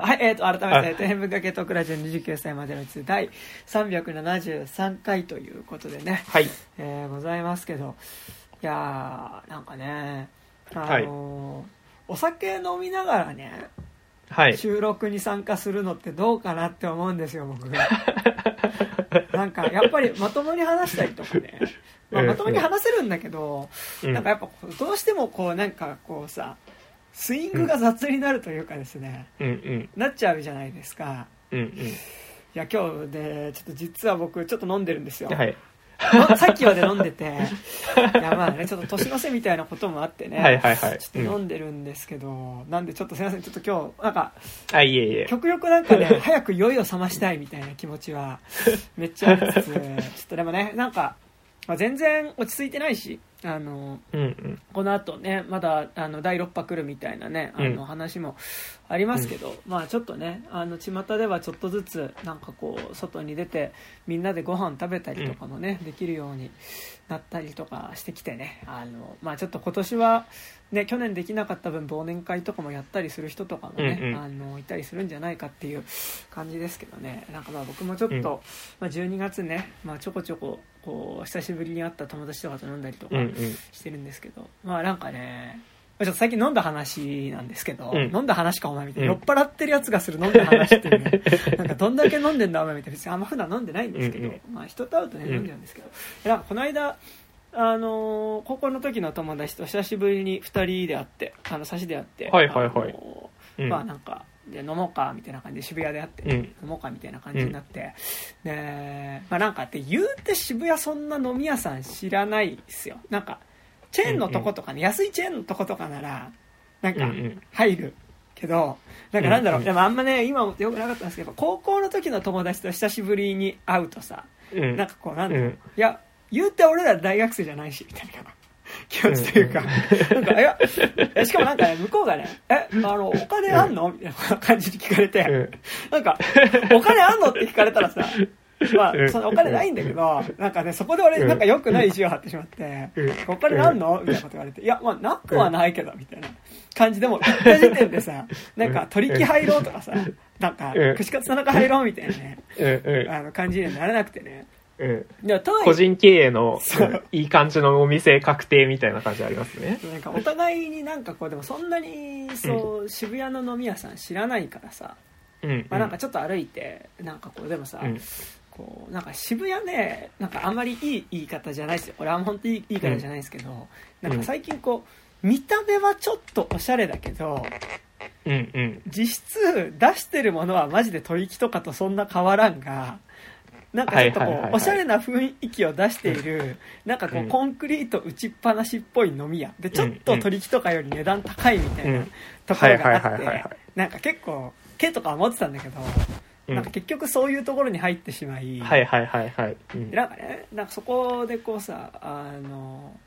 はい、えっ、と、改めて、天文かけトークラジオ29歳までのうち第373回ということでね、はい。えーございますけど、いやー、なんかね、あのーお酒飲みながらね、はい。収録に参加するのってどうかなって思うんですよ、僕が。なんか、やっぱりまともに話したりとかね、まあ、まともに話せるんだけど、うんなんかやっぱどうしてもこう、なんかこうさ、スイングが雑になるというかですね、うんうん。なっちゃうじゃないですか。うんいや、今日で、ちょっと実は僕、ちょっと飲んでるんですよ。うん。はい。のさっきまで飲んでて、いや、まあね、ちょっと年の瀬みたいなこともあってね、はいはいはい。ちょっと飲んでるんですけど、なんでちょっとすいません、ちょっと今日、なんか、あ、いえいえ。極力なんかね、早く酔いを覚ましたいみたいな気持ちは、めっちゃありつつ、ちょっとでもね、なんか、まあ、全然落ち着いてないし、あの、うんうん。この後ね、まだあの第6波来るみたいなね、あのうん話もありますけど、まあちょっとね、あの巷ではちょっとずつ、なんかこう、外に出て、みんなでご飯食べたりとかもね、できるようになったりとかしてきてね、あの、まあちょっと今年は、ね、去年できなかった分忘年会とかもやったりする人とかもね、うんうん。あのいたりするんじゃないかっていう感じですけどね。なんかまあ僕もちょっと、うん。まあ、12月ね、まあ、ちょこちょここう久しぶりに会った友達とかと飲んだりとかうんうん。してるんですけど、まあなんかねちょっと最近飲んだ話なんですけど、うん。飲んだ話かお前みたいな、うん。酔っ払ってるやつがする飲んだ話っていうね。なんかどんだけ飲んでんだお前みたいな。別にあんま普段飲んでないんですけど、うんうんまあ人と会うとねうん飲んでるんですけど、なんかこの間あのー高校の時の友達と久しぶりに2人で会ってあの差しで会って、はいはいはい。あのーうん。まあなんかで飲もうかみたいな感じで渋谷で会って、うん。飲もうかみたいな感じになって、でまあなんかって言うて渋谷そんな飲み屋さん知らないですよ。なんかチェーンのとことかね、安いチェーンのとことかならなんかうんうん。入るけどなんかなんだろう、うんうん。でもあんまね今もよくなかったんですけど高校の時の友達と久しぶりに会うとさうん。なんかこうなんだろう、うん。いや言うて俺ら大学生じゃないしみたいな。気持ちというか、なんかいやえしかもなんかね向こうがね「えあのお金あんの?」みたいな感じで聞かれて、うん。なんか「お金あんの?」って聞かれたらさまあ、うん。そのお金ないんだけど、なんかね、そこで俺、なんか良くない意地を張ってしまって、うん。お金なんの？みたいなこと言われて、いや、まあ、なくはないけど、みたいな感じでも、言った時点でさ、なんか、取引入ろうとかさ、なん。かうん、串カツ田中入ろうみたいなね、あの、感じにはならなくてね。うん。個人経営のそううんいい感じのお店確定みたいな感じありますね。なんかお互いになんかこうでもそんなにそう、渋谷の飲み屋さん知らないからさ、うん。まあ、なんかちょっと歩いてなんかこうでもさ、うんこうなんか渋谷ねなんかあんまりいい言い方じゃないですよこれは本当にいい言い方じゃないですけど、なんか最近こう見た目はちょっとおしゃれだけどうんうん。実質出してるものはマジで取引とかとそんな変わらんがなんかちょっとこうおしゃれな雰囲気を出しているなんかこううん。コンクリート打ちっぱなしっぽい飲み屋。でちょっと取引とかより値段高いみたいなうん。ところがあってはいなんか結構毛とか思ってたんだけどうん。なんか結局そういうところに入ってしまいはいはいはいはい。なんかねなんかそこでこうさあの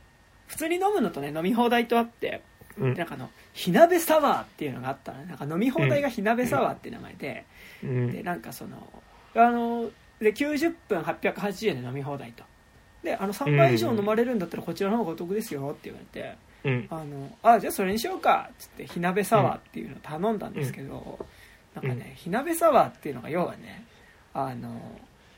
普通に飲むのとね飲み放題とあってうん。なんかあの火鍋サワーっていうのがあったのね。なんか飲み放題が火鍋サワーっていう名前で、うん。でなんかそのあので90分880円で飲み放題と。であの3杯以上飲まれるんだったらこちらの方がお得ですよって言われて、うん。あのあじゃあそれにしようかっつって火鍋サワーっていうのを頼んだんですけど、なんかね火鍋サワーっていうのが要はねあの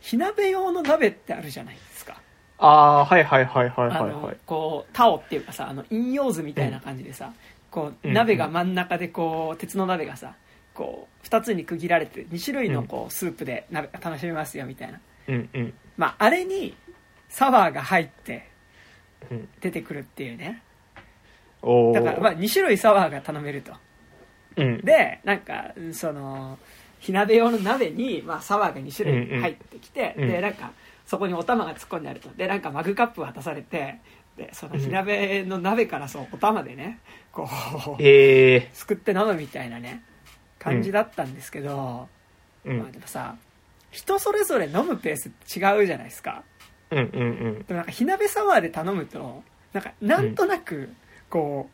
火鍋用の鍋ってあるじゃないですか。ああ、はいはいはいはいはいはい。こうタオっていうかさあの陰陽図みたいな感じでさ、こううん。鍋が真ん中でこう鉄の鍋がさこう2つに区切られて2種類のこうスープで鍋が楽しめますよみたいな、うんうん。まあ、あれにサワーが入ってうん。出てくるっていうね。おお。だからまあ2種類サワーが頼めると。うん。でなんかその火鍋用の鍋に、まあ、サワーが2種類入ってきて、うん。うんでなんかそこにお玉が突っ込んであると。でなんかマグカップ渡されてでその火鍋の鍋からそうお玉でねこうへえ。すくって飲むみたいなね感じだったんですけど、まあうん。でもさ人それぞれ飲むペース違うじゃないですかうんうんうん。でもなんか火鍋サワーで頼むとなんかなんとなくこ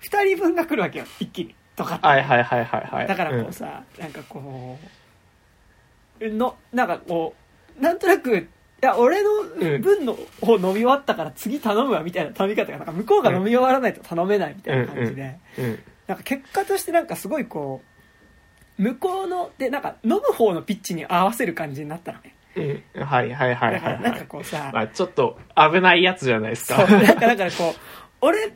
う2人分が来るわけよ一気にとかってはいはいはいはいはい。だからこうさ、なんかこうのなんかこうなんとなくいや俺の分のを飲み終わったから次頼むわみたいな頼み方がなんか向こうが飲み終わらないと頼めないみたいな感じで、うん。うん。なんか結果としてなんかすごいこう向こうのでなんか飲む方のピッチに合わせる感じになったのねうん。はいはいはいだからなんかはいはい。こうさ、まあちょっと危ないやつじゃないですそうか。なんかだからこう俺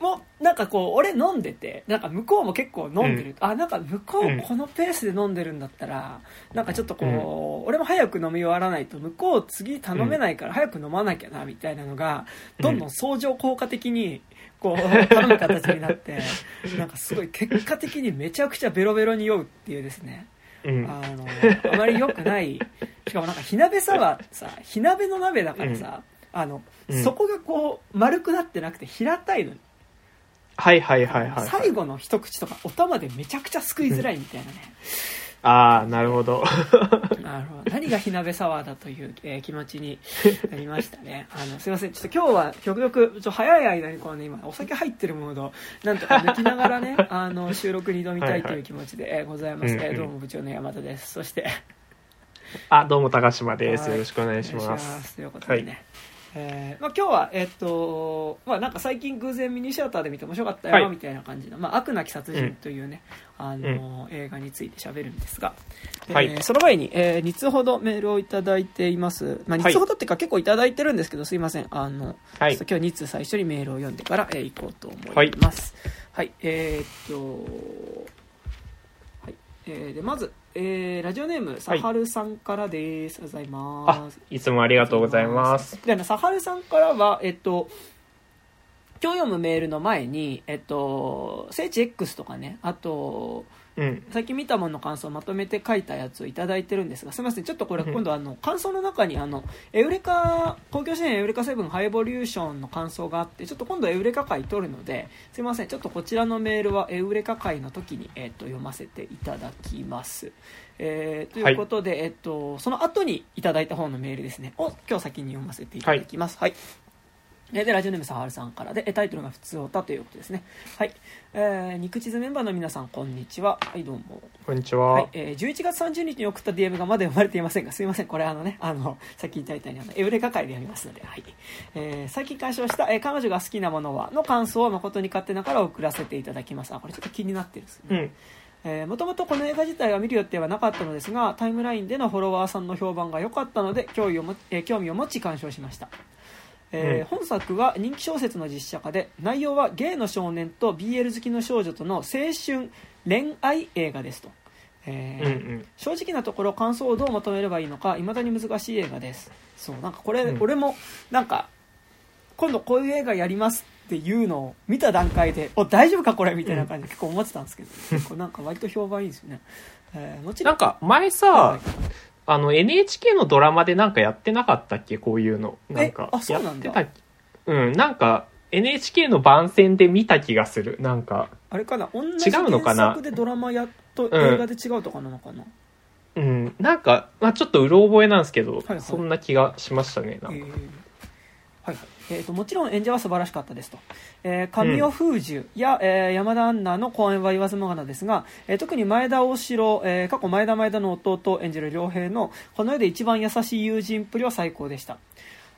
もなんかこう俺飲んでてなんか向こうも結構飲んでる、あなんか向こううんこのペースで飲んでるんだったら、なんかちょっとこう、俺も早く飲み終わらないと向こう次頼めないから早く飲まなきゃなみたいなのがどんどん相乗効果的にこう頼む形になって なんかすごい結果的にめちゃくちゃベロベロに酔うっていうですね。うん。あのあまり良くない。しかもなんか火鍋サワーさ火鍋の鍋だからさ、あのうん。そこがこう丸くなってなくて平たいのに、はいはいはいはい。最後の一口とかお玉でめちゃくちゃすくいづらいみたいなね、ああ、なるほど。なるほど何が火鍋サワーだという、えー気持ちに なりましたね。あのすいません。ちょっと今日は極力ちょっと早い間にこのね今お酒入ってるモードなんとか抜きながらね あの収録に挑みたいという気持ちで、えーございます、うんどうも部長の山田です。そして。あ、どうも高島です。はい。よろしくお願いします。ということでね、えーまあ、今日は、えっとまあ、なんか最近偶然ミニシアターで見て面白かったよ、はい。みたいな感じの「まあ、悪なき殺人」というね、あの映画について喋るんですが、はい。えーその前に、え2通ほどメールをいただいています、まあ、2通ほどっていうか結構いただいてるんですけどすいません。あの、はい。今日2通最初にメールを読んでから、えー行こうと思います。はい、えーっとはい。えーでまず、えーラジオネームさはるさんからです、ありがとうございますあ、いつもありがとうございます。であのサハルさんからは、えっと、今日読むメールの前に、えっと、聖地 X とかね、あと、うん。最近見たものの感想をまとめて書いたやつをいただいてるんですが、すみません、ちょっとこれうん今度あの、感想の中にあの、エウレカ、公共支援エウレカ7ハイボリューションの感想があって、ちょっと今度エウレカ会取るので、すいません、ちょっとこちらのメールはエウレカ会の時に、えっと、読ませていただきます。えーということで、えっと、その後にいただいた方のメールですね、を今日先に読ませていただきます。はいえーで、ラジオネームさはるさんからで、えータイトルが普通おたということですね。はい。えー、肉地図メンバーの皆さん、こんにちは。はい、どうも。こんにちははい。、えー、11月30日に送った DM がまだ読まれていませんが、すいません。これあのね、あの、さっき言ったみたいに、あの、エウレカ会で読みますので、はい。えー、最近鑑賞した、えー、彼女が好きなものは、の感想を誠に勝手ながら送らせていただきます。あ、これちょっと気になってるんですね。うん。えー、もともとこの映画自体は見る予定はなかったのですがタイムラインでのフォロワーさんの評判が良かったので興味をも、えー興味を持ち鑑賞しました、えーうん。本作は人気小説の実写化で内容はゲイの少年と BL 好きの少女との青春恋愛映画ですと、えーうんうん。正直なところ感想をどうまとめればいいのか未だに難しい映画です。そうなんかこれ、うん。俺もなんか今度こういう映画やりますっていうのを見た段階でお大丈夫かこれ？みたいな感じで結構思ってたんですけど、結構なんか割と評判いいですよね、えーもちろなんんか前はいさはい、あの NHK のドラマでなんかやってなかったっけ？こういうの。なんかやってたっけ？うん、なんか NHK の番宣で見た気がする。なんか、あれかな？同じ違うのかな？原作でドラマやっと映画で違うとかなのかな、うん、なんか、まあちょっとうろ覚えなんですけど、はいそんな気がしましたね。なんか。えー。はいはいえー、ともちろん演者は素晴らしかったですと、えー、神尾楓珠や、えー山田杏奈の公演は言わずもがなですが、えー特に前田大城、えー過去前田前田の弟を演じる良平のこの世で一番優しい友人っぷりは最高でした。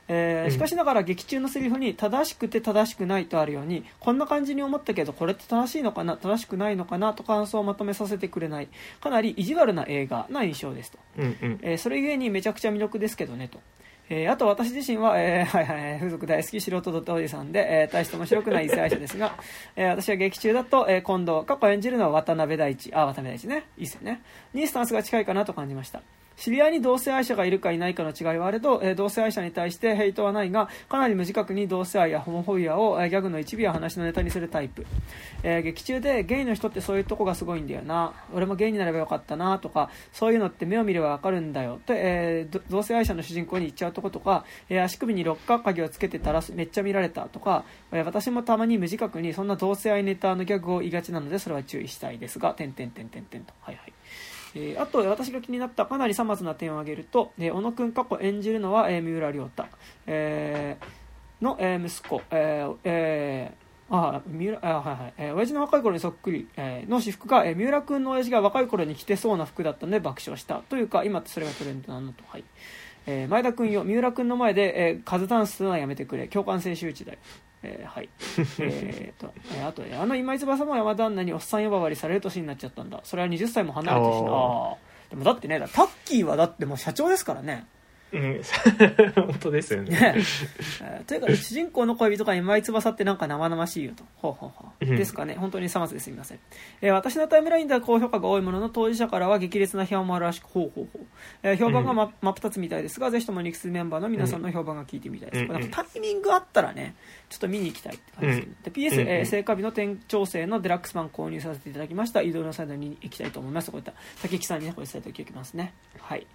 えーうん。しかしながら劇中のセリフに正しくて正しくないとあるようにこんな感じに思ったけどこれって正しいのかな正しくないのかなと感想をまとめさせてくれない。かなり意地悪な映画な印象ですと。うんうん。えーそれゆえにめちゃくちゃ魅力ですけどねと。えーあと私自身は、えー はいはい、風俗大好き素人とおじさんで、えー大して面白くない異性愛者ですが、えー私は劇中だと、えー今度、過去演じるのは渡辺大地、あ、渡辺大地ね、いいっすよね。にスタンスが近いかなと感じました。知り合いに同性愛者がいるかいないかの違いはあれど、えー同性愛者に対してヘイトはないが、かなり無自覚に同性愛やホモフォビアを、えギャグの一部や話のネタにするタイプ。えー劇中でゲイの人ってそういうとこがすごいんだよな。俺もゲイになればよかったなとか、そういうのって目を見ればわかるんだよって、えー同性愛者の主人公に言っちゃうとことか、えー足首に六角鍵をつけてたらめっちゃ見られたとか、えー私もたまに無自覚にそんな同性愛ネタのギャグを言いがちなのでそれは注意したいですが、点点点点点と。はいはい。あと私が気になったかなりさまつな点を挙げると、えー小野くん過去演じるのは、えー三浦亮太、えーの、えー息子、えーえーあ三浦あはいはい、えー親父の若い頃にそっくり、えーの私服が、えー三浦君の親父が若い頃に着てそうな服だったので爆笑したというか今ってそれがトレンドなのと。はい、えー前田君よ三浦君の前で、えー、カズダンスするのはやめてくれ。共感性周知だよ、えーはい。えーと、えーあとねあの今井翼も山旦那におっさん呼ばわりされる年になっちゃったんだ。それは20歳も離れてるしな。でもだってねタッキーはだってもう社長ですからねうん、本当ですよね。というか、主人公の恋人が今井翼ってなんか生々しいよと。ほうほうほう。うんですかね。本当にさまつですみません。えー私のタイムラインでは高評価が多いものの、当事者からは激烈な批判もあるらしく、ほうほうほう。えー評判がま真っ二つみたいですが、ぜひともニクスメンバーの皆さんの評判が聞いてみたいです。うんなんかタイミングあったらね、ちょっと見に行きたいって感じですけど、で PS、うんうんえー聖火日の店長生のデラックス版購入させていただきました。移動のサイドに行きたいと思います。こういった竹木さんにね、これ伝えておきますね。はい。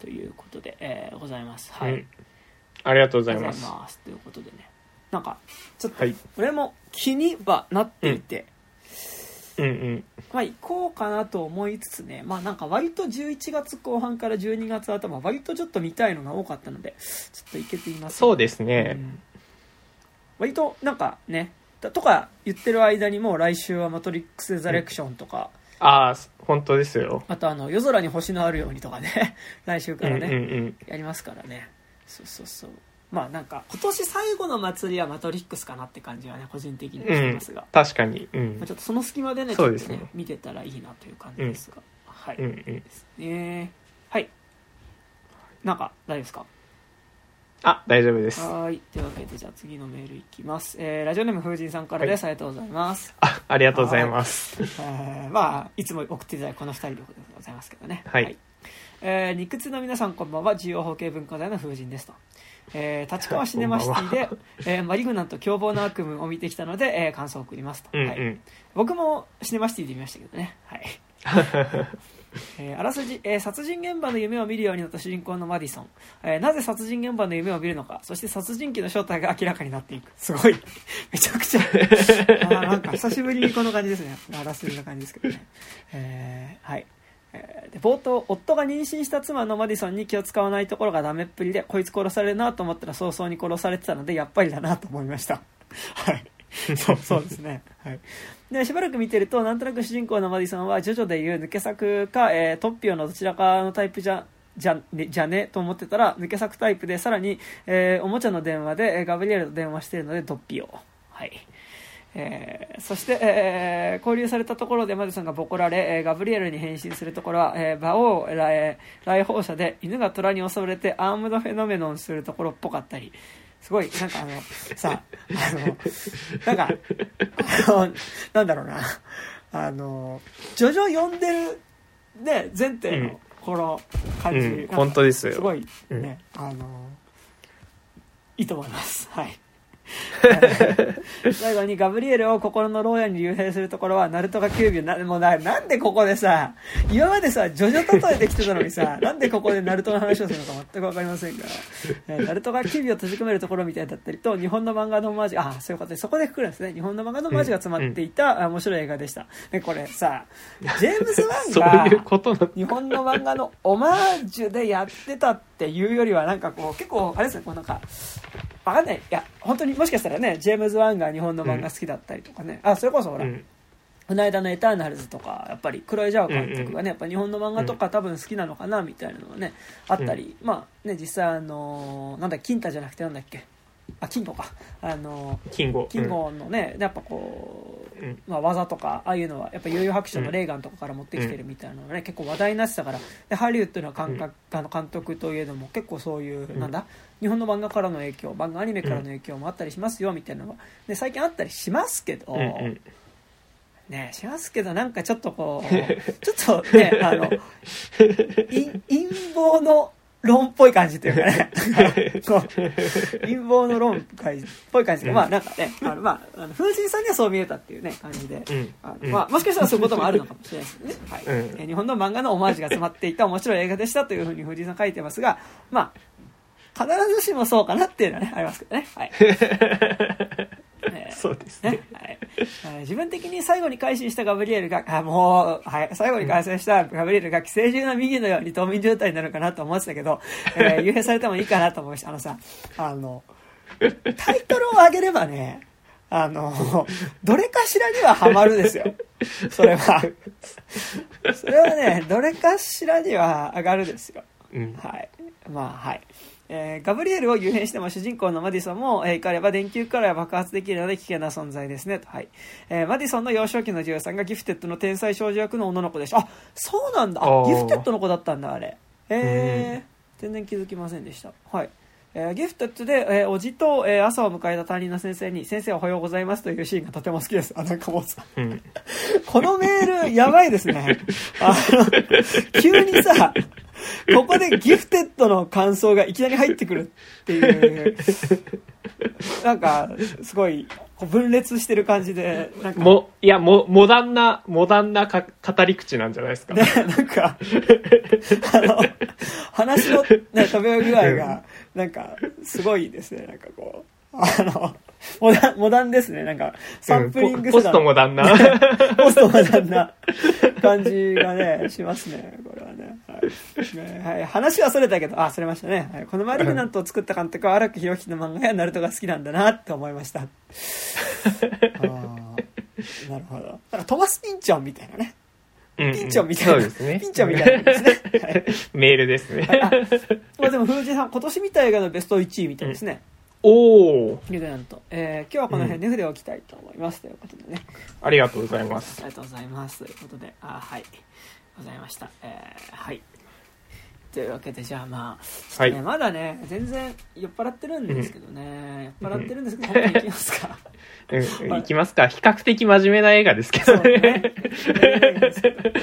ということで、えーございます。はい。うんありがとうございます。ますということでねなんかちょっとはい俺も気にはなっていて、うんうん。まあ行こうかなと思いつつねまあなんか割と11月後半から12月頭割とちょっと見たいのが多かったのでちょっと行けていますそうですうね。ん割となんかねだとか言ってる間にもう来週は「マトリックス・ザレクション」とか、ああ、本当ですよ。あとあの「夜空に星のあるように」とかね。来週からね、うんうんうん。やりますからね。そうそうそう。まあなんか今年最後の祭りはマトリックスかなって感じはね個人的にうんしてますが、。確かに。うん。まあ、ちょっとその隙間でねそうですね。見てたらいいなという感じですが、はい、うん。うん。ですね。はい。なんか大丈夫ですか？あ、大丈夫です。はーい。というわけでじゃあ次のメールいきます、えーラジオネーム風神さんからです、ありがとうございます、あ、ありがとうございます。えーまあいつも送っていただいたこの2人でございますけどね。はい。えー、肉通の皆さんこんばんは、需要法系文化財の風神ですと。えー立川シネマシティで、えーマリグナント凶暴な悪夢を見てきたので、えー感想を送りますと、はい、うん。うん。僕もシネマシティで見ましたけどね。はい。えーあらすじ、えー殺人現場の夢を見るようになった主人公のマディソン、えーなぜ殺人現場の夢を見るのか。そして殺人鬼の正体が明らかになっていく。すごい。めちゃくちゃ。あなんか久しぶりにこの感じですね。あらすじな感じですけどね、えーはい。で冒頭夫が妊娠した妻のマディソンに気を使わないところがダメっぷりでこいつ殺されるなと思ったら早々に殺されてたのでやっぱりだなと思いました。はい。そうそうですね、はい、でしばらく見てるとなんとなく主人公のマディソンはジョジョでいう抜け作か、えートッピオのどちらかのタイプじゃじゃねじゃねと思ってたら抜け作タイプでさらに、えーおもちゃの電話でえガブリエルと電話しているのでドッピオはい。えーそして、えー交流されたところでマディソンがボコられ、えーガブリエルに変身するところは、えー馬王来来訪者で犬が虎に襲われてアームドフェノメノンするところっぽかったり。すごいなんかあのさあのなんかあのなんだろうな。あのジョジョ読んでるね前提のこの感じ、うん本当ですよ。すごいうん。ね、あのいいと思います。はい 最後にガブリエルを心の牢屋に幽閉するところはナルトが9秒なもうななんでここでさ今までさジョジョ例えてきてたのにさ なんでここでナルトの話をするのか全く分かりませんが、えーナルトが9秒閉じ込めるところみたいだったりと日本の漫画のオマージュあそういうことでそこでくくるんですね。日本の漫画のオマージュが詰まっていた、あ面白い映画でした。でこれさ ジェームズ・ワンが。日本の漫画のオマージュでやってたっていうよりはなんかこう結構あれですね。こうなんかわかんない。いや本当にもしかしたらねジェームズ・ワンが日本の漫画好きだったりとかね、あそれこそほら、うん。この間の「エターナルズ」とかやっぱり黒井ジャオ監督がねやっぱ日本の漫画とか多分好きなのかなみたいなのがねあったり、まあね実際あのーなんだ金太じゃなくてなんだっけあ金吾か。あのー金吾。金吾のね、やっぱこう、うん。まあ、技とかああいうのはやっぱ悠々白書のレーガンとかから持ってきてるみたいなのがね、結構話題になってたから。でハリウッドの感覚、あの監督といえども結構そういう、うん。なんだ日本の漫画からの影響漫画アニメからの影響もあったりしますよみたいなのが、で最近あったりしますけど、うんうん。ねしますけどなんかちょっとこう ちょっとねあのい陰謀の論っぽい感じというかね。こう。陰謀の論っぽい感じ。で、うん。まあなんかねあの、まあ、あの風神さんにはそう見えたっていうね感じで、うん。あのうんまあ、もしかしたらそういうこともあるのかもしれないですね、はい。うんえ日本の漫画のオマージュが詰まっていた面白い映画でしたというふうに藤井さん書いてますがまあ必ずしもそうかなっていうのはねありますけどね。はい。ね そうですねね。はいえー自分的に最後に改心したガブリエルが、あ、もう、はい、最後に改心したガブリエルが寄生獣の右のように冬眠状態になるかなと思ってたけど、えー、幽閉されてもいいかなと思いました。あのさ、あの、タイトルを上げればね、あの、どれかしらにはハマるですよ。それは。それはね、どれかしらには上がるですよ。うん。はい。まあ、はい。えーガブリエルを幽変しても主人公のマディソンも、えー、怒れば電球から爆発できるので危険な存在ですね。と。はい。えーマディソンの幼少期の女優さんがギフテッドの天才少女役の女の子でした。あ、そうなんだ。あギフテッドの子だったんだ、あれ。えー、全然気づきませんでした。はい。えーギフテッドで、えーおじと、えー朝を迎えた担任の先生に、先生おはようございますというシーンがとても好きです。あ、なんかもうさ、うん。このメール、やばいですね。あの、急にさ、ここでギフテッドの感想がいきなり入ってくるっていう、なんか、すごい、分裂してる感じで、なんか、も、いや、も、モダンな、モダンなか語り口なんじゃないですか。ね、なんか、あの、話の、ね、飛び具合が、なんか、すごいですね、なんかこう、あの、モダン、モダンですね、なんか、サンプリングうんポポストモダンな。ポストモダンな感じがね、しますね、これはね。はい。ねはい、話はそれたけど、あ、それましたね。はい、このマリグナントを作った監督は荒木宏樹の漫画やナルトが好きなんだなって思いました。あーなるほど。だからトマス・ピンチョンみたいなね。うんピンチョンみたいな。そうですね。ピンチョンみたいなんですね。はい。メールですね。はいあまあでも、藤井さん、今年見た映画のベスト1位みたいですね。おー、ミグナント。えー今日はこの辺で筆を置きたいと思います。ということでね。ありがとうございます。ありがとうございます。ということで、あはい。ございました。えーはい。というわけで、じゃあまあ、はいまだね、全然酔っ払ってるんですけどね、酔っ払ってるんですけど、本当に行きますか？うん、いきますか。比較的真面目な映画ですけどね。ね。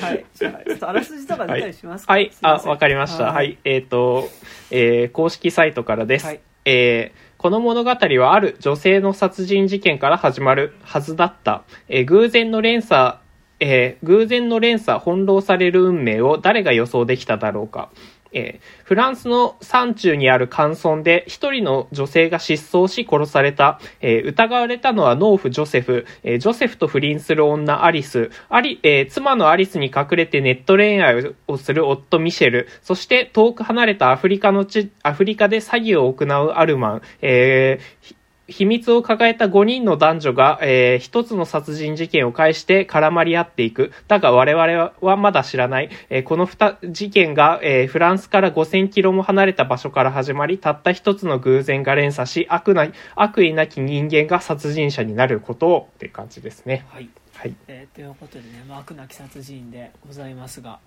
はい。じゃあ、ちょっとあらすじとか出たりしますか？はい、あ、わかりました。ははいい。えっ、と、えー公式サイトからです。はいえーこの物語はある女性の殺人事件から始まるはずだった。えー偶然の連鎖、えー偶然の連鎖、翻弄される運命を誰が予想できただろうか。えーフランスの山中にある寒村で一人の女性が失踪し殺された。えー疑われたのは農夫ジョセフ、えージョセフと不倫する女アリス、アリ、え妻のアリスに隠れてネット恋愛をする夫ミシェル、そして遠く離れたアフリカの地、アフリカで詐欺を行うアルマン、えー秘密を抱えた5人の男女が、えー一つの殺人事件を介して絡まり合っていく。だが我々はまだ知らない。えーこの二事件が、えーフランスから5000キロも離れた場所から始まり、たった一つの偶然が連鎖し、悪な、悪意なき人間が殺人者になることをっていう感じですね。はい。はい。えーということでね、まあ、悪なき殺人でございますが、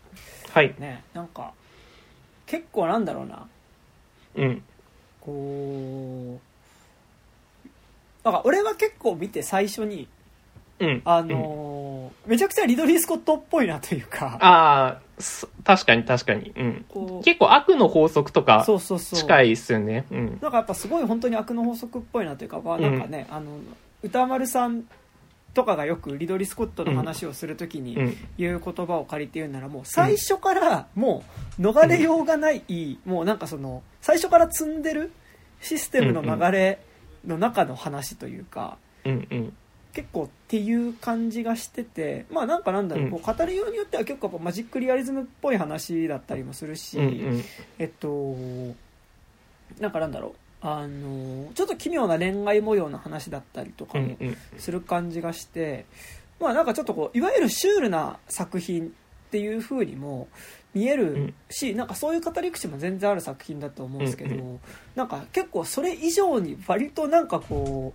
はい。ね、なんか、結構なんだろうな、うん。こう、なんか俺は結構見て最初に、うん。あうんのーめちゃくちゃリドリー・スコットっぽいなというか、ああ、そ確かに確かに。うん。結構悪の法則とかそうそうそう。近いっすよね。うん。なんかやっぱすごい本当に悪の法則っぽいなというか、まあ、なんかね、あの歌丸さんとかがよくリドリー・スコットの話をするときにうん。言う言葉を借りて言うならもう最初からもう逃れようがない、もうなんかその最初から積んでるシステムの流れの中の話というか、うん。うん。結構っていう感じがしててまあなんかなんだろう、うんこう語りようによっては結構やっぱマジックリアリズムっぽい話だったりもするし、うん。うん。えっとなんかなんだろうあのちょっと奇妙な恋愛模様の話だったりとかもうん。うん。する感じがして、まあなんかちょっとこういわゆるシュールな作品っていう風にも見えるし、なんかそういう語り口も全然ある作品だと思うんですけど、うんなんか結構それ以上に割となんかこ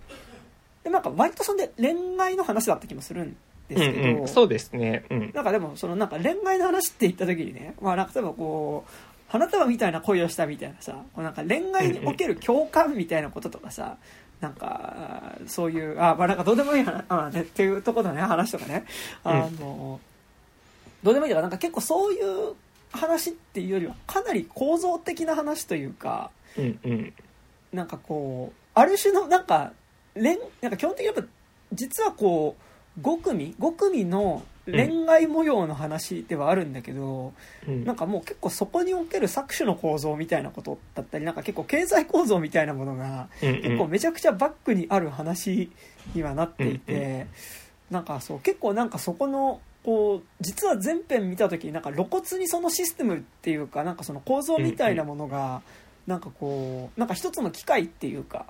うでなんか割とそんで恋愛の話だった気もするんですけど、うんうん、そうですね。うん。なんかでもそのなんか恋愛の話って言った時にね、まあなんか例えばこう花束みたいな恋をしたみたいなさこうなんか恋愛における共感みたいなこととかさ、なんかそういうあまあなんかどうでもいい話あ、ね、っていうところのね話とかね。あの、どうでもいいからなんか結構そういう話っていうよりはかなり構造的な話というかうんうん。なんかこうある種のなんか恋なんか基本的にやっぱ実はこう5組5組の恋愛模様の話ではあるんだけど、うん。なんかもう結構そこにおける搾取の構造みたいなことだったりなんか結構経済構造みたいなものがうんうん。結構めちゃくちゃバックにある話にはなっていて、なんかそう結構なんかそこのこう実は全編見た時になんか露骨にそのシステムっていうかなんかその構造みたいなものがなんかこうなんか一つの機械っていうか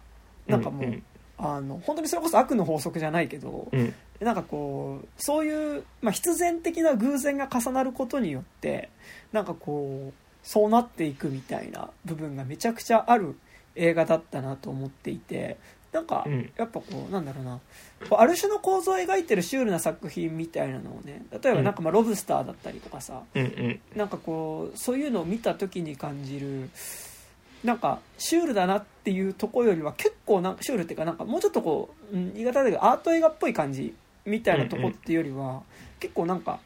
なんかもう、うんあの本当にそれこそ悪の法則じゃないけど、うん。なんかこうそういう、まあ、必然的な偶然が重なることによってなんかこうそうなっていくみたいな部分がめちゃくちゃある映画だったなと思っていてなんかうん。やっぱこうなんだろうな。こうある種の構造を描いてるシュールな作品みたいなのをね例えばなんかまあロブスターだったりとかさうんうん。なんかこうそういうのを見た時に感じるなんかシュールだなっていうところよりは結構なんかシュールっていうかなんかもうちょっとこう、うん、言い方だけどアート映画っぽい感じみたいなとこっていうよりは、結構なんか、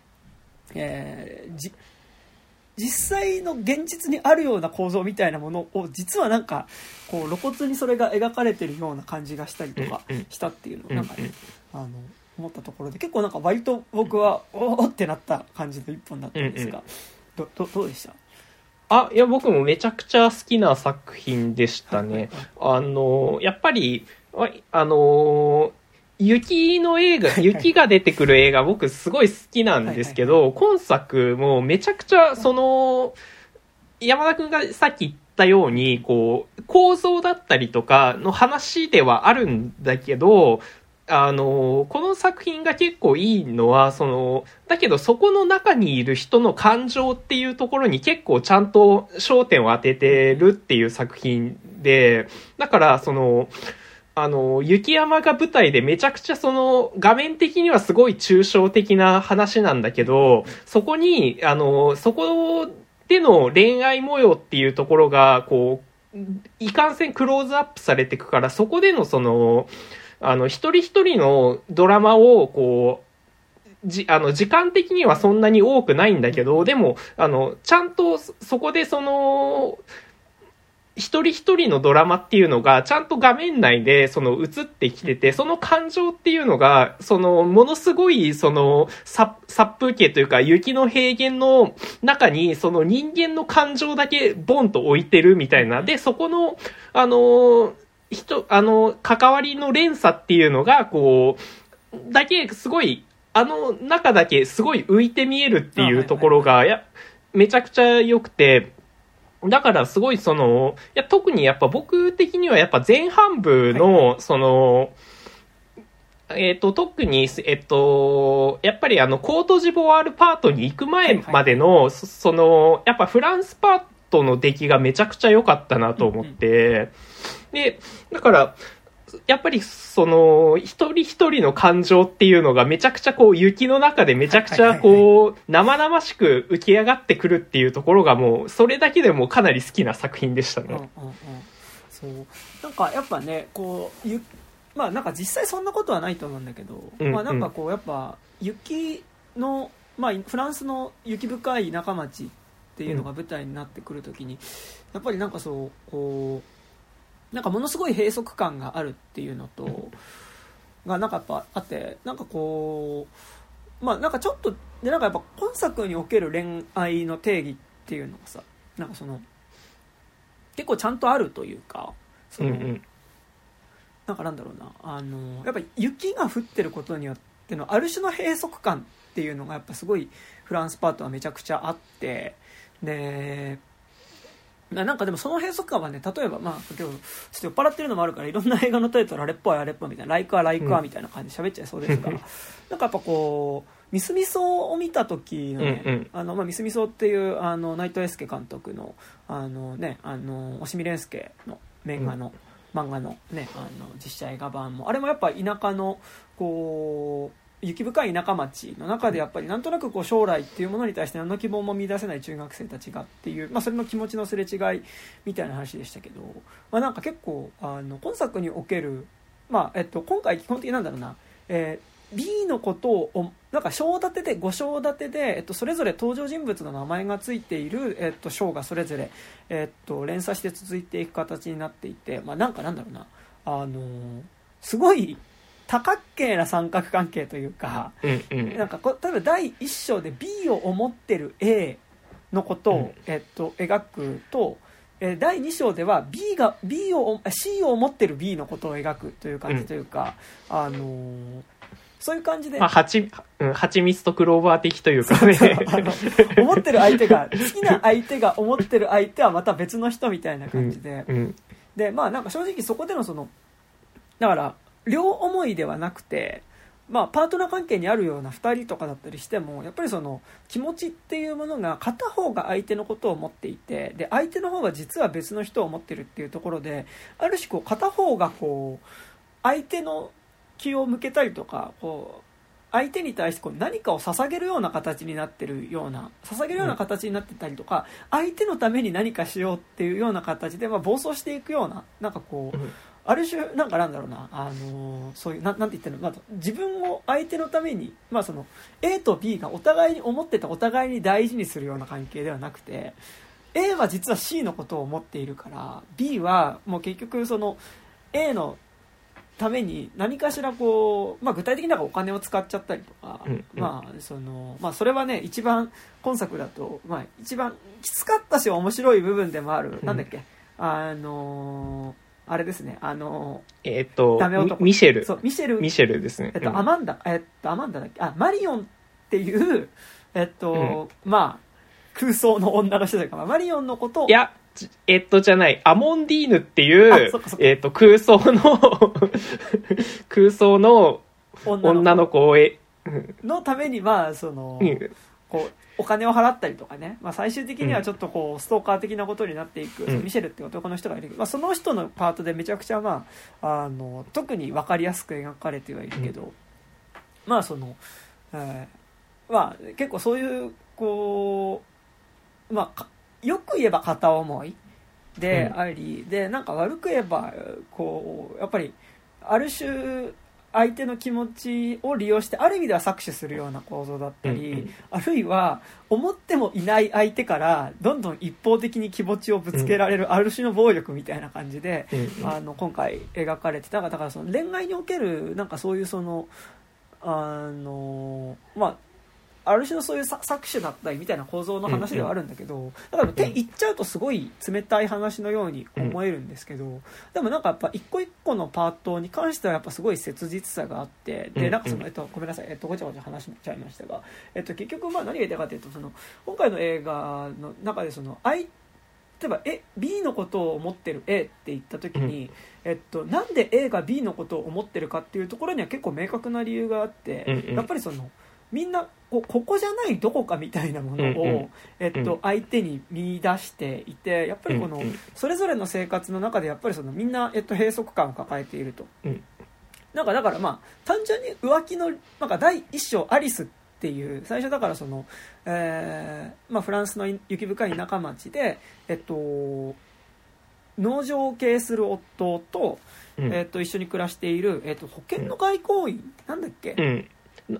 えーじ実際の現実にあるような構造みたいなものを実はなんかこう露骨にそれが描かれてるような感じがしたりとかしたっていうのをうんなんかねあの思ったところで結構なんか割と僕はおおってなった感じの一本だったんですが、どどどうでした？あ、いや、僕もめちゃくちゃ好きな作品でしたね。あの、やっぱり、わあの、雪の映画、雪が出てくる映画、僕すごい好きなんですけど、今作もめちゃくちゃ、その、山田くんがさっき言ったように、こう、構造だったりとかの話ではあるんだけど、あの、この作品が結構いいのは、その、だけどそこの中にいる人の感情っていうところに結構ちゃんと焦点を当ててるっていう作品で、だからその、あの、雪山が舞台でめちゃくちゃその、画面的にはすごい抽象的な話なんだけど、そこに、あの、そこでの恋愛模様っていうところが、こう、いかんせんクローズアップされていくから、そこでのその、あの、一人一人のドラマを、こう、じ、あの、時間的にはそんなに多くないんだけど、でも、あの、ちゃんとそそこでその、一人一人のドラマっていうのが、ちゃんと画面内で、その、映ってきてて、その感情っていうのが、その、ものすごい、その、殺殺風景というか、雪の平原の中に、その人間の感情だけボンと置いてるみたいな。で、そこの、あの、人、あの、関わりの連鎖っていうのが、こう、だけ、すごい、あの中だけすごい浮いて見えるっていうところが、や、めちゃくちゃ良くて、だからすごいその、いや、特にやっぱ僕的にはやっぱ前半部の、その、えっ、と、特に、えっと、やっぱりあの、コートジボワールパートに行く前までの、そその、やっぱフランスパートの出来がめちゃくちゃ良かったなと思って、で、だから、やっぱりその、一人一人の感情っていうのがめちゃくちゃこう雪の中でめちゃくちゃこう生々しく浮き上がってくるっていうところがもうそれだけでもかなり好きな作品でしたうんうんうん。ね。そう。なんかやっぱねこうゆまあなんか実際そんなことはないと思うんだけど、うんまあなんかこうやっぱ雪の、まあ、フランスの雪深い田舎町っていうのが舞台になってくるときに、やっぱりなんかそうこうなんかものすごい閉塞感があるっていうのと、がなんかやっぱあってなんかこうまあなんかちょっとでなんかやっぱ今作における恋愛の定義っていうのがさなんかその結構ちゃんとあるというかその、うんうん。なんかなんだろうなあのやっぱ雪が降ってることによってのある種の閉塞感っていうのがやっぱすごいフランスパートはめちゃくちゃあってでななんかでもその閉塞感はね例えばまあ今日ちょっと酔っ払ってるのもあるからいろんな映画のタイトルあれっぽいあれっぽいみたいな「ライクはライクは」みたいな感じで喋っちゃいそうですが、なんかやっぱこうミスミソを見た時のね、うんうん。あのまあ、ミスミソっていうあの内藤英介監督のあのねあの押見蓮介の漫画の、漫画のねあの実写映画版もあれもやっぱ田舎のこう雪深い田舎町の中でやっぱりなんとなくこう将来っていうものに対して何の希望も見出せない中学生たちがっていう、まあ、それの気持ちのすれ違いみたいな話でしたけど、まあ、なんか結構あの今作における、まあえっと、今回基本的なんだろうな、えー B のことをなんか章立てで5章立てで、えっと、それぞれ登場人物の名前がついている、えっと、章がそれぞれ、えっと、連鎖して続いていく形になっていて、まあ、なんかなんだろうなあのすごい多角形な三角関係というか、うんうん。なんかこ例えば第1章で B を思ってる A のことを、うんえっと、描くと、えー第2章では B が B をあ C を思ってる B のことを描くという感じというか、あのーそういう感じで、まあ、はち、うん、蜂蜜とクローバー的というかね。思ってる相手が好きな相手が思ってる相手はまた別の人みたいな感じで、うん。でまあなんか正直そこでのそのだから両思いではなくてまあ、パートナー関係にあるような2人とかだったりしてもやっぱりその気持ちっていうものが片方が相手のことを思っていてで相手の方が実は別の人を思ってるっていうところである種こう片方がこう相手の気を向けたりとかこう相手に対してこう何かを捧げるような形になってるような捧げるような形になってたりとか、相手のために何かしようっていうような形で、まあ、暴走していくようななんかこう、ある種なんかなんだろうな、あのそういうななんて言ってるの、まあ、自分を相手のために、まあ、その A と B がお互いに思ってたお互いに大事にするような関係ではなくて A は実は C のことを思っているから B はもう結局その A のために何かしらこう、まあ、具体的にはお金を使っちゃったりとか、うんうん。まあそのまあ、それはね一番今作だと、まあ、一番きつかったし面白い部分でもある、うん。なんだっけあのーあれですね。あのえっとダメ男。ミミシェル。ーそうミシェル。ミシェルですね。えっと、うん。アマンダ、えっと、アマンダだっけ？あ、マリオンっていう、えっと、まあ、空想の女の人というか、まあマリオンのこと。をいや、ちえっとじゃない、アモンディーヌっていうえっと、空想の、空想の女の子を、え、うん。のために、まあ、その、うんこう、お金を払ったりとかね、まあ、最終的にはちょっとこう、ストーカー的なことになっていく、うん。ミシェルっていう男の人がいる。けど、まあ、その人のパートでめちゃくちゃ、まあ、あの、特に分かりやすく描かれてはいるけど、まあ、その、えーまあ、結構そういう、こう、まあか、よく言えば片思いであり、で、なんか悪く言えば、こう、やっぱり、ある種、相手の気持ちを利用してある意味では搾取するような構造だったり、うんうん。あるいは思ってもいない相手からどんどん一方的に気持ちをぶつけられるある種の暴力みたいな感じで、うん。あの今回描かれてた。だからその恋愛におけるなんかそういうそのあのまあある種のそういうさ搾取だったりみたいな構造の話ではあるんだけど、だから手言っちゃうとすごい冷たい話のように思えるんですけど、でもなんかやっぱ一個一個のパートに関してはやっぱすごい切実さがあってでなんかその、えっと、ごめんなさい、えっと、ごちゃごちゃ話しちゃいましたが、えっと、結局まあ何が言いたいかというとその今回の映画の中でその相例えばえ B のことを思ってる A って言った時に、えっと、なんで A が B のことを思ってるかっていうところには結構明確な理由があって、うんうん。やっぱりそのみんなこここじゃないどこかみたいなものを、うんうん。えっとうん。相手に見出していてやっぱりこの、うんうん。それぞれの生活の中でやっぱりそのみんな、えっと、閉塞感を抱えていると。うん。なんかだからまあ単純に浮気のなんか第一章アリスっていう最初だからその、えーまあ、フランスの雪深い田舎町で、えっと、農場を経営する夫と,、うん。えっと一緒に暮らしている、えっと、保険の外交員、なんだっけ、うん。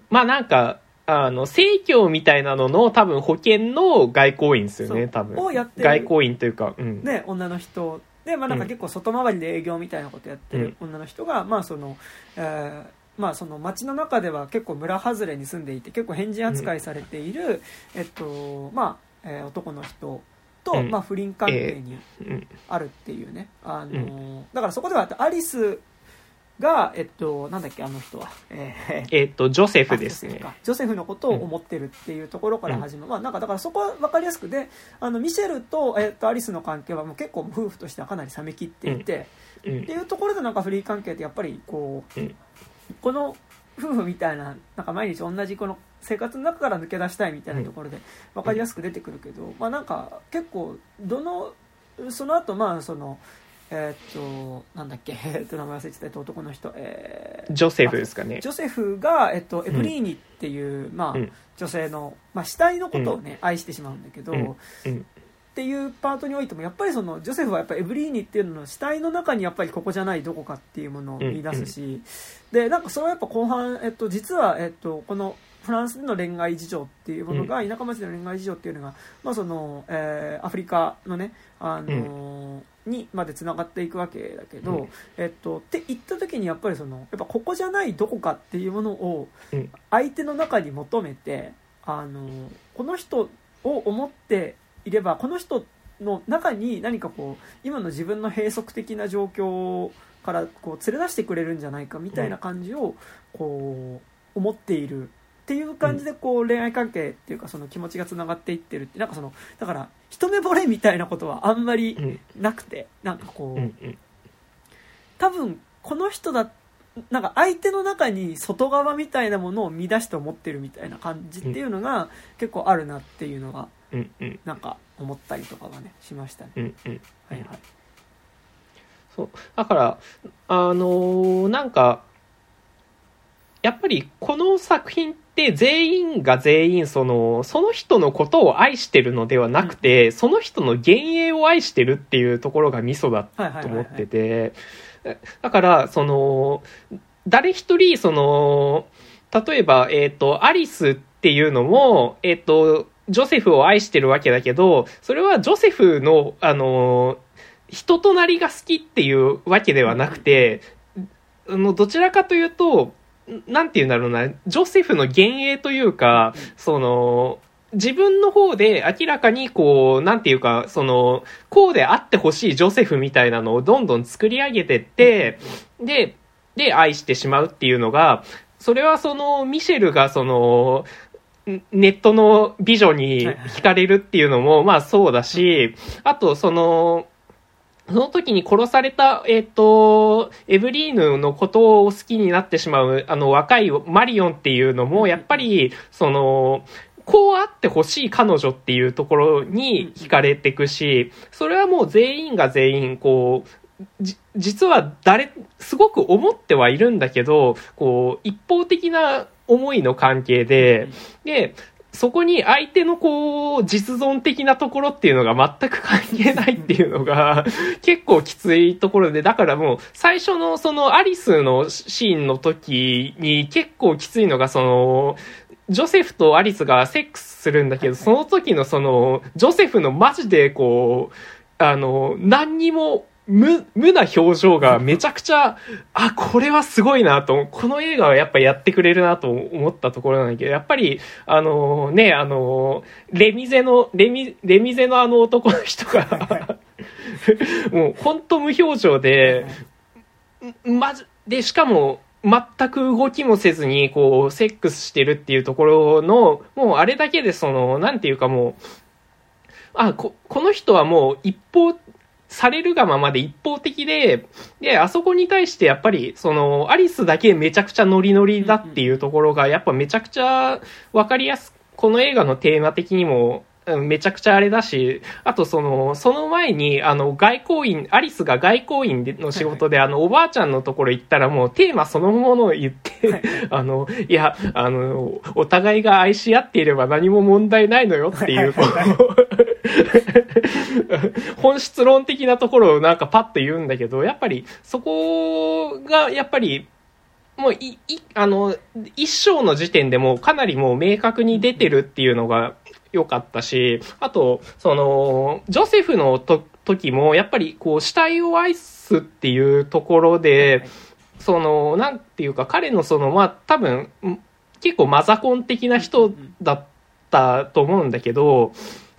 まあなんか、あの、正教みたいなのの多分保険の外交員ですよね、多分。をやってる。外交員というか、うん。ね、女の人。で、まあ、なんかうん。結構外回りで営業みたいなことやってる女の人が、まあそのえーまあ、その街の中では結構村外れに住んでいて結構変人扱いされている、えっとまあえー男の人と、うん。まあ、不倫関係にうん。あるっていうね、あのだからそこではアリスが、えっと、なんだっけあの人は、えーえっと、ジョセフあですね。ジョセフ。のことを思ってるっていうところから始まる、まあ、なんかだからそこは分かりやすくであのミシェルと,、えっとアリスの関係はもう結構夫婦としてはかなり冷めきっていて、うん。っていうところでなんかフリー関係ってやっぱりこう、うん。この夫婦みたいななんか毎日同じこの生活の中から抜け出したいみたいなところで分かりやすく出てくるけど、まあなんか結構どのその後まあそのえーっとなんだっけ？えーっと名前忘れてた。えっと男の人。えージョセフですかね。ジ。ョセフが、えっと、エブリーニっていう、まあうん。女性の、まあ、死体のことをね、愛してしまうんだけど、うん。うん。っていうパートにおいてもやっぱりそのジョセフはやっぱりエブリーニっていうのの死体の中にやっぱりここじゃないどこかっていうものを見出すし、でなんかそれはやっぱ後半、えっと、実は、えっと、このフランスでの恋愛事情っていうものが、田舎町での恋愛事情っていうのが、まあそのえーアフリカのね、あのーにまでつながっていくわけだけど、うん。えっと、って言った時にやっぱりそのやっぱここじゃないどこかっていうものをうん。相手の中に求めてあのこの人を思っていればこの人の中に何かこう今の自分の閉塞的な状況からこう連れ出してくれるんじゃないかみたいな感じをこう思っているっていう感じでこう恋愛関係っていうかその気持ちがつながっていってるってなんかそのだから一目惚れみたいなことはあんまりうん。なくてなんかこう、多分この人だなんか相手の中に外側みたいなものを見出して思ってるみたいな感じっていうのが結構あるなっていうのがなんか思ったりとかがねしましたね。はいはい。そう。だからあのーなんかやっぱりこの作品って全員が全員そのその人のことを愛してるのではなくて、その人の幻影を愛してるっていうところがミソだと思っててだからその誰一人その例えば、えっとアリスっていうのも、えっとジョセフを愛してるわけだけどそれはジョセフのあの人となりが好きっていうわけではなくて、あのどちらかというとなんて言うんだろうな。ジョセフの幻影というか、その自分の方で明らかにこう、なんていうか、その、こうであってほしいジョセフみたいなのをどんどん作り上げてって、で、で、愛してしまうっていうのが、それはその、ミシェルがその、んネットの美女に惹かれるっていうのも、まあそうだし、あとその、その時に殺された、えっ、と、エブリーヌのことを好きになってしまう、あの、若いマリオンっていうのも、やっぱり、その、こうあってほしい彼女っていうところに惹かれていくし、それはもう全員が全員、こう、じ実は誰、すごく思ってはいるんだけど、こう、一方的な思いの関係で、で、そこに相手のこう、実存的なところっていうのが全く関係ないっていうのが 結構きついところで、だからもう最初のそのアリスのシーンの時に結構きついのがその、ジョセフとアリスがセックスするんだけど、その時のその、ジョセフのマジでこう、あの、何にも無、無な表情がめちゃくちゃ、あ、これはすごいなと、この映画はやっぱやってくれるなと思ったところなんだけど、やっぱり、あのね、あのレミゼの、レミ、レミゼのあの男の人が、もう本当無表情で、まず、で、しかも、全く動きもせずに、こう、セックスしてるっていうところの、もうあれだけでその、なんていうかもう、あ、こ、この人はもう一方、されるがままで一方的で、で、あそこに対してやっぱり、その、アリスだけめちゃくちゃノリノリだっていうところが、やっぱめちゃくちゃわかりやすく、この映画のテーマ的にも、めちゃくちゃあれだし、あとその、その前に、あの、外交員、アリスが外交員での仕事で、あの、おばあちゃんのところ行ったらもうテーマそのものを言って、あの、いや、あの、お互いが愛し合っていれば何も問題ないのよっていう、本質論的なところをなんかパッと言うんだけど、やっぱりそこが、やっぱり、もうい、い、あの、一章の時点でもうかなりもう明確に出てるっていうのが良かったし、あと、その、ジョセフのと時も、やっぱりこう、死体を愛すっていうところで、その、なんていうか、彼のその、まあ、多分、ん結構マザコン的な人だったと思うんだけど、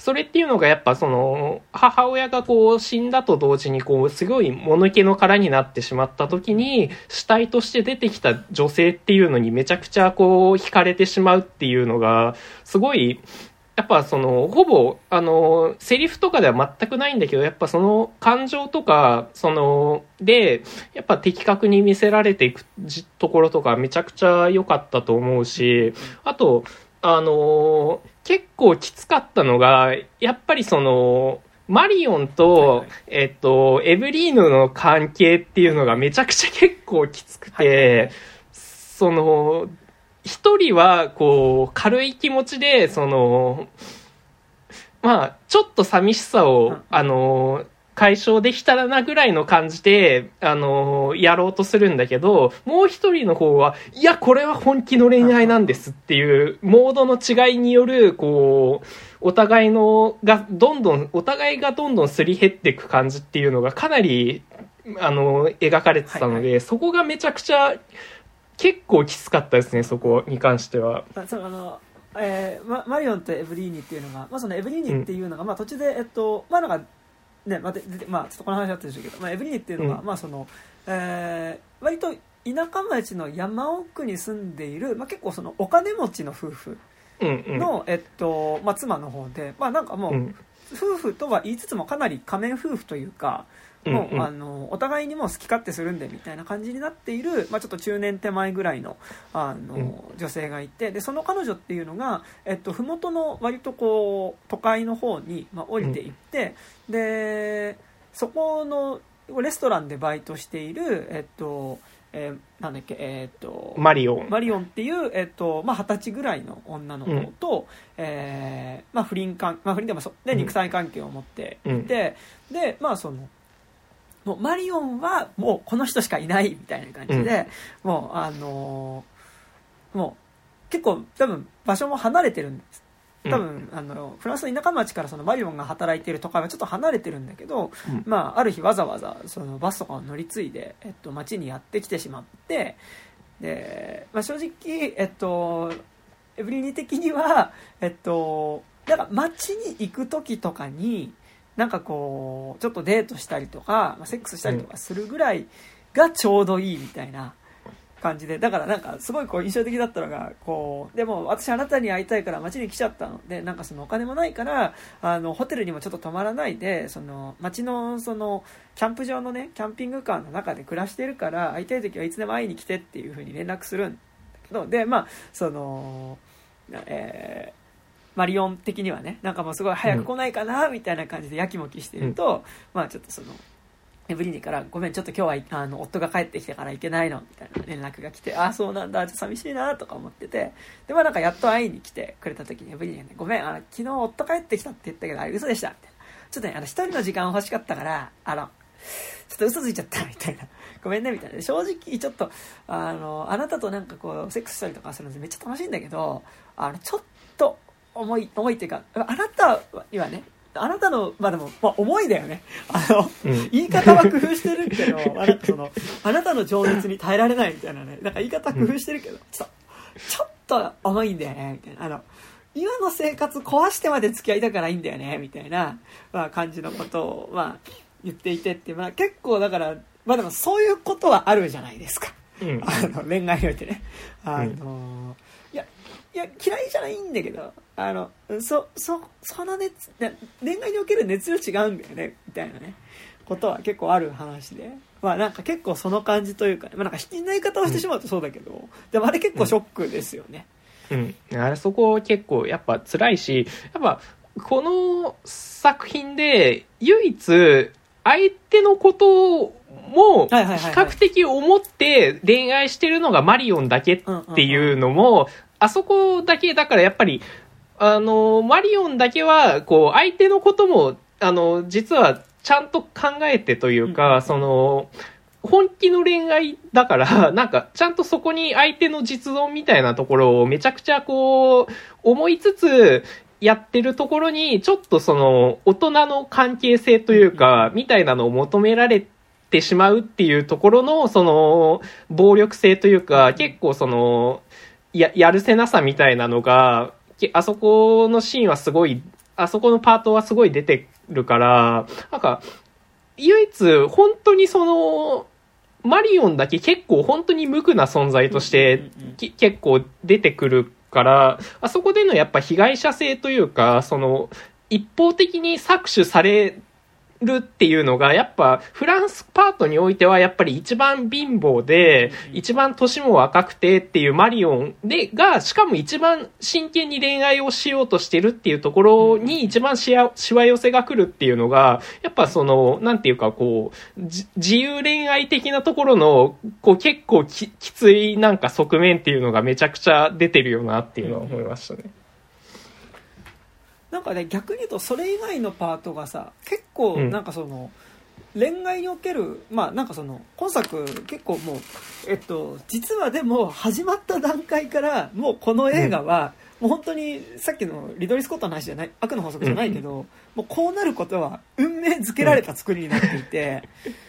それっていうのがやっぱその、母親がこう死んだと同時にこう、すごい物気の殻になってしまった時に、死体として出てきた女性っていうのにめちゃくちゃこう、惹かれてしまうっていうのが、すごい、やっぱその、ほぼ、あの、セリフとかでは全くないんだけど、やっぱその感情とか、その、で、やっぱ的確に見せられていくじところとかめちゃくちゃ良かったと思うし、あと、あの、結構きつかったのが、やっぱりその、マリオンと、はいはい。えっと、エブリーヌの関係っていうのがめちゃくちゃ結構きつくて、はいその、一人は、こう、軽い気持ちで、その、まあ、ちょっと寂しさを、うん。あの、解消できたらなぐらいの感じで、あの、やろうとするんだけど、もう一人の方は、いや、これは本気の恋愛なんですっていう、モードの違いによる、こう、お互いの、が、どんどん、お互いがどんどんすり減っていく感じっていうのがかなり、あの、描かれてたので、はい。そこがめちゃくちゃ、結構きつかったですね、そこに関しては。あそのえーママリオンとエブリーニっていうのが、まあ、そのエブリーニっていうのが、まあ、途中で、えっとまあ、なんかね、まあまあ、ちょっとこの話あったでしょうけど、まあ、エブリーニっていうのが、うんまあそのえー割と田舎町の山奥に住んでいる、まあ、結構そのお金持ちの夫婦うんうん。の、えっとまあ、妻の方で、まあ、なんかもう、うん夫婦とは言いつつもかなり仮面夫婦というかもう、あのお互いにもう好き勝手するんでみたいな感じになっている、まあ、ちょっと中年手前ぐらいのあの、女性がいてでその彼女っていうのが、えっと麓の割とこう都会の方に、まあ、降りていって、でそこのレストランでバイトしている、えっとえーなんだっけえっとマリオン。マリオンっていう、えっとまあ、20歳ぐらいの女の子と、えーまあ、不倫関、まあ、不倫でもそでうん。肉体関係を持っていうん。て、でまあそのもうマリオンはもうこの人しかいないみたいな感じで、もうあのーもう結構多分場所も離れてるんです。多分、あのフランスの田舎町からそのマリオンが働いている都会はちょっと離れてるんだけど、うん。まあ、ある日わざわざそのバスとかを乗り継いで、えっと、町にやってきてしまってで、まあ、正直、えっと、エブリニ的には、えっと、なんか街に行く時とかになんかこうちょっとデートしたりとか、まあ、セックスしたりとかするぐらいがちょうどいいみたいな感じでだからなんかすごいこう印象的だったのがこうでも私あなたに会いたいから街に来ちゃったのでなんかそのお金もないからあのホテルにもちょっと泊まらないでその街のそのキャンプ場のねキャンピングカーの中で暮らしてるから会いたい時はいつでも会いに来てっていう風に連絡するんだけどでまあそのえーマリオン的にはねなんかもうすごい早く来ないかなみたいな感じでやきもきしてると、まあちょっとそのエブリニから「ごめんちょっと今日はあの夫が帰ってきてから行けないの」みたいな連絡が来て「ああそうなんだちょっと寂しいな」とか思っててでまあなんかやっと会いに来てくれた時にエブリニがね「ごめんあの昨日夫帰ってきたって言ったけどあれ嘘でした」みたいな「ちょっとねあの一人の時間欲しかったからあのちょっと嘘ついちゃった」みたいな「ごめんね」みたいな。正直ちょっとあのあなたとなんかこうセックスしたりとかするのめっちゃ楽しいんだけどあのちょっと重い重いっていうかあなたにはねあなたのまあでも、まあ、重いだよね。あのうん。言い方は工夫してるけど、ま あ、なんかそのあなたの情熱に耐えられないみたいなね。なんか言い方は工夫してるけど、ちょっとちょっと重いんだよねみたいな。あの今の生活壊してまで付き合いたくないんだよねみたいな、まあ、感じのことを、まあ、言っていてって、まあ、結構だからまあでもそういうことはあるじゃないですか。うん。あの恋愛においてね。あの、いやいや嫌いじゃないんだけどあのそそその熱な恋愛における熱量違うんだよねみたいなねことは結構ある話で。まあなんか結構その感じというか、まあ、なんか引きない方をしてしまうとそうだけど、でもあれ結構ショックですよね、うん。あれそこ結構やっぱ辛いし、やっぱこの作品で唯一相手のことも比較的思って恋愛してるのがマリオンだけっていうのも、あそこだけだからやっぱり、あの、マリオンだけは、こう、相手のことも、あの、実はちゃんと考えてといううん。か、その、本気の恋愛だから、なんか、ちゃんとそこに相手の実存みたいなところをめちゃくちゃこう、思いつつ、やってるところに、ちょっとその、大人の関係性というか、みたいなのを求められてしまうっていうところの、その、暴力性というか、結構その、や、やるせなさみたいなのが、けあそこのシーンはすごい、あそこのパートはすごい出てるから、なんか、唯一、本当にその、マリオンだけ結構本当に無垢な存在として結構出てくるから、あそこでのやっぱ被害者性というか、その、一方的に搾取されるっていうのが、やっぱフランスパートにおいてはやっぱり一番貧乏で、一番年も若くてっていうマリオンで、が、しかも一番真剣に恋愛をしようとしてるっていうところに一番しわ寄せが来るっていうのが、やっぱその、なんていうかこう、じ自由恋愛的なところの、こう結構ききついなんか側面っていうのがめちゃくちゃ出てるよなっていうのは思いましたね。なんかね逆に言うとそれ以外のパートがさ結構うん。なんかその、恋愛におけるまあなんかその今作結構もうえっと実はでも始まった段階からもうこの映画は、もう本当にさっきのリドリー・スコットの話じゃない悪の法則じゃないけど、もうこうなることは運命づけられた作りになっていて、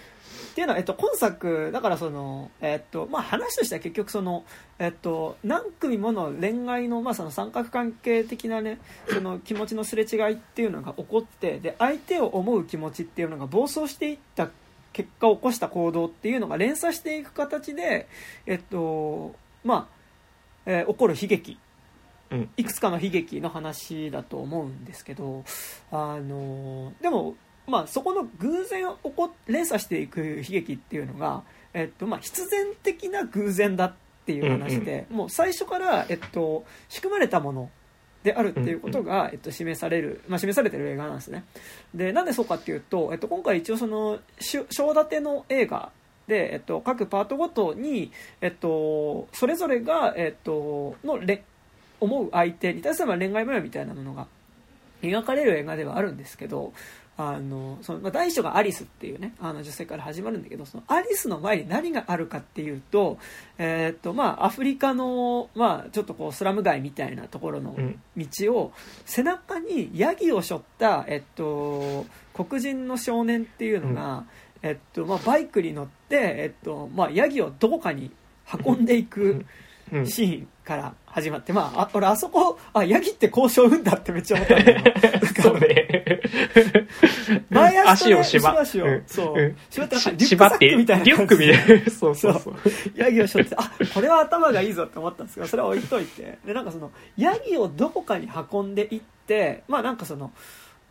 っていうのは、えっと、今作だからその、えっとまあ、話としては結局その、えっと、何組もの恋愛の,、まあその三角関係的な、ね、その気持ちのすれ違いっていうのが起こってで相手を思う気持ちっていうのが暴走していった結果を起こした行動っていうのが連鎖していく形で、えっとまあえー起こる悲劇うん。いくつかの悲劇の話だと思うんですけどあのでもまあ、そこの偶然起こ連鎖していく悲劇っていうのが、えっとまあ、必然的な偶然だっていう話で、もう最初から、えっと、仕組まれたものであるっていうことが、えっと、示される、まあ、示されてる映画なんですね。でなんでそうかっていうと、えっと、今回一応そのし章立ての映画で、えっと、各パートごとに、えっと、それぞれが、えっと、のれ思う相手に対するまあ恋愛模様みたいなものが描かれる映画ではあるんですけどあのその、まあ、第一章がアリスっていうねあの女性から始まるんだけどそのアリスの前に何があるかっていうと,、えーっとまあ、アフリカの、まあ、ちょっとこうスラム街みたいなところのうん。道を背中にヤギを背負った、えっと、黒人の少年っていうのが、えっとまあ、バイクに乗って、えっとまあ、ヤギをどこかに運んでいくうん。シーンから始まって、まあ、あ俺あそこあヤギって交渉運だってめっちゃ思ったんだけど そうね。前足を縛後ろ足をうんそう。うん。縛って縛って、サックみたいなリュックみたいな。そうそうそう。ヤギを背負ってあこれは頭がいいぞって思ったんですけどそれは置いといて。でなんかそのヤギをどこかに運んでいってまあなんかその、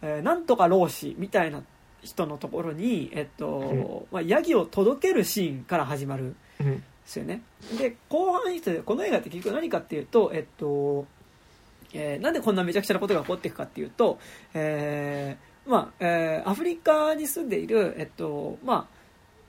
えーなんとか老子みたいな人のところに、えっとまあ、ヤギを届けるシーンから始まるですよね。で後半にしてこの映画って結局何かっていうとえっとえーなんでこんなめちゃくちゃなことが起こっていくかっていうと、えーまあえーアフリカに住んでいる、えっとまあ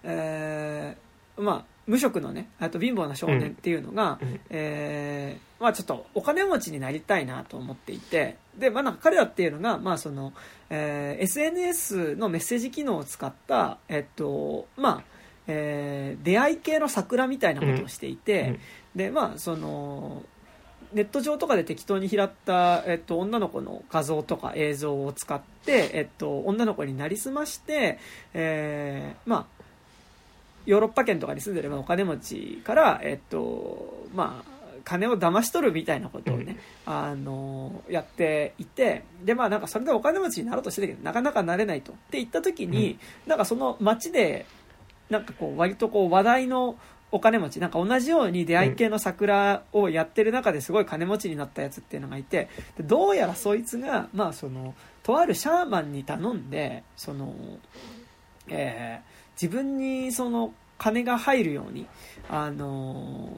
えーまあ、無職のねあと貧乏な少年っていうのが、うんえーまあ、ちょっとお金持ちになりたいなと思っていてで、まあ、なんか彼らっていうのが、まあそのえー SNS のメッセージ機能を使った、えっとまあえー出会い系の桜みたいなことをしていて、うんでまあそのネット上とかで適当に拾った、えっと、女の子の画像とか映像を使って、えっと、女の子になりすまして、えーまあヨーロッパ圏とかに住んでればお金持ちから、えっとまあ、金を騙し取るみたいなことをね、あのやっていてでまあなんかそれでお金持ちになろうとしてたけどなかなかなれないと。って言った時に、なんかその街でなんかこう割とこう話題のお金持ちなんか同じように出会い系の桜をやってる中ですごい金持ちになったやつっていうのがいてでどうやらそいつがまあそのとあるシャーマンに頼んでその、えー自分にその金が入るようにあの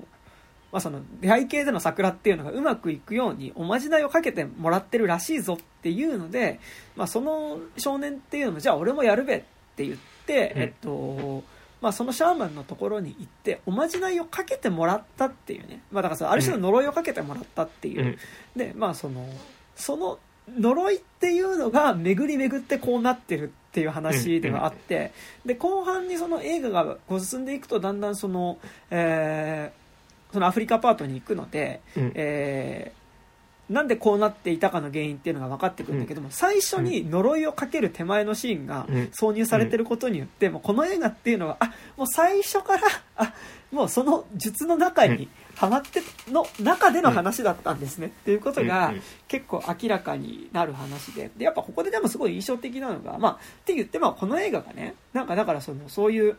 まあ、その出会い系での桜っていうのがうまくいくようにおまじないをかけてもらってるらしいぞっていうので、まあ、その少年っていうのもじゃあ俺もやるべって言って、うん。えっとまあ、そのシャーマンのところに行っておまじないをかけてもらったっていうね、まあ、だからそのある種の呪いをかけてもらったっていう、うん。でまあそのその呪いっていうのが巡り巡ってこうなってるっていう話ではあって、で後半にその映画が進んでいくとだんだんその、えーそのアフリカパートに行くので、うん。えーなんでこうなっていたかの原因っていうのが分かってくるんだけども、最初に呪いをかける手前のシーンがうん。挿入されてることによって、もうこの映画っていうのはあもう最初からあもうその術の中にハマっての中での話だったんですねっていうことがうん。結構明らかになる話で。でやっぱここででもすごい印象的なのがまあって言ってもこの映画がねなんかだからそのそういう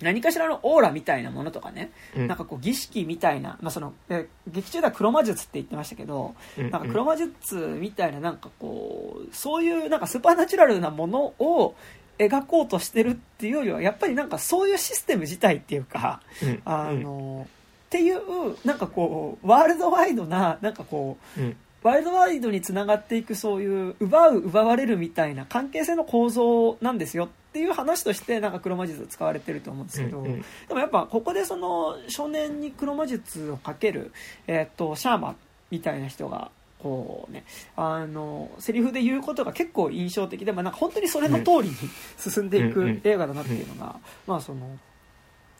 何かしらのオーラみたいなものとかね、うん。なんかこう儀式みたいな、まあ、そのえ劇中では黒魔術って言ってましたけど、うんなん。か黒魔術みたいななんかこうそういうなんかスーパーナチュラルなものを描こうとしてるっていうよりはやっぱりなんかそういうシステム自体っていうかうん。あの、っていうなんかこうワールドワイドななんかこううんワイルドワイドにつながっていくそういう奪う奪われるみたいな関係性の構造なんですよっていう話としてなんか黒魔術使われてると思うんですけど、うんうんでもやっぱここでその少年に黒魔術をかける、えーっとシャーマンみたいな人がこうねあのセリフで言うことが結構印象的で、まあ、なんか本当にそれの通りに進んでいく映画だなっていうのが、まあその。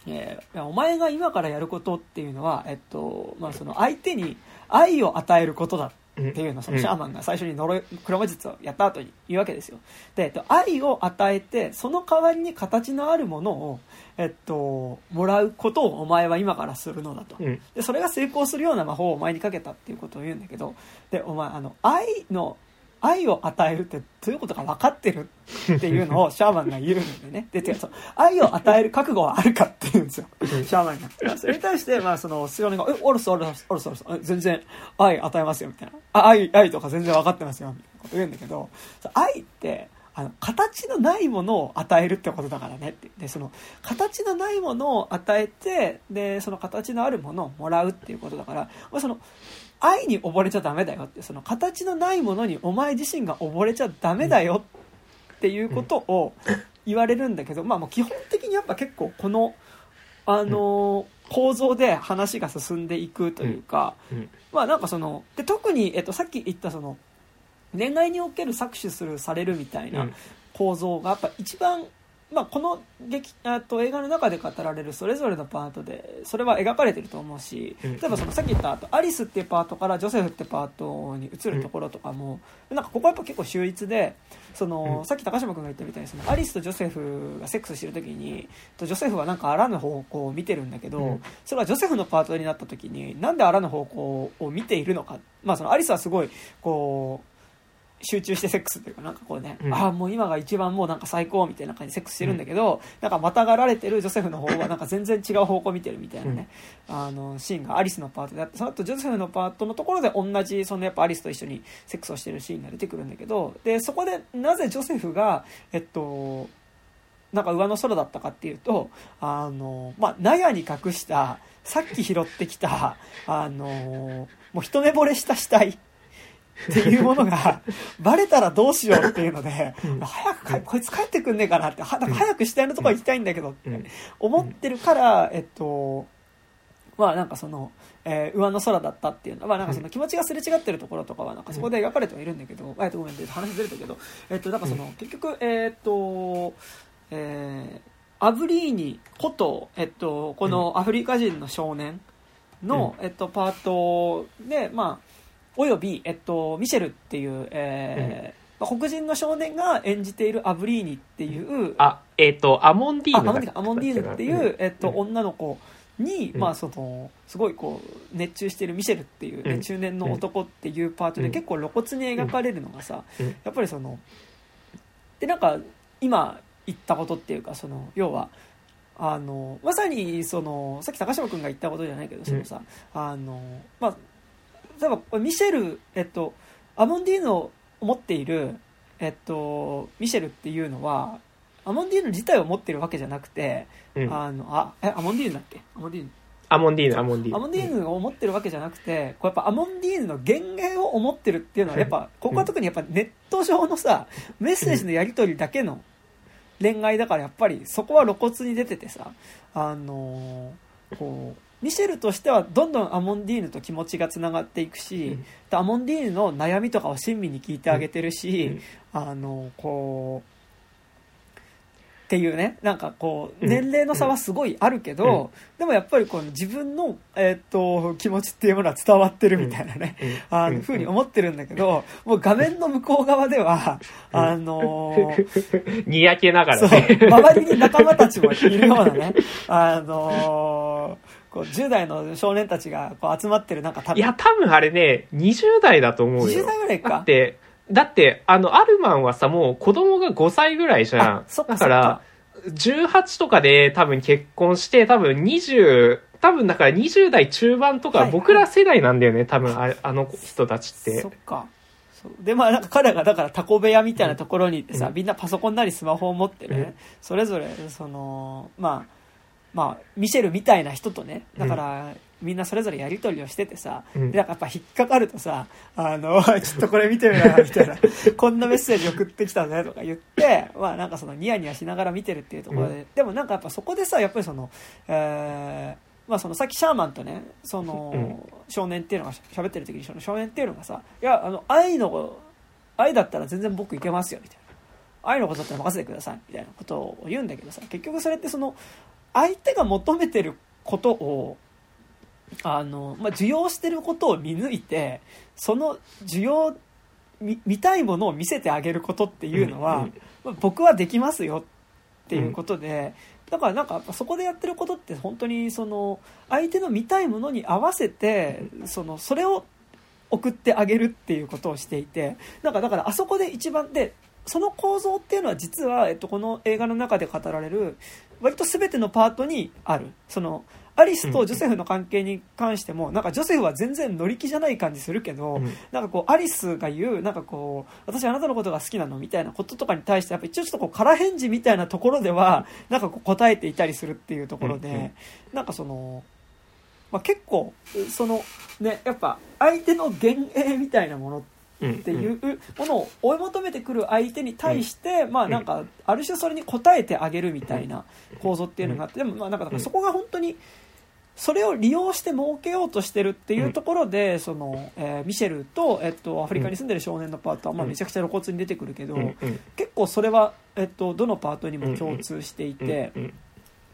えお前が今からやることっていうのは、えっとまあ、その相手に愛を与えることだっていうのをそのシャーマンが最初に呪い黒魔術をやった後に言うわけですよ。で、えっと、愛を与えてその代わりに形のあるものを、えっと、もらうことをお前は今からするのだと。うん。でそれが成功するような魔法をお前にかけたっていうことを言うんだけどでお前あの愛の愛を与えるってどういうことか分かってるっていうのを シャーマンが言うんだよね。でてかそう愛を与える覚悟はあるかって言うんですよ。シャーマンが。それに対して、まあ、その少年が「えおるすおるすおるすおるすあ全然愛与えますよ」みたいな「あ愛愛とか全然分かってますよ」みたいなこと言うんだけど愛ってあの形のないものを与えるってことだからね。ってでその形のないものを与えてでその形のあるものをもらうっていうことだから、まあ、その愛に溺れちゃダメだよってその形のないものにお前自身が溺れちゃダメだよっていうことを言われるんだけど、まあもう基本的にやっぱ結構このあの構造で話が進んでいくというか、うん。まあなんかそので特に、えっと、さっき言ったその恋愛における搾取するされるみたいなうん。構造がやっぱ一番、まあ、この劇あと映画の中で語られるそれぞれのパートでそれは描かれてると思うしうん。例えばそのさっき言ったあとアリスっていうパートからジョセフってパートに移るところとかも、なんかここはやっぱ結構秀逸でその、うん。さっき高島君が言ったみたいにそのアリスとジョセフがセックスしてる時にとジョセフはなんかあらぬ方向を見てるんだけど、うん。それはジョセフのパートになった時になんであらぬ方向を見ているのか、まあ、そのアリスはすごいこう集中してセックスっていうかなんかこうね、うん。ああもう今が一番もうなんか最高みたいな感じでセックスしてるんだけど、なんかまたがられてるジョセフの方はなんか全然違う方向見てるみたいなね、あのシーンがアリスのパートであってその後ジョセフのパートのところで同じそのやっぱアリスと一緒にセックスをしてるシーンが出てくるんだけどでそこでなぜジョセフがえっとなんか上の空だったかっていうとあの、まあ、納屋に隠したさっき拾ってきたあのもう一目惚れした死体っていうものが バレたらどうしようっていうので、うん。早く帰こいつ帰ってくんねえかなってはなんか早く死体のところ行きたいんだけどってうん。思ってるから、えっとまあなんかその、えー上の空だったっていうのは、まあなんかその気持ちがすれ違ってるところとかはなんかそこで描かれてはいるんだけど、えっとごめん話ずれたけど、えっとなんかその、結局えーっとえーアブリーニこと、えっと、このアフリカ人の少年の、えっと、パートで、まあ、および、えっと、ミシェルっていう、えーまあ黒人の少年が演じているアブリーニっていう、あ、えっ、と、アモンディーあアモンディーヌアモンディーヌっていう、えっと、うん女の子に、うん。まあそのすごいこう熱中しているミシェルっていう、ねうん。中年の男っていうパートでうん。結構露骨に描かれるのがさ、うん。やっぱりそのでなんか今言ったことっていうかその要はあのまさにそのさっき高島君が言ったことじゃないけどそのさ、あのまあ例えばミシェルえっとアモンディーヌを持っているえっとミシェルっていうのはアモンディーヌ自体を持ってるわけじゃなくて、うん。あのあえアモンディーヌだっけ？アモンディーヌ。アモンディーヌ、アモンディー。ヌ。アモンディーヌを思ってるわけじゃなくてこうやっぱアモンディーヌの源源を思ってるっていうのはやっぱここは特にやっぱネット上のさメッセージのやり取りだけの恋愛だからやっぱりそこは露骨に出ててさあのーこうミシェルとしてはどんどんアモンディーヌと気持ちがつながっていくし、アモンディーヌの悩みとかを親身に聞いてあげてるし、あのこうっていうねなんかこううん。年齢の差はすごいあるけど、でもやっぱりこの自分の、えーっと気持ちっていうものは伝わってるみたいなね、うん。あのふうに思ってるんだけどもう画面の向こう側ではあのーにやけながらね。周りに仲間たちもいるようなねあのーこう10代の少年たちがこう集まってるなんか多いや、多分あれね、20代だと思う20よ。代ぐらいか。だって、だって、あの、アルマンはさ、もう子供が5歳ぐらいじゃん。あそっかだから、18とかで多分結婚して、多分20、多分だから20代中盤とかはいはい僕ら世代なんだよね、多分あれあの人たちって。そっ。か。そう。でまあなんか彼がだからタコ部屋みたいなところに行ってさ、うん。みんなパソコンなりスマホを持ってね、うん。それぞれそのまあまあミシェルみたいな人とねだから、みんなそれぞれやり取りをしててさ、うん。でなんかやっぱ引っかかるとさ「あの ちょっとこれ見てみろよ」みたいな「こんなメッセージ送ってきたね」とか言ってまあなんかそのニヤニヤしながら見てるっていうところで、うでもなんかやっぱそこでさやっぱりそのえーまあ、そのさっきシャーマンとねその、うん。少年っていうのがしゃべってる時にその少年っていうのがさ「いやあの愛の愛だったら全然僕いけますよ」みたいな「愛のことだったら任せてください」みたいなことを言うんだけどさ結局それってその相手が求めてることをあの、まあ、受容してることを見抜いてその受容見見たいものを見せてあげることっていうのは、まあ僕はできますよっていうことで、だからなんかそこでやってることって本当にその相手の見たいものに合わせてそのそれを送ってあげるっていうことをしていてなんかだからあそこで一番でその構造っていうのは実は、えっと、この映画の中で語られる割と全てのパートにある。そのアリスとジョセフの関係に関してもなんかジョセフは全然乗り気じゃない感じするけど、うん。なんかこうアリスが言うなんかこう私あなたのことが好きなのみたいなこととかに対してやっぱ一応ちょっとこう空返事みたいなところではなんかこう答えていたりするっていうところで、なんかその、まあ、結構そのねやっぱ相手の幻影みたいなものうんっていうものを追い求めてくる相手に対して、まあなんかある種それに応えてあげるみたいな構造っていうのがあってでもまあなんかだからそこが本当にそれを利用して儲けようとしてるっていうところでその、えーミシェルと、えっと、アフリカに住んでる少年のパートは、まあ、めちゃくちゃ露骨に出てくるけど、結構それは、えっと、どのパートにも共通していて。うん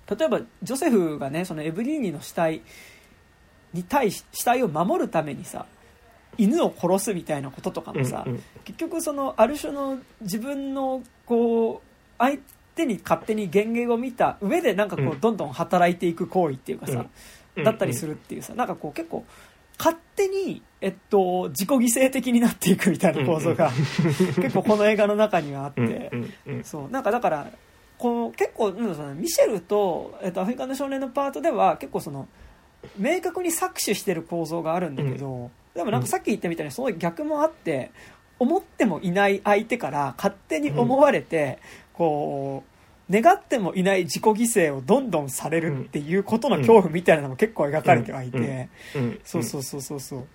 例えばジョセフがねそのエブリーニの死体に対し死体を守るためにさ犬を殺すみたいなこととかもさ、うんうん。結局そのある種の自分のこう相手に勝手に幻影を見た上でなんかこううん。どんどん働いていく行為っていうかさ、うん。だったりするっていうさなんかこう結構勝手に、えっと、自己犠牲的になっていくみたいな構造が 結構この映画の中にはあって。うんうんうん。そう。なんかだからこの結構なんミシェルと、えっと、アフリカの少年のパートでは結構その明確に搾取してる構造があるんだけど、でもなんかさっき言ったみたいにその逆もあって思ってもいない相手から勝手に思われて、こう願ってもいない自己犠牲をどんどんされるっていうことの恐怖みたいなのも結構描かれてはいて、うんうんうんそうそうそうそうそう。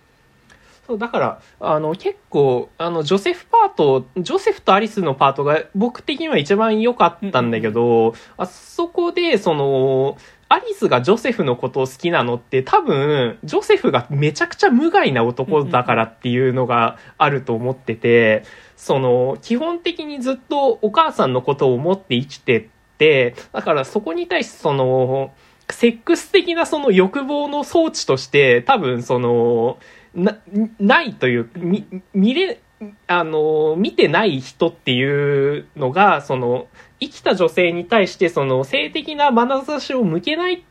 そう、だから、あの、結構、あの、ジョセフパート、ジョセフとアリスのパートが僕的には一番良かったんだけど、あそこで、その、アリスがジョセフのことを好きなのって多分、ジョセフがめちゃくちゃ無害な男だからっていうのがあると思ってて、その、基本的にずっとお母さんのことを思って生きてって、だからそこに対してその、セックス的なその欲望の装置として、多分その、な、ないという、み、見れ、あの、見てない人っていうのが、その、生きた女性に対してその性的な眼差しを向けない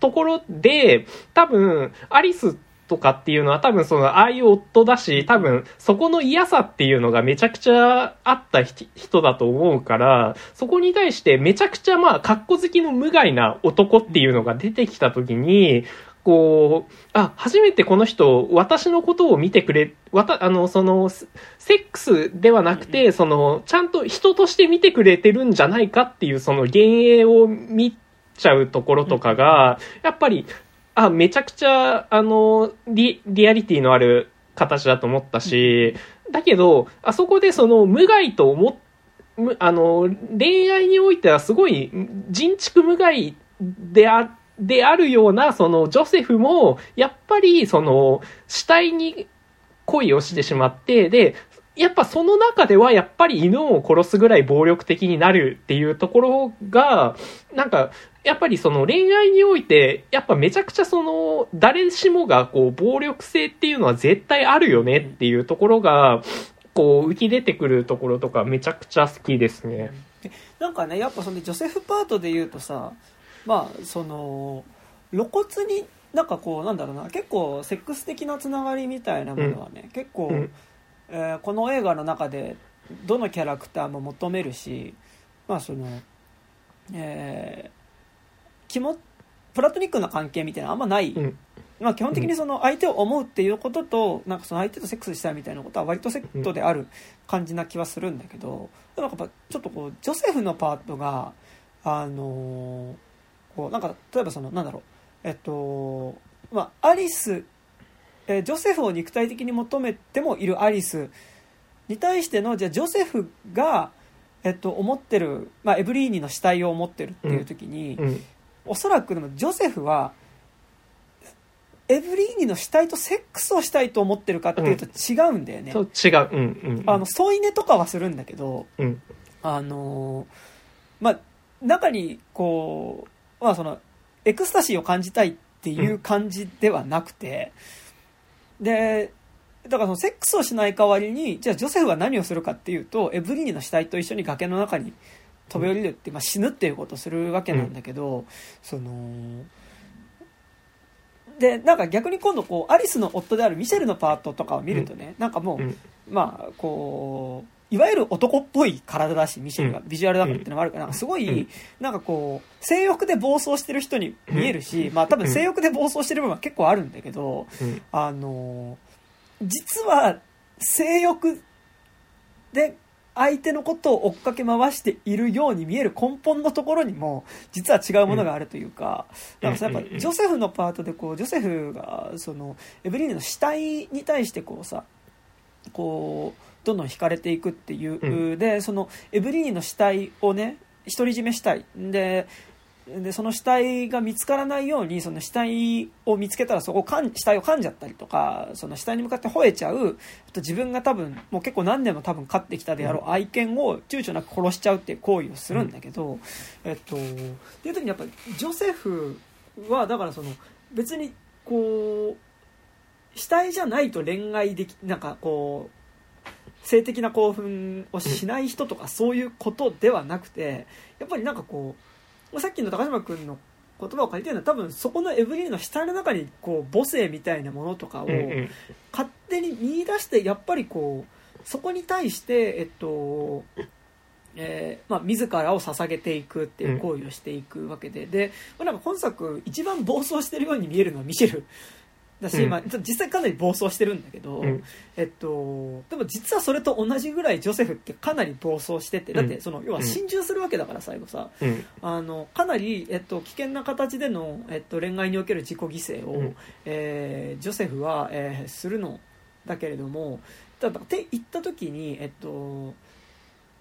ところで、多分、アリスとかっていうのは多分その、ああいう夫だし、多分、そこの嫌さっていうのがめちゃくちゃあった人だと思うから、そこに対してめちゃくちゃまあ、格好好きの無害な男っていうのが出てきた時に、こう、あ、初めてこの人、私のことを見てくれ、わた、あの、その、セセックスではなくて、その、ちゃんと人として見てくれてるんじゃないかっていう、その、幻影を見ちゃうところとかが、やっぱり、あ、めちゃくちゃ、あの、リ、リアリティのある形だと思ったし、だけど、あそこでその、無害と思っむあの、恋愛においてはすごい人畜無害であ、であるような、その、ジョセフも、やっぱり、その、死体に恋をしてしまって、で、やっぱその中では、やっぱり犬を殺すぐらい暴力的になるっていうところが、なんか、やっぱりその恋愛において、やっぱめちゃくちゃその、誰しもがこう、暴力性っていうのは絶対あるよねっていうところが、こう、浮き出てくるところとかめちゃくちゃ好きですね。なんかねやっぱそのジョセフパートで言うとさまあその露骨になんかこうなんだろうな結構セックス的なつながりみたいなものはね、結構、うん。えーこの映画の中でどのキャラクターも求めるしまあそのえー気もプラトニックな関係みたいなのあんまない、うん。まあ、基本的にその相手を思うっていうこととなんかその相手とセックスしたいみたいなことは割とセットである感じな気はするんだけどでもなんかやっぱちょっとこうジョセフのパートがあのーこうなんか例えばそのなんだろうえっとまあアリスえージョセフを肉体的に求めてもいるアリスに対してのじゃあジョセフがえっと思ってる、まあ、エブリーニの死体を思ってるっていう時に、うん。おそらくでもジョセフはエブリーニの死体とセックスをしたいと思ってるかっていうと違うんだよね、そう、違う。うん、うん。あの添い寝とかはするんだけどうん。あのまあ中にこうまあそのエクスタシーを感じたいっていう感じではなくて、でだからそのセックスをしない代わりにじゃあジョセフは何をするかっていうとエヴリーヌの死体と一緒に崖の中に飛び降りるって、まあ、死ぬっていうことをするわけなんだけど、そのでなんか逆に今度こうアリスの夫であるミシェルのパートとかを見るとね、なんかもう、うん。まあこういわゆる男っぽい体だしミシェルがうん。ビジュアルだからっていうのもあるからすごうん。いなんかこう性欲で暴走してる人に見えるしまあ多分性欲で暴走してる部分は結構あるんだけどうん。あの実は性欲で相手のことを追っかけ回しているように見える根本のところにも実は違うものがあるというか、うん。なんかさやっぱジョセフのパートでこうジョセフがそのエブリーヌの死体に対してこうさこうどんどん惹かれていくっていう、うでそのエブリーヌの死体をね独り占めしたい。ででその死体が見つからないようにその死体を見つけたらそこをかん死体を噛んじゃったりとかその死体に向かって吠えちゃう。あと自分が多分もう結構何年も多分飼ってきたであろう愛犬を躊躇なく殺しちゃうっていう行為をするんだけど、えっとっていう時にやっぱジョセフはだからその別にこう死体じゃないと恋愛できなんかこう性的な興奮をしない人とかそういうことではなくてやっぱりなんかこうまあさっきの高島君の言葉を借りてるのは多分そこのエブリィの死体の中にこう母性みたいなものとかを勝手に見出してやっぱりこうそこに対してえっとえーまあ、自らを捧げていくっていう行為をしていくわけで、で、まあ、なんか今作一番暴走してるように見えるのはミシェルだし、うん。まあ、実際かなり暴走してるんだけど、うん。えっと、でも実はそれと同じぐらいジョセフってかなり暴走しててだってその要は心中するわけだから最後さ、うん。あのかなり、えっと、危険な形での、えっと、恋愛における自己犠牲を、うん。えージョセフは、えーするのだけれどもただって言った時に、えっと、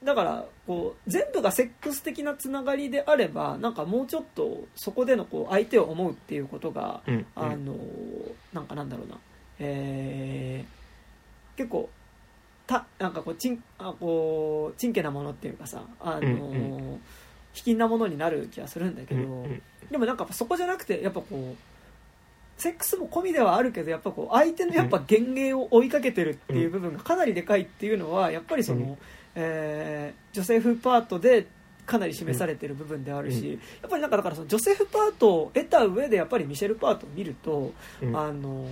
だからこう全部がセックス的なつながりであればなんかもうちょっとそこでのこう相手を思うっていうことが、うんあのなんかなんだろうな、えー結構たなんかこうちんあこうちんけなものっていうかさあの、うんう卑近なものになる気がするんだけど、うんうん。でもなんかそこじゃなくてやっぱこうセックスも込みではあるけどやっぱこう相手のやっぱ幻影を追いかけてるっていう部分がかなりでかいっていうのはやっぱりその、うんえージョセフパートでかなり示されてる部分であるし、うん。やっぱりなんかだからそのジョセフパートを得た上でやっぱりミシェルパートを見ると、うん。あの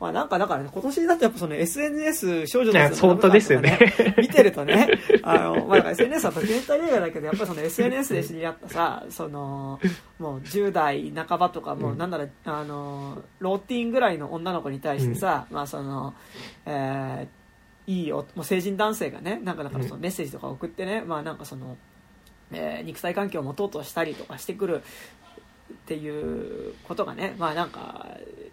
まあなんかだからね今年だとやっぱその SNS 少女の本当ですよね。見てるとね、あの、まあ、SNS はドキュメンタリー映画だけど、やっぱりその SNS で知り合ったさ、その、もう10代半ばとか、もうなんなら、あの、ローティーンぐらいの女の子に対してさ、まあその、えーいいよ、もう成人男性がね、なんかだからそのメッセージとか送ってね、まあなんかその、えー肉体関係を持とうとしたりとかしてくるっていうことがね、まあなんか、え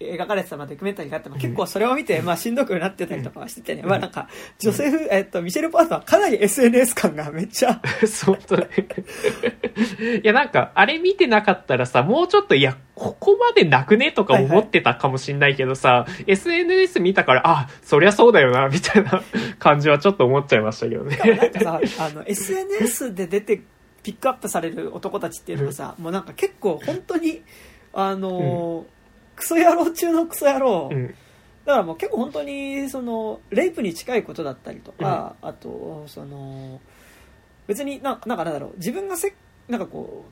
描かれてたまあドキュメンタリーがあって、まあ、結構それを見て、まあしんどくなってたりとかはしててね、まあなんか、ジョセフ、えっと、ミシェル・パートはかなり SNS 感がめっちゃ、そうとね。いや、なんか、あれ見てなかったらさ、もうちょっと、いや、ここまでなくね？とか思ってたかもしんないけどさ、SNS 見たから、あ、そりゃそうだよな、みたいな 感じはちょっと思っちゃいましたけどね。なんかさ、あの、SNS で出て、ピックアップされる男たちっていうのがさ、もうなんか結構本当に、あのークソ野郎中のクソ野郎、うん。だからもう結構本当にそのレイプに近いことだったりとか、あとその別にななんかなんだろう。自分がせなんかこ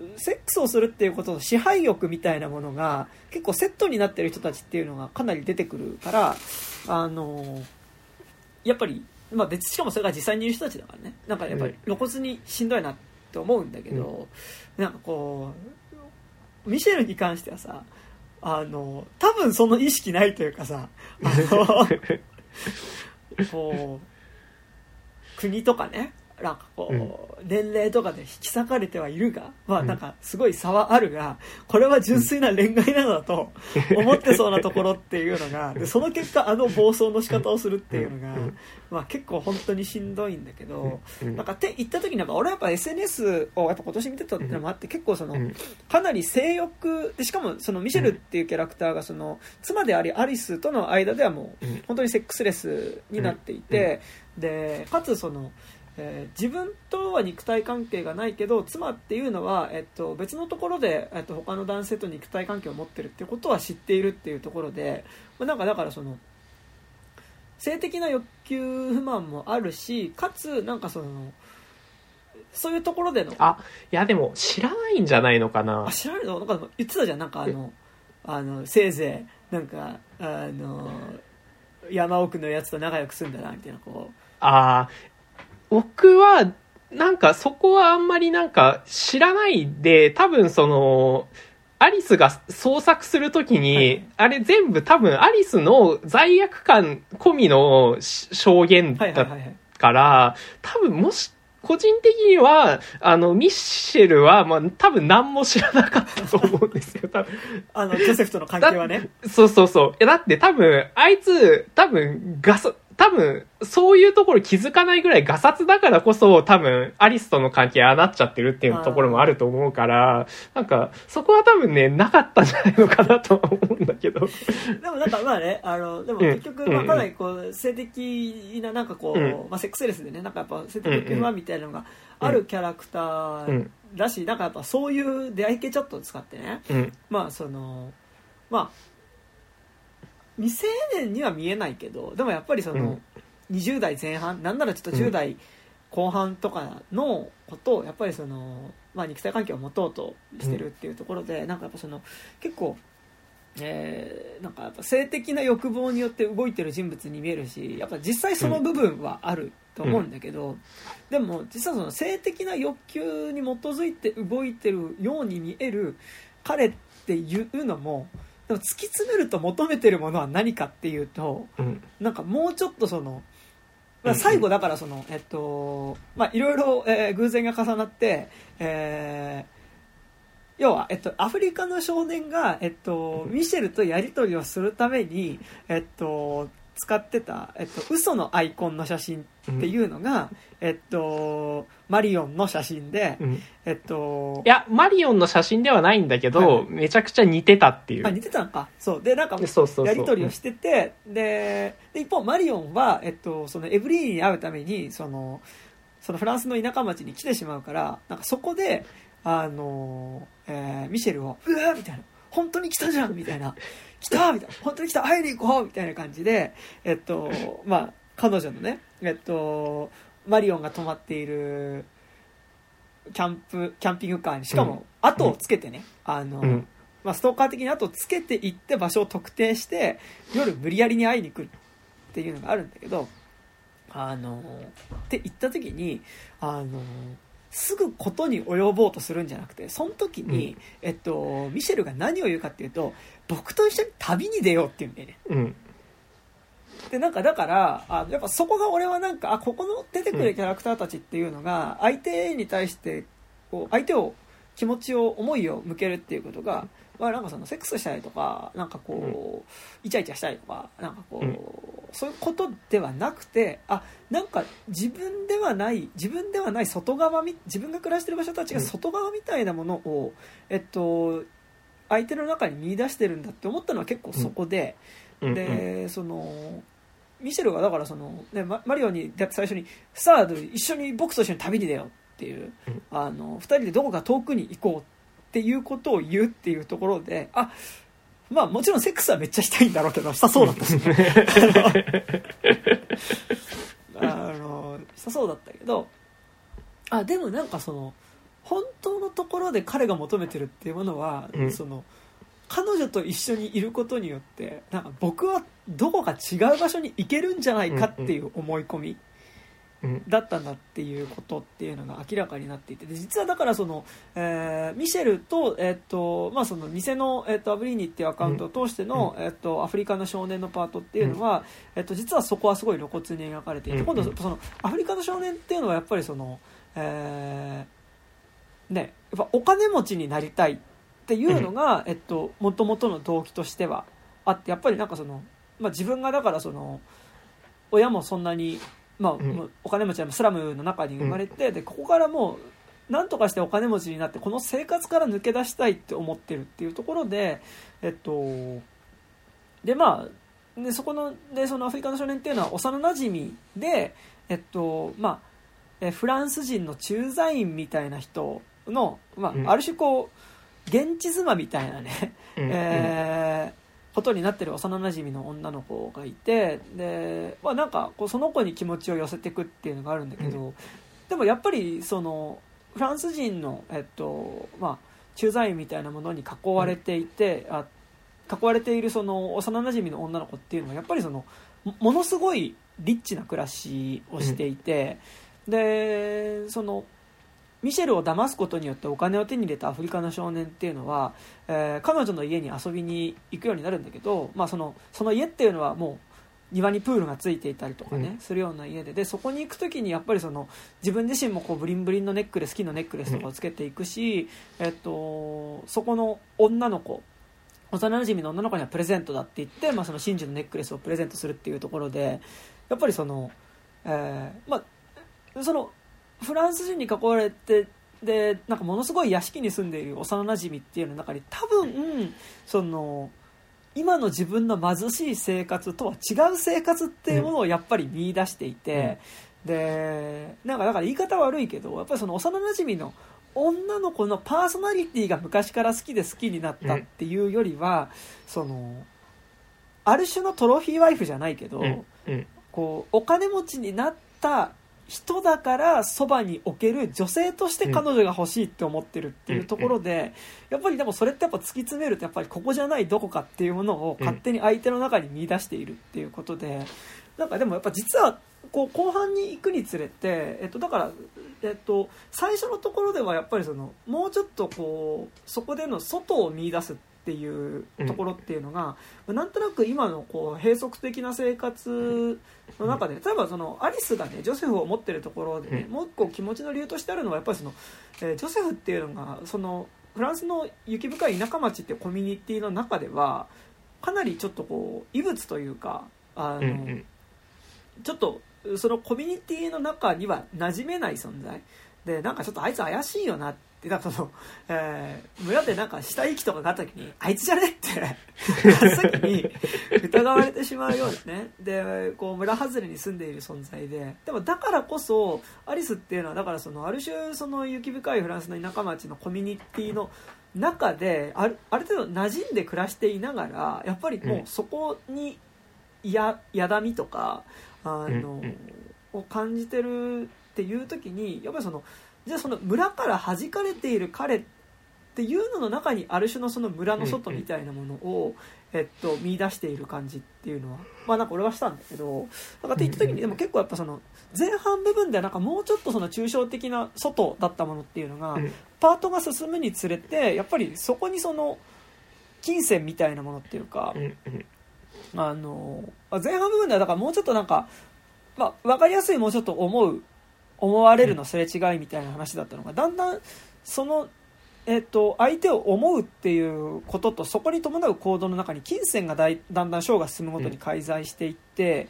うセックスをするっていうことの支配欲みたいなものが結構セットになってる人たちっていうのがかなり出てくるからあのやっぱり、まあ、別しかもそれが実際にいる人たちだからね。なんかやっぱり露骨にしんどいなって思うんだけど、なんかこうミシェルに関してはさあの多分その意識ないというかさあの こう国とかねなんかこう、年齢とかで引き裂かれてはいるが、まあうん。なんかすごい差はあるが、これは純粋な恋愛なのだと 思ってそうなところっていうのが、でその結果あの暴走の仕方をするっていうのがうん、まあ結構本当にしんどいんだけど、うん。なんかって言った時にやっぱ俺はやっぱ SNS をやっぱ今年見てたっていうのもあって結構その、うん。かなり性欲でしかもそのミシェルっていうキャラクターがその妻でありアリスとの間ではもううん。本当にセックスレスになっていて、でかつその、えー自分とは肉体関係がないけど妻っていうのは、えっと、別のところで、えっと、他の男性と肉体関係を持ってるっていうことは知っているっていうところで、まあなんかだからその性的な欲求不満もあるしかつなんかそのそういうところでのあ、いやでも知らないんじゃないのかな。あ。知らないの？なんか言ってたじゃん。なんかあのあのせいぜいなんかあの山奥のやつと仲良くすんだなみたいなこう。ああ、僕は、なんかそこはあんまりなんか知らないで、多分その、アリスが創作するときに、はいあれ全部多分アリスの罪悪感込みの証言だから、多分もし、個人的には、あの、ミッシェルは、まあ、多分何も知らなかったと思うんですよ、多分。あのジョセフとの関係はねそうそうそう。え、だって多分、あいつ、多分、ガサ、多分、そういうところ気づかないぐらいガサツだからこそ、多分、アリスとの関係ああなっちゃってるっていうところもあると思うから、なんか、そこは多分ね、なかったんじゃないのかなとは思うんだけど。でもなんかまあねあのでもうん結局まあうん。かなりこう性的ななんかこう、うん。まあ、セックスレスでね。なんかやっぱ性的不満みたいなのがあるキャラクターだし、なんかやっぱそういう出会い系チャットを使ってね。うん。まあそのまあ未成年には見えないけどでもやっぱりその、20代前半なんならちょっと10代後半とかのことをやっぱりその、まあ、肉体関係を持とうとしてるっていうところで、なんかやっぱその結構、えーなんかやっぱ性的な欲望によって動いてる人物に見えるしやっぱ実際その部分はあると思うんだけど、でも実はその性的な欲求に基づいて動いてるように見える彼っていうのもでも突き詰めると求めてるものは何かっていうとうん。なんかもうちょっとその、まあ、最後だからその、えっとまあいろいろ、えー偶然が重なって、えー要は、えっと、アフリカの少年が、えっと、ミシェルとやり取りをするために、えっと、使ってた、えっと、嘘のアイコンの写真っていうのが、えっと、マリオンの写真で、うん。えっとい、や、マリオンの写真ではないんだけど、はいめちゃくちゃ似てたっていう。あ似てたのかそうでなんかそうそうそう。やり取りをしてて、でで一方マリオンは、えっと、そのエブリーに会うためにそのそのフランスの田舎町に来てしまうからなんかそこであの、えーミシェルを「うわ!」みたいな「本当に来たじゃん!」みたいな「来た!」みたいな「本当に来た会いに行こう!」みたいな感じでえっとまあ彼女のねえっとマリオンが泊まっているキャンプキャンピングカーにしかも後をつけてね、あの、うん。まあ、ストーカー的に後をつけていって場所を特定して夜無理やりに会いに来るっていうのがあるんだけどあのって言った時にあのすぐことに及ぼうとするんじゃなくてその時に、えっと、ミシェルが何を言うかっていうと僕と一緒に旅に出ようっていうんだよね。うん。でなんかだからあやっぱそこが俺はなんかあここの出てくるキャラクターたちっていうのが相手に対してこう相手を気持ちを思いを向けるっていうことが、まあ、なんかそのセックスしたりとかなんかこう、イチャイチャしたりとかなんかこう、うん。そういうことではなくてあなんか自分ではない自分ではない外側み自分が暮らしてる場所たちが外側みたいなものを、えっと相手の中に見出してるんだって思ったのは結構そこで。うん。で、そのミシェルがだからその、ね、ママリオに最初に「さあ一緒に僕と一緒に旅に出よう」っていう、うんあの2人でどこか遠くに行こうっていうことを言うっていうところであまあもちろんセックスはめっちゃしたいんだろうけどしたそうだったし、ね、あのしたそうだったけどあでもなんかその本当のところで彼が求めてるっていうものは、うん。その彼女と一緒にいることによってなんか僕はどこか違う場所に行けるんじゃないかっていう思い込みうん。だったんだっていうことっていうのが明らかになっていて。で実はだからその、えーミシェルと,、えっとまあ、その偽の、えっとアブリーニっていうアカウントを通しての、えっとアフリカの少年のパートっていうのは、えっと実はそこはすごい露骨に描かれていて、うん。今度そのアフリカの少年っていうのはやっぱりその、えーね、やっぱお金持ちになりたいっていうのが、えっと元々の動機としてはあってやっぱりなんかその、まあ、自分がだからその親もそんなに、まあお金持ちはスラムの中に生まれて、でここからもうなんとかしてお金持ちになってこの生活から抜け出したいって思ってるっていうところでえっとでまあでそこのでそのアフリカの少年っていうのは幼なじみでえっとまあえフランス人の駐在員みたいな人の、まうん。あ、ある種こう現地妻みたいなね、うん。えーことになってる幼なじみの女の子がいてで、まあ、なんかこうその子に気持ちを寄せていくっていうのがあるんだけど、でもやっぱりそのフランス人の、えっとまあ、駐在員みたいなものに囲われていて、あ囲われているその幼なじみの女の子っていうのはやっぱりそのもものすごいリッチな暮らしをしていて、でそのミシェルを騙すことによってお金を手に入れたアフリカの少年っていうのは、えー、彼女の家に遊びに行くようになるんだけど、まあ、そのその家っていうのはもう庭にプールがついていたりとかね、うん、するような家ででそこに行く時にやっぱりその自分自身もこうブリンブリンのネックレス金のネックレスとかをつけていくし、うん、えっと、そこの女の子幼馴染の女の子にはプレゼントだって言って、まあ、その真珠のネックレスをプレゼントするっていうところでやっぱりその、えー、まあそのフランス人に囲われてでなんかものすごい屋敷に住んでいる幼なじみっていうの中に多分その今の自分の貧しい生活とは違う生活っていうものをやっぱり見出していて、うん、でなんかだから言い方悪いけどやっぱりその幼なじみの女の子のパーソナリティが昔から好きで好きになったっていうよりは、うん、そのある種のトロフィーワイフじゃないけど、うん、こうお金持ちになった人だからそばに置ける女性として彼女が欲しいって思ってるっていうところで、やっぱりでもそれってやっぱ突き詰めるとやっぱりここじゃないどこかっていうものを勝手に相手の中に見出しているっていうことでなんかでもやっぱ実はこう後半に行くにつれて、えっと、だから、えっと、最初のところではやっぱりそのもうちょっとこうそこでの外を見出すっていうところっていうのが、うん、なんとなく今のこう閉塞的な生活の中で例えばそのアリスがねジョセフを持ってるところでね、もう一個気持ちの理由としてあるのはやっぱりその、えー、ジョセフっていうのがそのフランスの雪深い田舎町っていうコミュニティの中ではかなりちょっとこう異物というかあの、うんうん、ちょっとそのコミュニティの中には馴染めない存在。でなんかちょっとあいつ怪しいよなってでなんかその、えー、村でなんか死体遺棄とかがあった時にあいつじゃねって 真っ先に疑われてしまうようなね。でこう村外れに住んでいる存在で。でもだからこそアリスっていうのはだからそのある種その雪深いフランスの田舎町のコミュニティの中であるある程度馴染んで暮らしていながらやっぱりもうそこにややだみとかあの、を感じてるっていう時にやっぱりその。じゃあその村から弾かれている彼っていうのの中にある種のその村の外みたいなものを、えっと、見出している感じっていうのはまあなんか俺はしたんだけどだからって言った時にでも結構やっぱその前半部分ではなんかもうちょっとその抽象的な外だったものっていうのがパートが進むにつれてやっぱりそこにその金銭みたいなものっていうかあの前半部分ではだからもうちょっとなんか、まあ、分かりやすいもうちょっと思う思われるのすれ違いみたいな話だったのがだんだんその、えっと、相手を思うっていうこととそこに伴う行動の中に金銭がだいだんだんショーが進むごとに介在していって、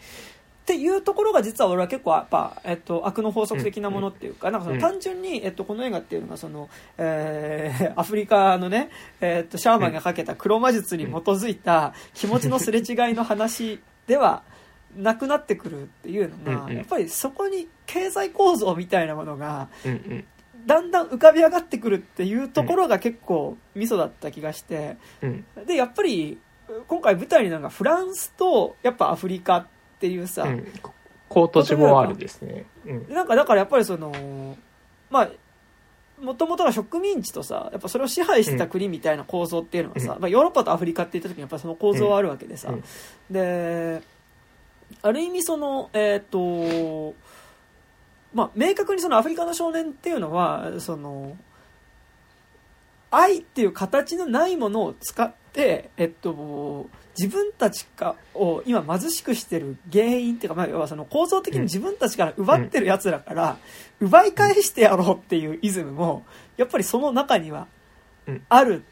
っていうところが実は俺は結構やっぱ、えっと、悪の法則的なものっていうかなんかその単純に、えっと、この映画っていうのがその、えー、アフリカのね、えっと、シャーマンがかけた黒魔術に基づいた気持ちのすれ違いの話ではなくなってくるっていうのが、やっぱりそこに経済構造みたいなものが、だんだん浮かび上がってくるっていうところが結構ミソだった気がして、でやっぱり今回舞台になるのがフランスとやっぱアフリカっていうさ、うん、コートジボワールですね、うん、なんかだからやっぱりそのまあもともとが植民地とさやっぱそれを支配してた国みたいな構造っていうのがさ、うん、まあ、ヨーロッパとアフリカって言った時にやっぱその構造はあるわけでさ、である意味その、えっ、ー、と、まあ、明確にそのアフリカの少年っていうのは、その、愛っていう形のないものを使って、えっと、自分たちかを今貧しくしてる原因っていうか、まあ、要はその構造的に自分たちから奪ってる奴らから、奪い返してやろうっていうイズムも、やっぱりその中にはある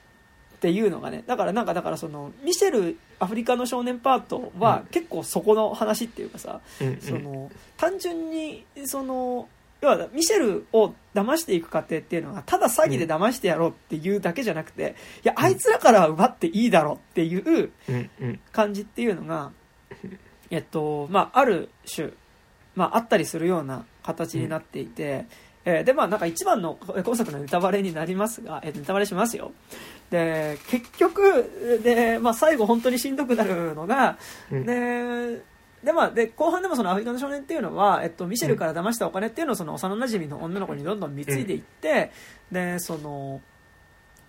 っていうのがね、だからなんかだからその、ミシェルアフリカの少年パートは結構そこの話っていうかさ、その単純にその要はミシェルを騙していく過程っていうのがただ詐欺で騙してやろうっていうだけじゃなくていやあいつらからは奪っていいだろうっていう感じっていうのが、えっとまあ、ある種、まあ、あったりするような形になっていて。えー、でまあなんか一番の今作のネタバレになりますが、えー、ネタバレしますよで結局で、まあ、最後本当にしんどくなるのが、うん、ででまあ、で後半でもそのアフリカの少年っていうのは、えっと、ミシェルから騙したお金っていうのをその幼なじみの女の子にどんどん貢いでいって、うん、でその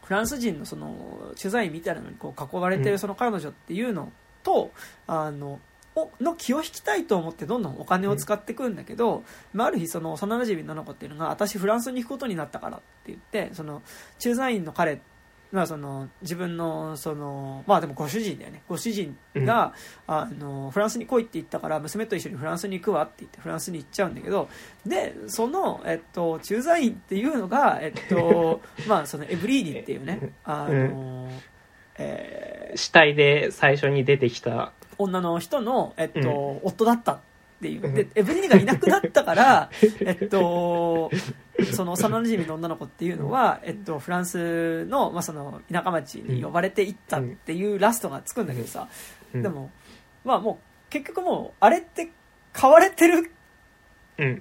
フランス人のその取材みたいなのにこう囲われてるその彼女っていうのと、あのをの気を引きたいと思ってどんどんお金を使っていくんだけど、まあ、ある日その幼馴染の子っていうのが私フランスに行くことになったからって言ってその駐在員の彼まあ、その自分のそのまあでもご主人だよね。ご主人が、うん、あのフランスに来いって言ったから娘と一緒にフランスに行くわって言ってフランスに行っちゃうんだけどでその、えっと、駐在員っていうのが、えっと まあ、そのエブリーニっていうねあの、うん。えー、死体で最初に出てきた。女の人の、えっと、うん、夫だったっていう。で、エブリニがいなくなったから、えっと、その幼馴染の女の子っていうのは、えっと、フランスの、まあ、その、田舎町に呼ばれていったっていうラストがつくんだけどさ、でも、まあもう、結局もう、あれって買われてる。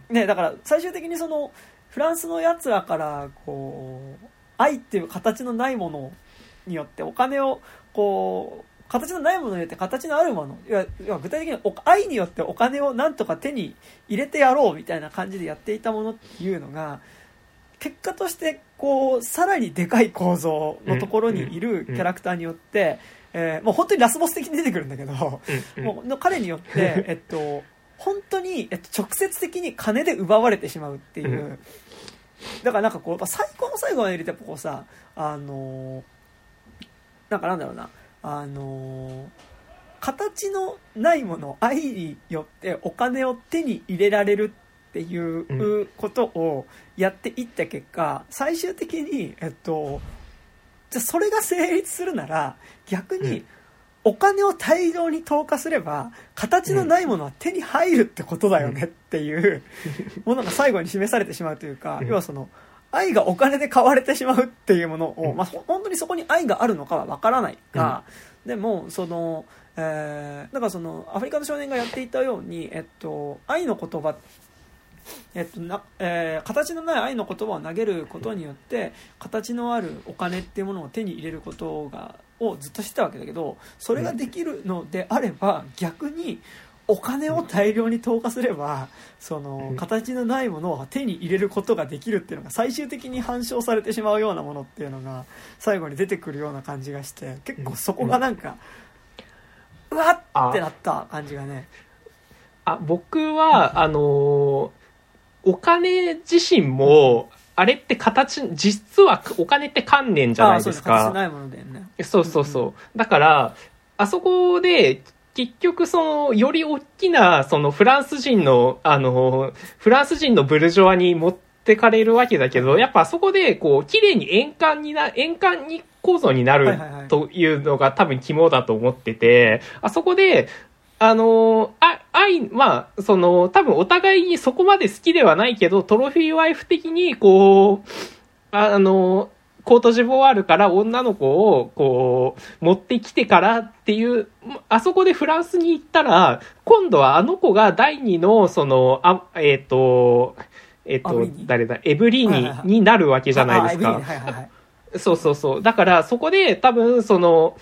ね、だから最終的にその、フランスの奴らから、こう、愛っていう形のないものによってお金を、こう、形のないものによって形のあるものいや具体的に愛によってお金をなんとか手に入れてやろうみたいな感じでやっていたものっていうのが結果としてこうさらにでかい構造のところにいるキャラクターによって、えー、もう本当にラスボス的に出てくるんだけど、もう彼によって、えっと、本当に、えっと、直接的に金で奪われてしまうっていう。だからなんかこう、最高の最後まで入れてこうさ、あのー、なんかなんだろうな、あの形のないもの愛によってお金を手に入れられるっていうことをやっていった結果最終的にえっとじゃそれが成立するなら逆にお金を大量に投下すれば形のないものは手に入るってことだよねっていうものが最後に示されてしまうというか要はその愛がお金で買われてしまうっていうものを、まあ、本当にそこに愛があるのかはわからないが、でもその、えー、だからそのアフリカの少年がやっていたように、えっと、愛の言葉えっとなえー、形のない愛の言葉を投げることによって形のあるお金っていうものを手に入れることがをずっとしてたわけだけどそれができるのであれば逆にお金を大量に投下すればその形のないものを手に入れることができるっていうのが最終的に反証されてしまうようなものっていうのが最後に出てくるような感じがして結構そこがなんかうわっってなった感じがね。あ僕はあのー、お金自身もあれって形実はお金って観念じゃないですか。そうそうそう、だからあそこで結局その、より大きな、そのフランス人の、あの、フランス人のブルジョワに持ってかれるわけだけど、やっぱそこで、こう、綺麗に円環にな、円環に構造になるというのが多分肝だと思ってて、あそこで、あの、あ、愛、まあ、その、多分お互いにそこまで好きではないけど、トロフィーワイフ的に、こう、あの、コートジボワールから女の子を、こう、持ってきてからっていう、あそこでフランスに行ったら、今度はあの子が第二の、その、あ、えっ、ー、と、えっ、ー、と、誰だ、エブリーニになるわけじゃないですか。そうそうそう。だから、そこで多分、その、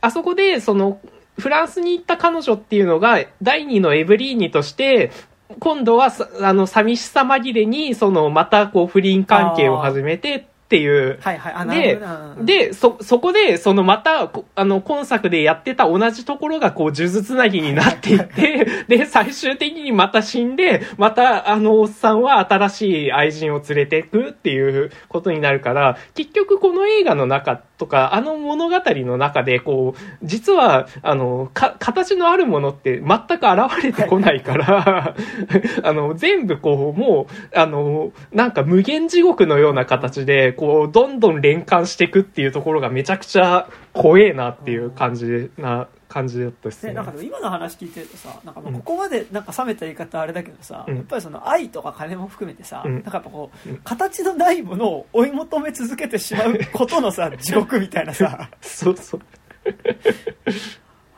あそこで、その、フランスに行った彼女っていうのが、第二のエブリーニとして、今度は、あの、寂しさ紛れに、その、また、こう、不倫関係を始めて、っていう。はいはい。で、で、そ、そこで、そのまた、あの、今作でやってた同じところが、こう、数珠つなぎになっていって、で、最終的にまた死んで、また、あの、おっさんは新しい愛人を連れてくっていうことになるから、結局この映画の中とか、あの物語の中で、こう、実は、あの、か、形のあるものって全く現れてこないから、あの、全部こう、もう、あの、なんか無限地獄のような形で、こう、どんどん連関していくっていうところがめちゃくちゃ怖えなっていう感じな感じだったっすね。なんか今の話聞いてるとさ、なんかここまでなんか冷めた言い方あれだけどさ、うん、やっぱりその愛とか金も含めてさ、うん、なんかやっぱこう、うん、形のないものを追い求め続けてしまうことのさ、地獄みたいなさ、そうそう。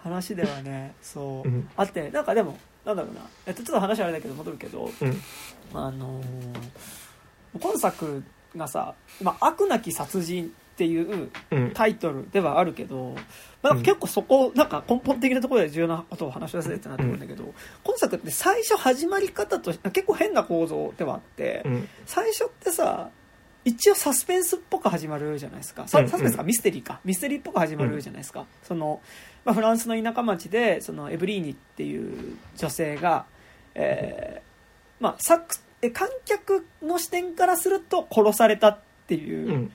話ではね、そう、あって、なんかでも、なんだろうな、えっと、ちょっと話あれだけど戻るけど、あのー、今作がさ、まあ、悪なき殺人っていうタイトルではあるけど、まあ、結構そこ、なんか根本的なところで重要なことを話し出せってなってくるんだけど、今作って最初始まり方として結構変な構造ではあって、最初ってさ、一応サスペンスっぽく始まるじゃないですか。サスペンスかミステリーか。ミステリーっぽく始まるじゃないですか、その、まあ、フランスの田舎町でそのエブリーニっていう女性が、えーまあ、サ観客の視点からすると殺されたっていう、うん。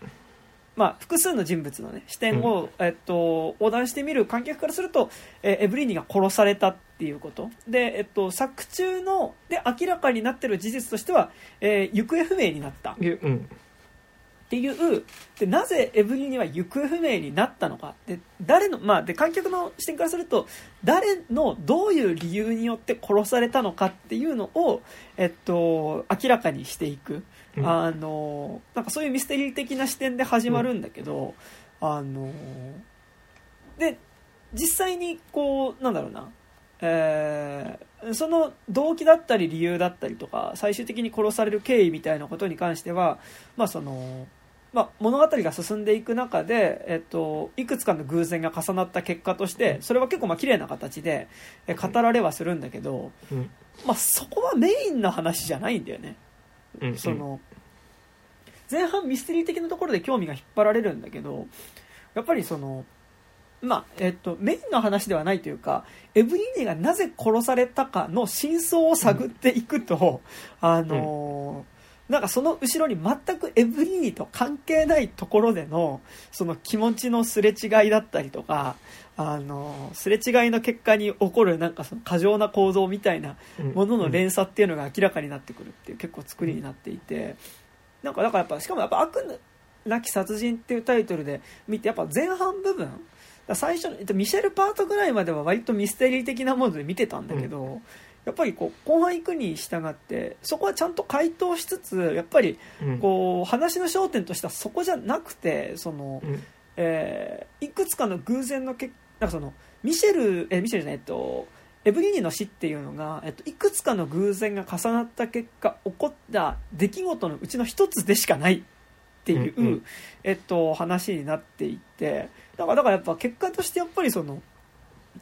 まあ、複数の人物の、ね、視点を、えっと、横断してみる観客からすると、えーエブリーニが殺されたっていうことで、えっと、作中ので明らかになってる事実としては、えー行方不明になったっうん。ていうでなぜエブリーニは行方不明になったのかで誰の、まあ、で観客の視点からすると誰のどういう理由によって殺されたのかっていうのを、えっと、明らかにしていく。うんあのなんかそういうミステリー的な視点で始まるんだけど、あので実際にこうなんだろうな、えーその動機だったり理由だったりとか最終的に殺される経緯みたいなことに関しては、まあそのまあ、物語が進んでいく中で、えっと、いくつかの偶然が重なった結果としてそれは結構まあ綺麗な形でえ語られはするんだけど、うん。まあ、そこはメインの話じゃないんだよね。うん。その前半ミステリー的なところで興味が引っ張られるんだけどやっぱりそのまあえっと、メインの話ではないというかエブリーニがなぜ殺されたかの真相を探っていくと、あのなんかその後ろに全くエブリーニと関係ないところでのその気持ちのすれ違いだったりとか、あのすれ違いの結果に起こるなんかその過剰な構造みたいなものの連鎖っていうのが明らかになってくるっていう結構作りになっていて。なんかだからやっぱしかもやっぱ悪なき殺人っていうタイトルで見てやっぱ前半部分最初のえっとミシェルパートぐらいまでは割とミステリー的なもので見てたんだけど、やっぱりこう後半行くに従ってそこはちゃんと回答しつつやっぱりうん。こう話の焦点としてはそこじゃなくてその、うん。えーいくつかの偶然のけなんかそのミシェルえミシェルじゃないえっとエブリーニの死っていうのが、えっと、いくつかの偶然が重なった結果起こった出来事のうちの一つでしかないっていう、うんうんえっと、話になっていてだからだからやっぱ結果としてやっぱりその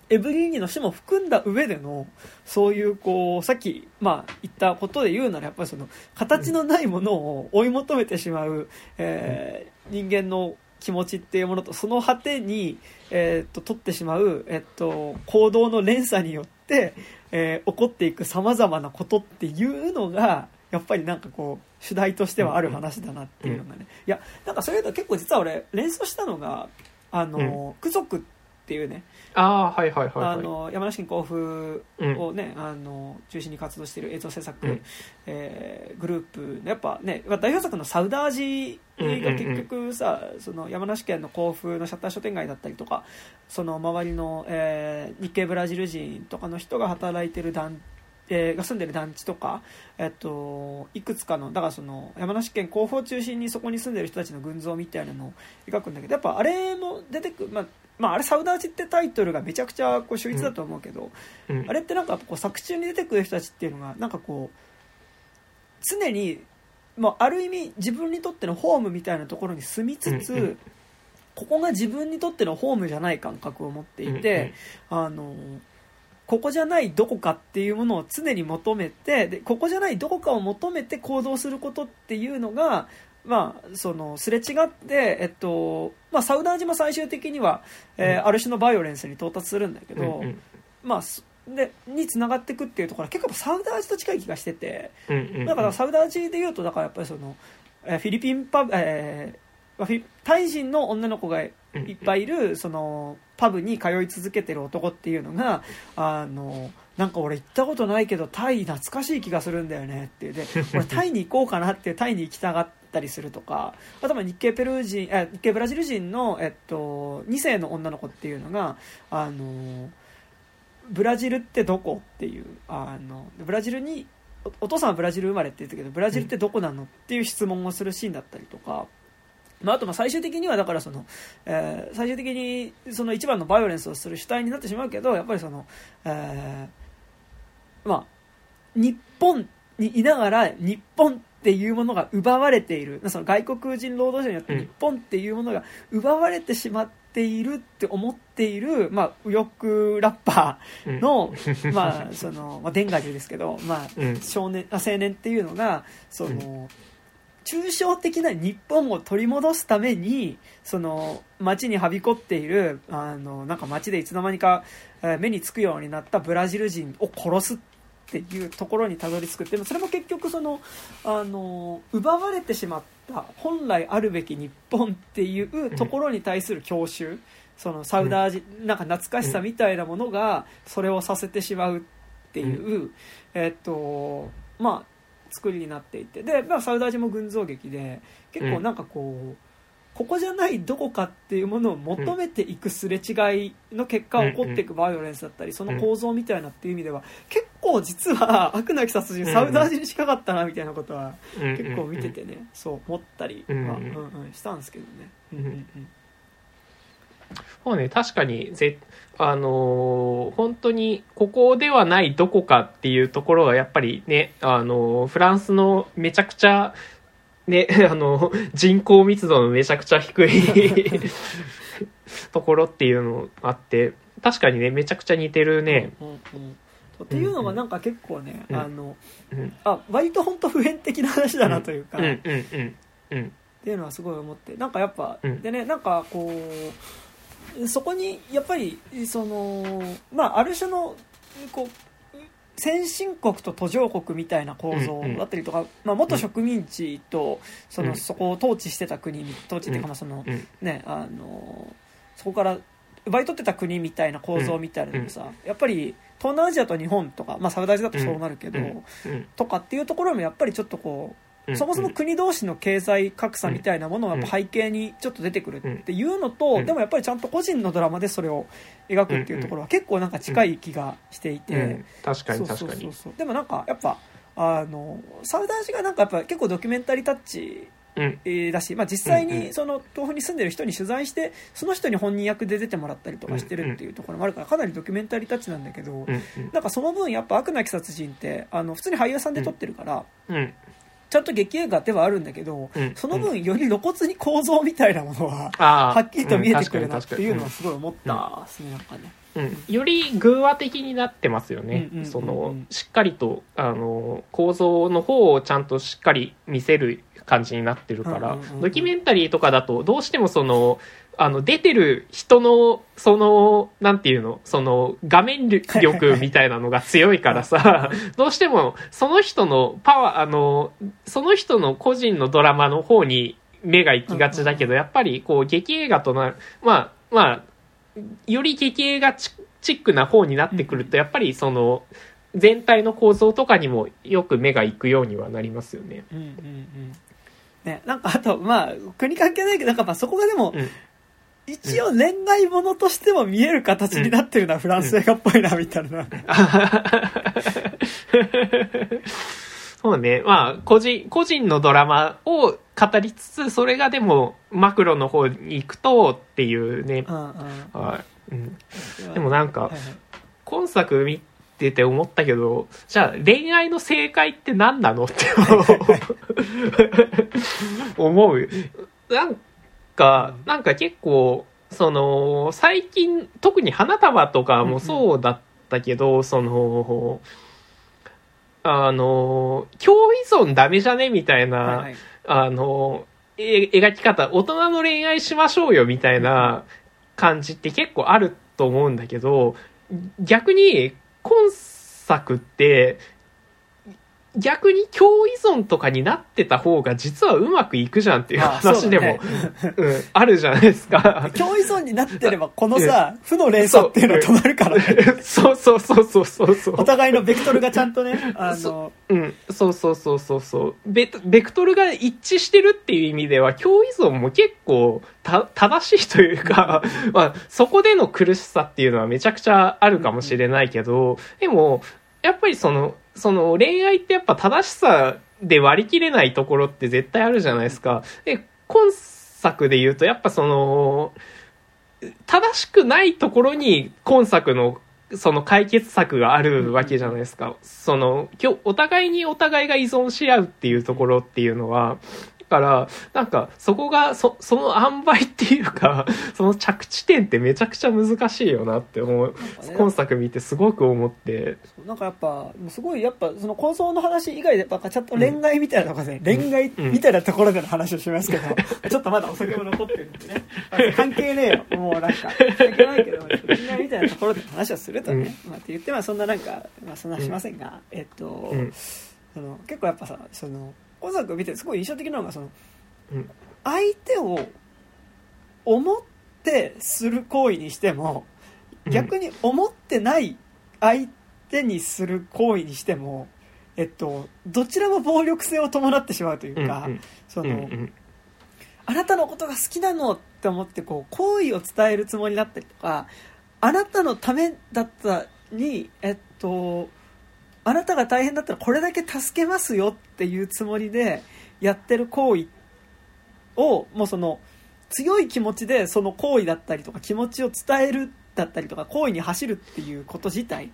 エブリーニの死も含んだ上でのそういうこうさっき、まあ、言ったことで言うならやっぱりその形のないものを追い求めてしまう、えー人間の気持ちっていうものとその果てに、えーっと取ってしまう、えっと行動の連鎖によって、えー起こっていくさまざまなことっていうのがやっぱりなんかこう主題としてはある話だなっていうのがね、いやなんかそれと結構実は俺連想したのがあの、ク族っていうねああ、はいはいはいはい。あの山梨県甲府をね、あの中心に活動している映像制作、うん。えーグループのやっぱね代表作の「サウダージ」が結局さ、その山梨県の甲府のシャッター商店街だったりとかその周りの、えー日系ブラジル人とかの人が働いてる団えーが住んでる団地とか、えっと、いくつかのだからその山梨県甲府を中心にそこに住んでる人たちの群像みたいなのを描くんだけどやっぱあれも出てくる、まあまあ、あれ「サウダージ」ってタイトルがめちゃくちゃこう秀逸だと思うけど、うん。あれってなんかこう作中に出てくる人たちっていうのがなんかこう常に、まあ、ある意味自分にとってのホームみたいなところに住みつつ、うんうんここが自分にとってのホームじゃない感覚を持っていて、あのここじゃないどこかっていうものを常に求めてでここじゃないどこかを求めて行動することっていうのが、まあ、そのすれ違って、えっとまあ、サウダージも最終的には、えーある種のバイオレンスに到達するんだけど、うんまあ、すでにつながっていくっていうところは結構サウダージと近い気がしててうんうんうん。だからサウダージでいうとだからやっぱりその、えーフィリピンパブ、えーまあフィタイ人の女の子がいっぱいいるそのパブに通い続けてる男っていうのがあのなんか俺行ったことないけどタイ懐かしい気がするんだよねってで 俺タイに行こうかなってタイに行きたがったりするとかあとまあ日系ペルー人え日系ブラジル人の、えっと、2世の女の子っていうのがあのブラジルってどこっていうあのブラジルにおお父さんはブラジル生まれって言ったけどブラジルってどこなのっていう質問をするシーンだったりとか、まあ、あとまあ最終的にはだからその、えー最終的にその一番のバイオレンスをする主体になってしまうけどやっぱりその、えーまあ日本にいながら日本っていうものが奪われている。その外国人労働者によってうん。日本っていうものが奪われてしまっているって思っている、まあ、右翼ラッパーの、まあそのまあ、デンガジュですけど、まあ、うん。少年あ青年っていうのがその、抽象的な日本を取り戻すためにその街にはびこっているあのなんか街でいつの間にかえー目につくようになったブラジル人を殺すっていうところにたどり着く。っていうそれも結局そのあの奪われてしまった本来あるべき日本っていうところに対する郷愁。そのサウダージ、なんか懐かしさみたいなものがそれをさせてしまうっていう、えっとまあ作りになっていて。で、まあ、サウダージも群像劇で結構なんかこう、ここじゃないどこかっていうものを求めていくすれ違いの結果起こっていくバイオレンスだったりその構造みたいなっていう意味では結構実は 悪なき殺人サウダージに近かったなみたいなことは結構見ててねそう思ったりは、うんうん。うんうん、したんですけどね。うんうんうんそうね、確かに、ぜ、あのー本当に、ここではないどこかっていうところが、やっぱりね、あのーフランスのめちゃくちゃ、ね、あの、人口密度のめちゃくちゃ低い ところっていうのあって、確かにね、めちゃくちゃ似てるね。うんうんっていうのがなんか結構ね、うんあのうん。あ割と本当普遍的な話だなというか、うん、っうん、うん。うん。ていうのはすごい思ってなんかやっぱ、うんでねなんかこうそこにやっぱりそのまあある種のこう先進国と途上国みたいな構造だったりとか、まあ、元植民地とその、うんそこを統治してた国統治っていうかまあその、うん。ねあのそこから奪い取ってた国みたいな構造みたいなのもさ、やっぱり東南アジアと日本とか、まあ、サウダージだとそうなるけど、うん。うん。とかっていうところもやっぱりちょっとこう、うんそもそも国同士の経済格差みたいなものが背景にちょっと出てくるっていうのと、うん。でもやっぱりちゃんと個人のドラマでそれを描くっていうところは結構なんか近い気がしていて、うん。確かに確かに。うそうそう。でもなんかやっぱあのサウダージがなんかやっぱ結構ドキュメンタリータッチだし、まあ、実際にその東北に住んでる人に取材してその人に本人役で出てもらったりとかしてるっていうところもあるからかなりドキュメンタリータッチなんだけど、なんかその分やっぱ「悪なき殺人」ってあの普通に俳優さんで撮ってるから、うん。ちゃんと劇映画ではあるんだけど、うん。その分より露骨に構造みたいなものは。はっきりと見えてくるなうんっていうのはすごい思ったですねなんかね。うん、より偶話的になってますよね。その、しっかりと、あの、構造の方をちゃんとしっかり見せる感じになってるから。ドキュメンタリーとかだと、どうしてもその、あの、出てる人の、その、なんていうの、その、画面力みたいなのが強いからさ、どうしても、その人のパワー、あの、その人の個人のドラマの方に目が行きがちだけど、やっぱり、こう、劇映画となる、まあ、まあ、より劇映画チチックな方になってくると、やっぱりその、全体の構造とかにもよく目が行くようにはなりますよね。うんうんうんね、なんかあとまあ国関係ないけどなんかまあそこがでも、うん。一応恋愛ものとしても見える形になってるのはフランス映画っぽいなみたいな、そうね。まあ、個人、個人のドラマを語りつつ、それがでも、マクロの方に行くと、っていうね。でもなんかはい、はい。今作見てて思ったけど、じゃあ恋愛の正解って何なのって 思う。なんか、なんか結構、その、最近、特に花束とかもそうだったけど、その、あの、共依存ダメじゃねみたいな、あの、え描き方、大人の恋愛しましょうよみたいな感じって結構あると思うんだけど、逆に今作って、逆に共依存とかになってた方が実はうまくいくじゃんっていう話でだねも、うん、あるじゃないですか。共依存になってればこのさ負の連鎖っていうのは止まるからねそうそうそうそうそうそう。お互いのベクトルがちゃんとねあのうん、そうそうそうそうそう。ベ、ベクトルが一致してるっていう意味では、共依存も結構た正しいというか、まあ、そこでの苦しさっていうのはめちゃくちゃあるかもしれないけど、でも、やっぱりその、その恋愛ってやっぱ正しさで割り切れないところって絶対あるじゃないですか。で、今作で言うと、やっぱその、正しくないところに今作のその解決策があるわけじゃないですか。その、今日、お互いにお互いが依存し合うっていうところっていうのは、から、なんか、そこが、そ、その塩梅っていうか、その着地点ってめちゃくちゃ難しいよなって思う。ね今作見てすごく思って。なんかやっぱすごいやっぱその構造の話以外でやっぱちゃんと恋愛みたいなところで、恋愛みたいなところでの話をしますけど、ちょっとまだお酒も残ってるんでね。まあ関係ねえよ。もうなんか関係ないけど恋愛みたいなところでの話をするとね、まあ、って言ってまあそんななんか、まあ、そんなしませんが、えっと、うん。その結構やっぱさその今作見てすごい印象的なのがそのうん。相手を思ってする行為にしても逆に思ってない相手にする行為にしても、えっと、どちらも暴力性を伴ってしまうというか、うん。その、うんうん。あなたのことが好きなのって思ってこう好意を伝えるつもりだったりとかあなたのためだったにえっとあなたが大変だったらこれだけ助けますよっていうつもりでやってる行為をもうその強い気持ちでその行為だったりとか気持ちを伝えるだったりとか行為に走るっていうこと自体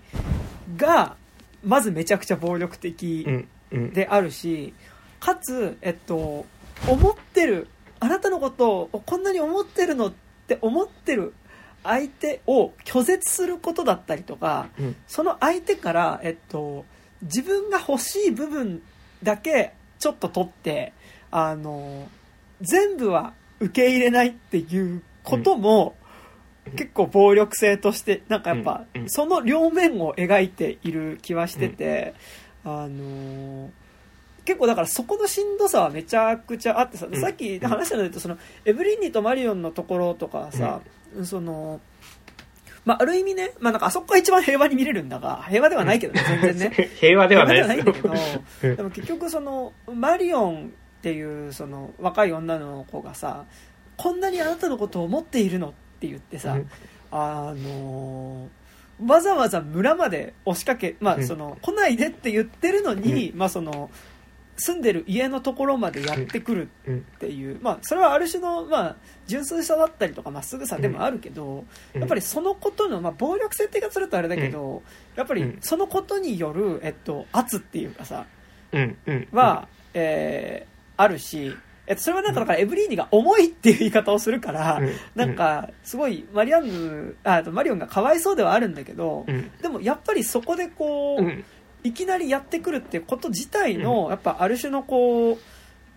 がまずめちゃくちゃ暴力的であるしかつ、えっと、思ってるあなたのことをこんなに思ってるのって思ってる相手を拒絶することだったりとかうん。その相手から、えっと、自分が欲しい部分だけちょっと取ってあの全部は受け入れないっていうことも、うん。結構暴力性としてなんかやっぱ、うん。うん。その両面を描いている気はしてて、あの結構だからそこのしんどさはめちゃくちゃあってさ、うん。さっき話したので言うとそのエブリンニとマリオンのところとかさ、そのまあ、ある意味ね、まあ、なんかあそこが一番平和に見れるんだが平和ではないけどね全然ね。平和ではないではないんだけどうん でも結局そのマリオンっていうその若い女の子がさこんなにあなたのことを思っているのって言ってさ、うん。あのわざわざ村まで押しかけ、まあ、うん。その来ないでって言ってるのに、まあ、その住んでる家のところまでやってくるうんっていう、まあ、それはある種の、まあ、純粋さだったりとかまっすぐさでもあるけど、うん。やっぱりそのことの、まあ、暴力性って言い方するとあれだけど、やっぱりうん。そのことによる、えっと、圧っていうかさうん。うん。は、えーあるし、えっと、それはなんかだからエブリーニが重いっていう言い方をするから、うん。なんかすごいマリアンヌあマリオンがかわいそうではあるんだけど、うん。でもやっぱりそこでこう、うんいきなりやってくるってこと自体の、やっぱある種のこう、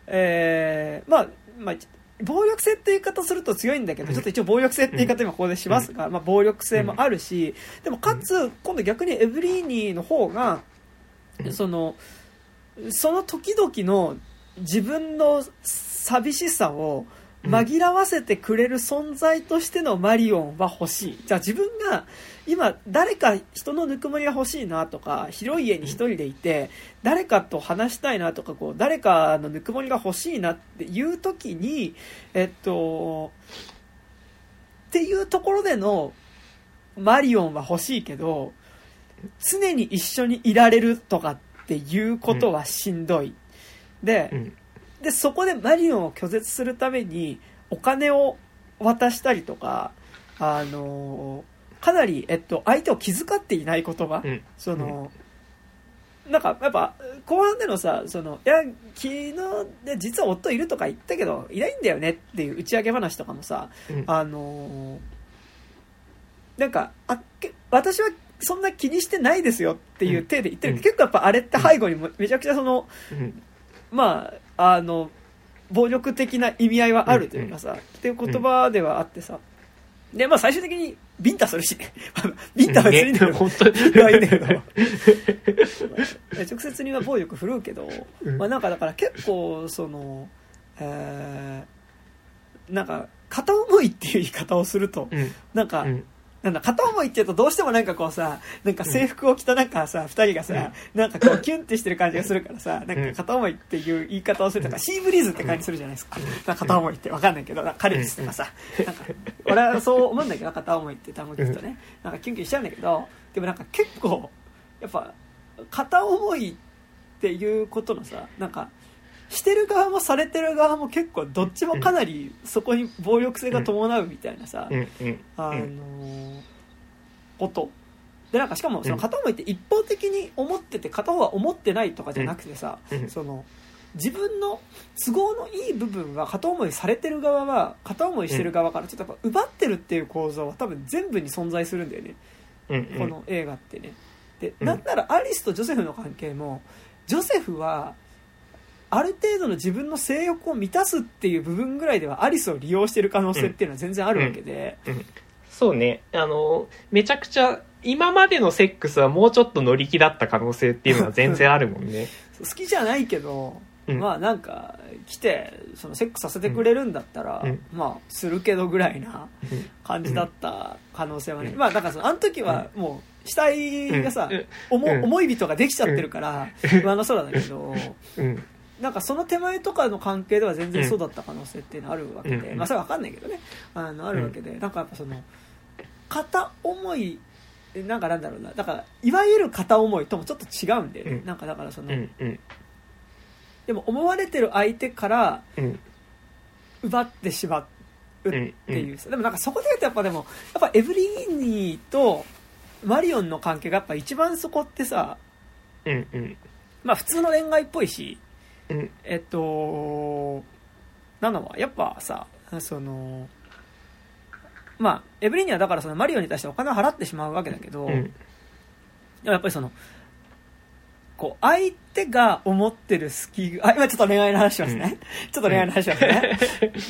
えーまあ、まあ、暴力性って言い方すると強いんだけど、うん。ちょっと一応暴力性って言い方今ここでしますが、まあ暴力性もあるし、でもかつ、今度逆にエブリーニの方が、うん。その、その時々の自分の寂しさを紛らわせてくれる存在としてのマリオンは欲しい。じゃあ自分が今誰か人のぬくもりが欲しいなとか、広い家に一人でいて、誰かと話したいなとか、こう、誰かのぬくもりが欲しいなっていう時に、えっと、っていうところでのマリオンは欲しいけど、常に一緒にいられるとかっていうことはしんどい。で、うんでそこでマリオンを拒絶するためにお金を渡したりとか、あのかなり、えっと、相手を気遣っていない言葉、うん。その、なんかやっぱ後半でのさそのいや昨日で実は夫いるとか言ったけどいないんだよねっていう打ち上げ話とかもさ、うん。あのなんかあけ私はそんな気にしてないですよっていう体で言ってる。けど、結構やっぱあれって背後にもめちゃくちゃその、うん。まあ、あの、暴力的な意味合いはあるというかさ、っていう言葉ではあってさ。で、まあ最終的にビンタするし、ビンタは別にいいんだけど、ね本当に。ビンタはいいんだけど、直接には暴力振るうけど、うん。まあなんかだから結構、その、えーなんか、片思いっていう言い方をすると、うん。なんか、うんなんだ、片思いって言うとどうしてもなんかこうさ、なんか制服を着たなんかさ、二人がさ、なんかこうキュンってしてる感じがするからさ、なんか片思いっていう言い方をするとか、シーブリーズって感じするじゃないですか。か片思いってわかんないけど、カルピスとかさ、なんか、俺はそう思うんだけど、片思いって単語聞くとね、なんかキュンキュンしちゃうんだけど、でもなんか結構、やっぱ、片思いっていうことのさ、なんか、してる側もされてる側も結構どっちもかなりそこに暴力性が伴うみたいなさ、あのーこと。でなんかしかもその片思いって一方的に思ってて片方は思ってないとかじゃなくてさ、うん。その自分の都合のいい部分は片思いされてる側は片思いしてる側からちょっとやっぱ奪ってるっていう構造は多分全部に存在するんだよね、この映画ってね。でうん。なんならアリスとジョセフの関係もジョセフはある程度の自分の性欲を満たすっていう部分ぐらいではアリスを利用してる可能性っていうのは全然あるわけで、そうね。あの、めちゃくちゃ、今までのセックスはもうちょっと乗り気だった可能性っていうのは全然あるもんね。好きじゃないけど、うん。まあなんか来てそのセックスさせてくれるんだったら、うん。まあするけどぐらいなうん感じだった可能性はね、うん。まあだからそのあの時はもう死体がさ、うん。思い人ができちゃってるから上の空だけどうん。なんかその手前とかの関係では全然そうだった可能性っていうのはあるわけで、うんまあそれは分かんないけどねあのあるわけで、なんかやっぱその片思いなんかなんだろうなだからいわゆる片思いともちょっと違うんだよね、うんなんかだからその、うん。うん。でも思われてる相手からうん。奪ってしまうっていうさ、でもなんかそこで言うとやっぱでもやっぱエブリーニーとマリオンの関係がやっぱ一番そこってさうん。うん。まあ普通の恋愛っぽいしうん。えっとなんだろうやっぱさそのまあエブリーニーはだからそのマリオンに対してお金を払ってしまうわけだけど、うん。でもやっぱりそのこう相手が思ってる好きあ今ちょっと恋愛の話しますね、ちょっと恋愛の話しますね、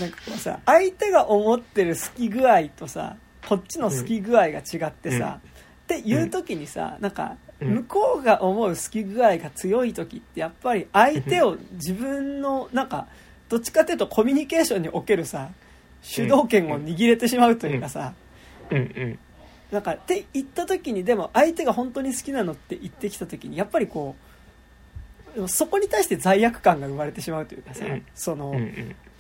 なんかこうさ相手が思ってる好き具合とさこっちの好き具合が違ってさ、っていう時にさなんかうん向こうが思う好き具合が強い時ってやっぱり相手を自分のなんかどっちかっていうとコミュニケーションにおけるさ主導権を握れてしまうというかさ、うん。うん。なんかって言った時にでも相手が本当に好きなのって言ってきた時にやっぱりこうそこに対して罪悪感が生まれてしまうというかさ、うんその。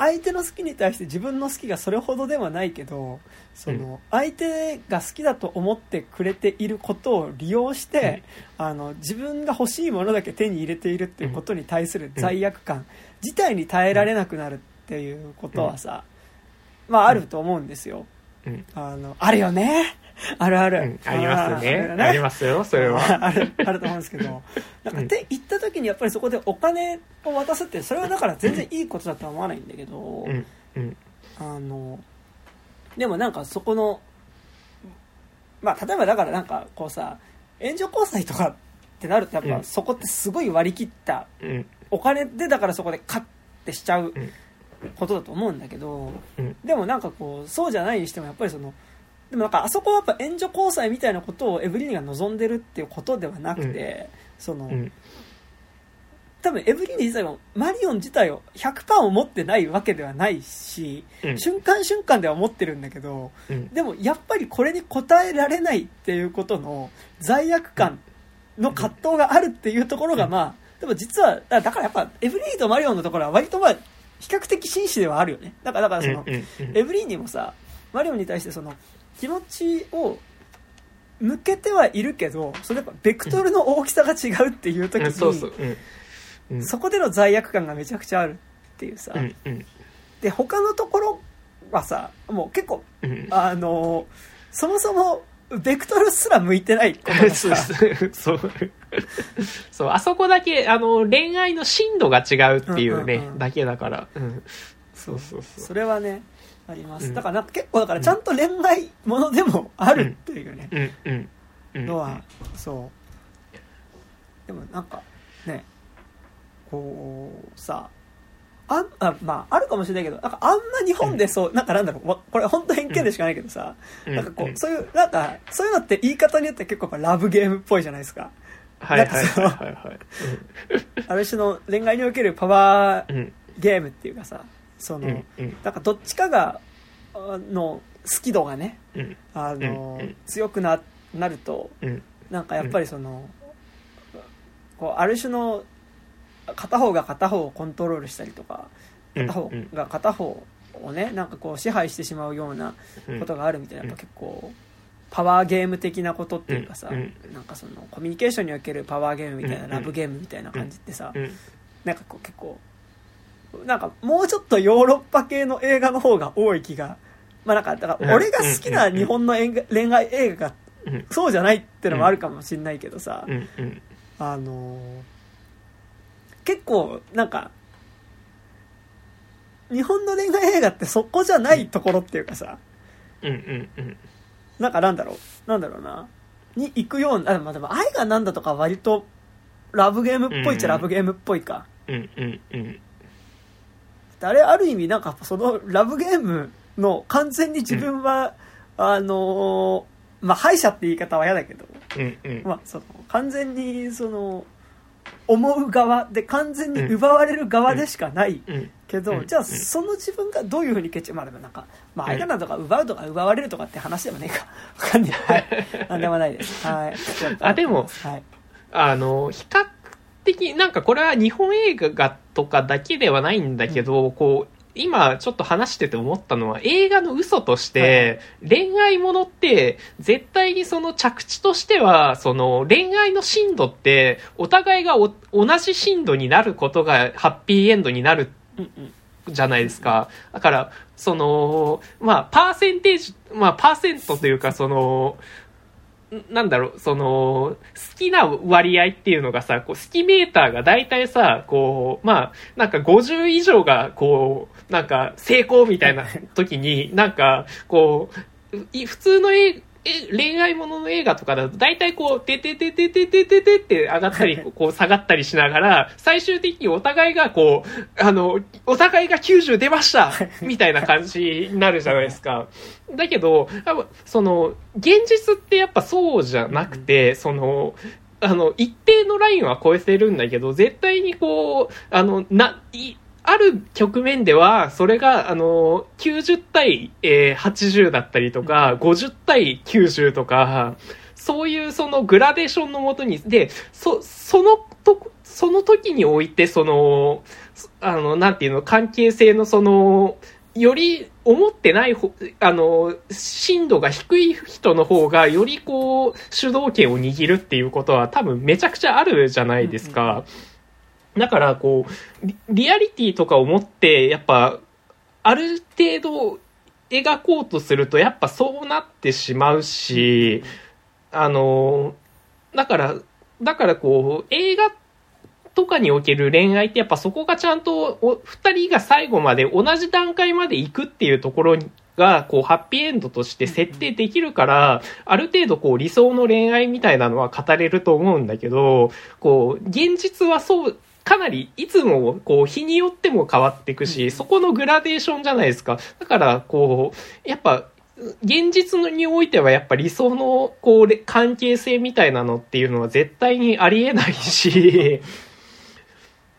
相手の好きに対して自分の好きがそれほどではないけどその、相手が好きだと思ってくれていることを利用して、あの自分が欲しいものだけ手に入れているっていうことに対する罪悪感自体に耐えられなくなるっていうことはさ、まああると思うんですよ。うん。あのあるよねあるある、うん。ありますね。ありますよ、それは。あるあると思うんですけどなんかうんって言った時にやっぱりそこでお金を渡すってそれはだから全然いいことだとは思わないんだけど、うん。うん。あのでもなんかそこのまあ例えばだからなんかこうさ援助交際とかってなるとやっうんぱそこってすごい割り切ったうん。お金でだからそこでカッてしちゃううんことだと思うんだけどうん。でもなんかこうそうじゃないにしてもやっぱりそのでもなんかあそこはやっぱ援助交際みたいなことをエブリィニーが望んでるっていうことではなくて、その、うん。多分エブリィニー自体はマリオン自体を100%を持ってないわけではないし、うん瞬間瞬間では持ってるんだけどうん。でもやっぱりこれに応えられないっていうことの罪悪感の葛藤があるっていうところがまあでも実はだだからやっぱエブリィとマリオンのところは割とまあ比較的紳士ではあるよねだからだからその。エブリィにもさマリオンに対してその気持ちを向けてはいるけどそれやっぱベクトルの大きさが違うっていう時に、うん。そうそう。うん。うん。そこでの罪悪感がめちゃくちゃあるっていうさ、うん。うん。で他のところはさもう結構うん。あのそもそもベクトルすら向いてないこと そう。そう、あそこだけ、あの、恋愛の深度が違うっていうね、うんうんうんだけだから。うん。そうそうそう。それはねあります、うん。だからなんか結構だからちゃんと恋愛ものでもあるっていうね、うんうん。うん。のはそう。でもなんかねこうさあんあまああるかもしれないけどなんかあんま日本でそう、なんかなんだろうわこれ本当偏見でしかないけどさ、うん。なんかこう、うん。そういうなんかそういうのって言い方によって結構やっぱラブゲームっぽいじゃないですか。はいはいはいはいはい。ある種の恋愛におけるパワーうん。ゲームっていうかさその、うん。うん。なんかどっちかがあの好き度がねうん。あの、うんうん強くななるとうん。なんかやっぱりその、こうある種の片方が片方をコントロールしたりとかうん片方が片方をねなんかこう支配してしまうようなことがあるみたいなやっぱ結構パワーゲーム的なことっていうかさ、うんなんかそのコミュニケーションにおけるパワーゲームみたいな、うんラブゲームみたいな感じってさ、うん。なんかこう結構なんかもうちょっとヨーロッパ系の映画の方が多い気がまあなんかだから俺が好きな日本の恋愛映画がうん。そうじゃないってのもあるかもしんないけどさ。あのー結構なんか日本の恋愛映画ってそこじゃないところっていうかさ。なんかなんだろう、なんだろうな、に行くような、あまあでも愛がなんだとか割とラブゲームっぽいっちゃラブゲームっぽいか。うんうんうん。あれある意味なんかそのラブゲームの完全に自分は、あのーまあ敗者って言い方は嫌だけど、うんうん。まあその完全にその思う側で完全に奪われる側でしかないうん。けど、うん。じゃあその自分がどういうふうに決着まあでもなんか、まあ、相手なんとか奪うとか奪われるとかって話でもねえか。わかんない。はい。なんでもないです。はい。あでもはい。あの、比較的、なんかこれは日本映画とかだけではないんだけど、こう、今ちょっと話してて思ったのは映画の嘘として、恋愛ものって絶対にその着地としては、その恋愛の深度ってお互いがお同じ深度になることがハッピーエンドになるうんうん。じゃないですか。だから、その、まあ、パーセンテージ、まあ、パーセントというか、その、んなんだろう、その、好きな割合っていうのがさ、こう、好きメーターが大体さ、こう、まあ、なんか50以上が、こう、なんか成功みたいな時に、なんか、こう、普通の映え恋愛ものの映画とかだと大体こう、ててててててててって上がったり、こう下がったりしながら、最終的にお互いがこう、あの、お互いが90出ましたみたいな感じになるじゃないですか。だけど、その、現実ってやっぱそうじゃなくて、その、あの、一定のラインは超えてるんだけど、絶対にこう、あの、な、い、ある局面では、それが、あの、90対、えー80だったりとか、50対90とか、そういうそのグラデーションのもとに、で、そ、そのと、その時において、その、あの、なんていうの、関係性のその、より思ってないほ、あの、深度が低い人の方が、よりこう、主導権を握るっていうことは多分めちゃくちゃあるじゃないですか。だから、こう、リリアリティとかを持って、やっぱ、ある程度描こうとすると、やっぱそうなってしまうし、あの、だから、だからこう、映画とかにおける恋愛ってやっぱそこがちゃんとお二人が最後まで同じ段階まで行くっていうところがこうハッピーエンドとして設定できるからある程度こう理想の恋愛みたいなのは語れると思うんだけどこう現実はそうかなりいつもこう日によっても変わっていくしそこのグラデーションじゃないですかだからこうやっぱ現実においてはやっぱ理想のこうれ関係性みたいなのっていうのは絶対にありえないし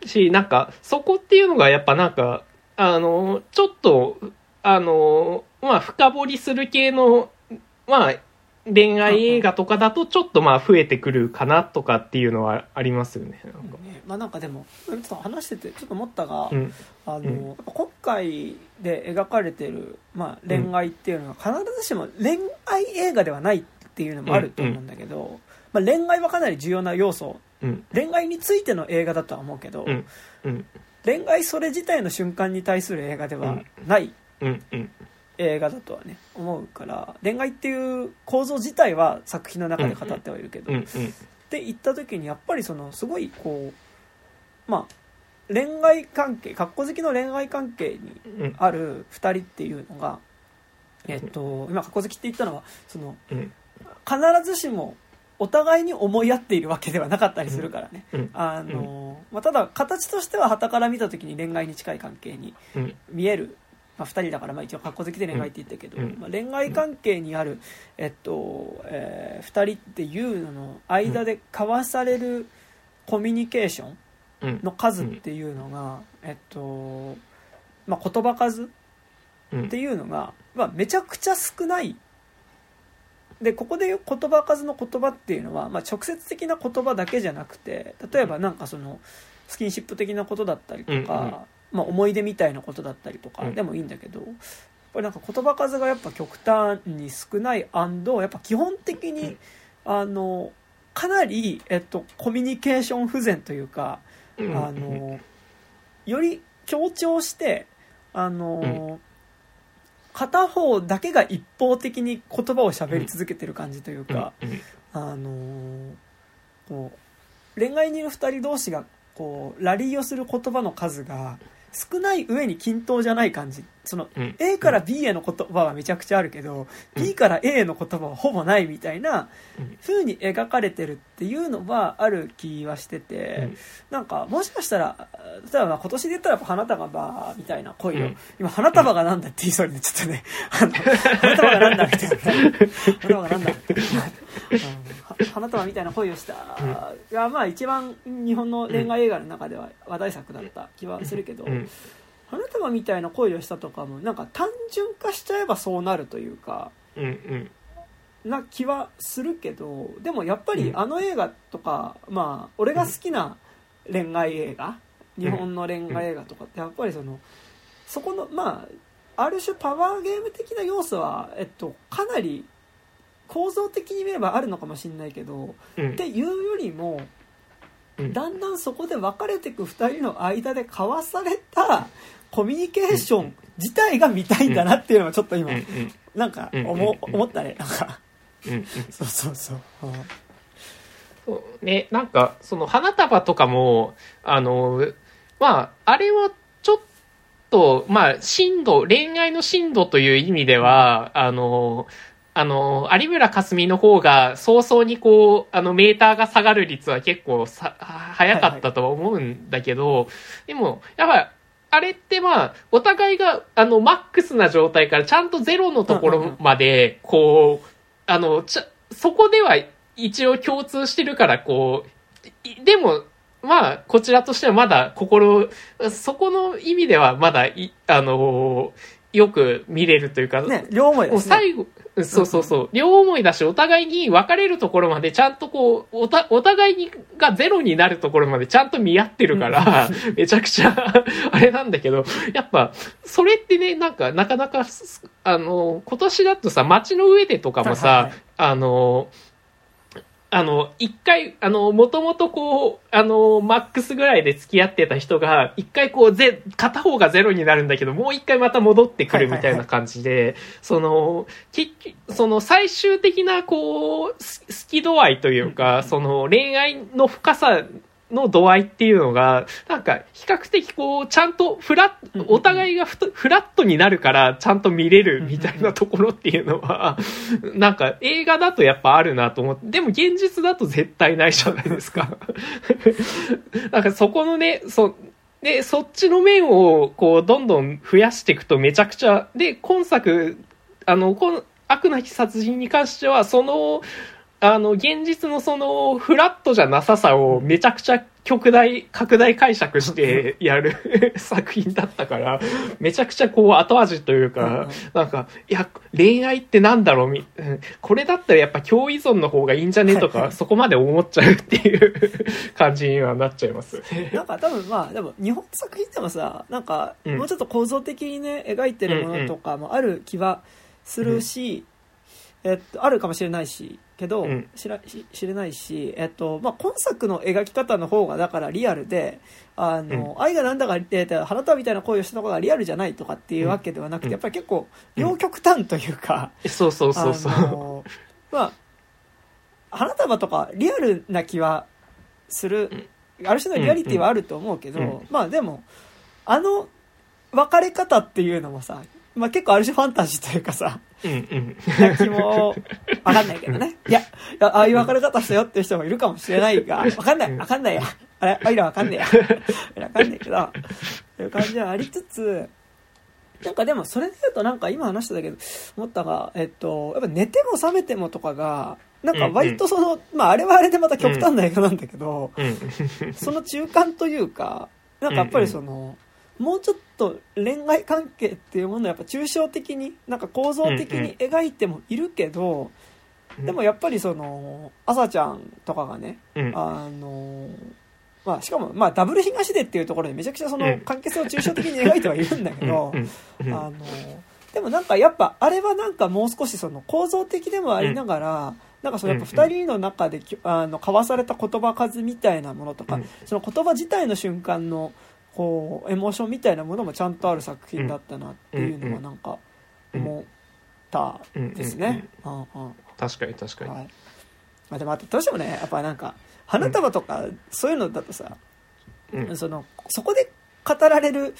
し、なんか、そこっていうのがやっぱなんか、あの、ちょっと、あの、まあ、深掘りする系の、まあ、恋愛映画とかだとちょっとまあ増えてくるかなとかっていうのはありますよね。なんかねまあなんかでもちょっと話しててちょっと思ったが、うん。あの今回で描かれてる、まあ、恋愛っていうのは必ずしも恋愛映画ではないっていうのもあると思うんだけど、まあ、恋愛はかなり重要な要素うん。恋愛についての映画だとは思うけど。恋愛それ自体の瞬間に対する映画ではない。映画だとはね思うから恋愛っていう構造自体は作品の中で語ってはいるけど、うん。って言った時にやっぱりそのすごいこうまあ恋愛関係格好好きの恋愛関係にうん。ある2人っていうのが、えっと、今格好好きって言ったのはそのうん。必ずしもお互いに思い合っているわけではなかったりするからね、うん。あのまあ、ただ形としては傍から見た時に恋愛に近い関係にうん。見える、まあ、2人だからまあ一応格好好きで恋愛って言ったけど、うんまあ、恋愛関係にある、えっとえ2人っていうのの間で交わされるコミュニケーションうん。の数っていうのが、えっとまあ、言葉数うん。っていうのが、まあ、めちゃくちゃ少ない。でここで言う言葉数の言葉っていうのは、まあ、直接的な言葉だけじゃなくて例えばなんかそのスキンシップ的なことだったりとか、まあ、思い出みたいなことだったりとかうん。でもいいんだけど、やっぱりなんか言葉数がやっぱ極端に少ないやっぱ基本的に、うん。あのかなり、えっと、コミュニケーション不全というか、うん。あのより強調してあの、片方だけが一方的に言葉を喋り続けてる感じというか、うん。あのこう恋愛にいる2人同士がこうラリーをする言葉の数が少ない上に均等じゃない感じそのうん。A から B への言葉はめちゃくちゃあるけど、うん。B から A への言葉はほぼないみたいなうん。風に描かれてるっていうのはある気はしてて、うん。なんかもしかしたら例えばまあ今年で言ったらやっぱ花束がみたいな恋を、うん。今花束がなんだって言いそうにちゃったね。あの花束がなんだみたいな。花束がなんだ花束みたいな恋をした。が、まあ一番日本の恋愛映画の中では話題作だった気はするけど、うん花束みたいな恋をしたとかもなんか単純化しちゃえばそうなるというかうんうん。な気はするけどでもやっぱりうん。あの映画とか、まあ俺が好きな恋愛映画、日本の恋愛映画とかってやっぱりそのそこのまあある種パワーゲーム的な要素は、えっと、かなり構造的に見ればあるのかもしれないけど、うん。っていうよりもうん。だんだんそこで別れていく2人の間で交わされたコミュニケーション自体が見たいんだなっていうのはちょっと今、なんかうん思思ったね。なんか。そうそうそう、うん。そう。ね、なんか、その花束とかも、あの、まあ、あれはちょっと、まあ、深度、恋愛の深度という意味では、あの、あの、有村架純の方が早々にこう、あの、メーターが下がる率は結構さ、早かったとは思うんだけど、でも、やっぱり、あれってまあ、お互いが、あの、マックスな状態からちゃんとゼロのところまで、こう、あの、ちゃ、そこでは一応共通してるから、こう、いでも、まあ、こちらとしてはまだ心、そこの意味ではまだい、あのよく見れるというか、ね両思いもですね。う最後、そうそうそう、両思いだし、お互いに別れるところまでちゃんとこう、おた、お互いにがゼロになるところまでちゃんと見合ってるから、めちゃくちゃ、あれなんだけど、やっぱ、それってね、なんか、なかなか、すあの、今年だとさ、街の上でとかもさ、はいはいはい。あの、あの、一回、あの、もともとこう、あの、マックスぐらいで付き合ってた人が、一回こう、ぜ、片方がゼロになるんだけど、もう一回また戻ってくるみたいな感じで、その、結局、その最終的な、こう、す好き度合いというか、その恋愛の深さの度合いっていうのが、なんか、比較的こう、ちゃんとフラッ、お互いがフラットになるから、ちゃんと見れるみたいなところっていうのは、なんか映画だとやっぱあるなと思って、でも現実だと絶対ないじゃないですか。なんかそこのね、そ、で、そっちの面をこう、どんどん増やしていくとめちゃくちゃ、で、今作、あの、この、悪なき殺人に関しては、その、あの、現実のその、フラットじゃなささをめちゃくちゃ極大、拡大解釈して やる作品だったから、めちゃくちゃこう後味というか、なんか、いや、恋愛ってなんだろうみ、うんこれだったらやっぱ共依存の方がいいんじゃね？とか、そこまで思っちゃうっていう感じにはなっちゃいます。なんか多分まあでも日本の作品でもさなんかうん。もうちょっと構造的にね描いてるものとかもある気はするし、えっと、あるかもしれないしけど、うん。知らし知れないし、えっとまあ、今作の描き方の方がだからリアルであの、愛がなんだか、えっと花束みたいな恋をしたのがリアルじゃないとかっていうわけではなくて、うん。やっぱり結構両極端というか、そうそうそうそう。まあ花束とかリアルな気はする、ある種のリアリティはあると思うけど、うん。まあでもあの別れ方っていうのもさ、まあ、結構ある種ファンタジーというかさうんうん。な気もわかんないけどね。いやいやああいう別れ方したよっていう人もいるかもしれないがわかんない。わかんないや。あれあいらわかんないや。わかんないけど。という感じはありつつなんかでもそれで言うとなんか今話してたけど思ったが、えっと、やっぱ寝ても覚めてもとかがなんか割とその、まああれはあれでまた極端な映画なんだけど、うん。その中間というかなんかやっぱりその、もうちょっと恋愛関係っていうものをやっぱ抽象的になんか構造的に描いてもいるけど、でもやっぱりその朝ちゃんとかがねうん、あのまあ、しかも、まあ、ダブル東出っていうところでめちゃくちゃそのうん。関係性を抽象的に描いてはいるんだけど、うん。うん。あのでもなんかやっぱあれはなんかもう少しその構造的でもありながら、なんかそのやっぱ2人の中できあの交わされた言葉数みたいなものとか、うん。その言葉自体の瞬間のこうエモーションみたいなものもちゃんとある作品だったなっていうのはなんか思ったですね。確かに確かに。はい、まあでもあとどうしてもねやっぱなんか花束とかそういうのだとさ、うんそのそこで語られる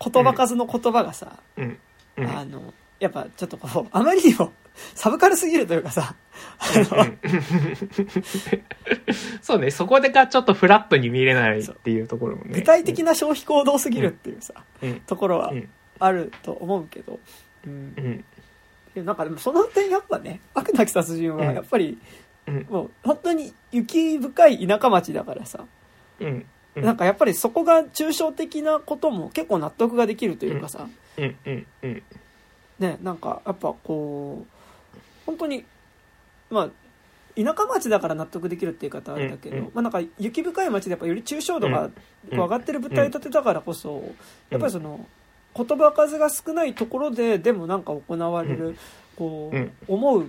言葉数の言葉がさ、うん。うん。あの、やっぱちょっとこう、あまりにもサブカルすぎるというかさ、そうね、そこでがちょっとフラットに見れないっていうところもね。具体的な消費行動すぎるっていうさ、うん。ところはうん。あると思うけど、うんう。ん。でもなんかでもその点やっぱね、悪なき殺人はやっぱり、うん。もう本当に雪深い田舎町だからさ、うん。うん。なんかやっぱりそこが抽象的なことも結構納得ができるというかさ、うん。うん。うん。ね、なんかやっぱこう、本当に、まあ、田舎町だから納得できるっていう言い方はあれだけど、うんうん。まあなんか雪深い町でやっぱより抽象度が上がってる舞台立てだからこそ、やっぱりその言葉数が少ないところででもなんか行われる、こう、うん。思うっ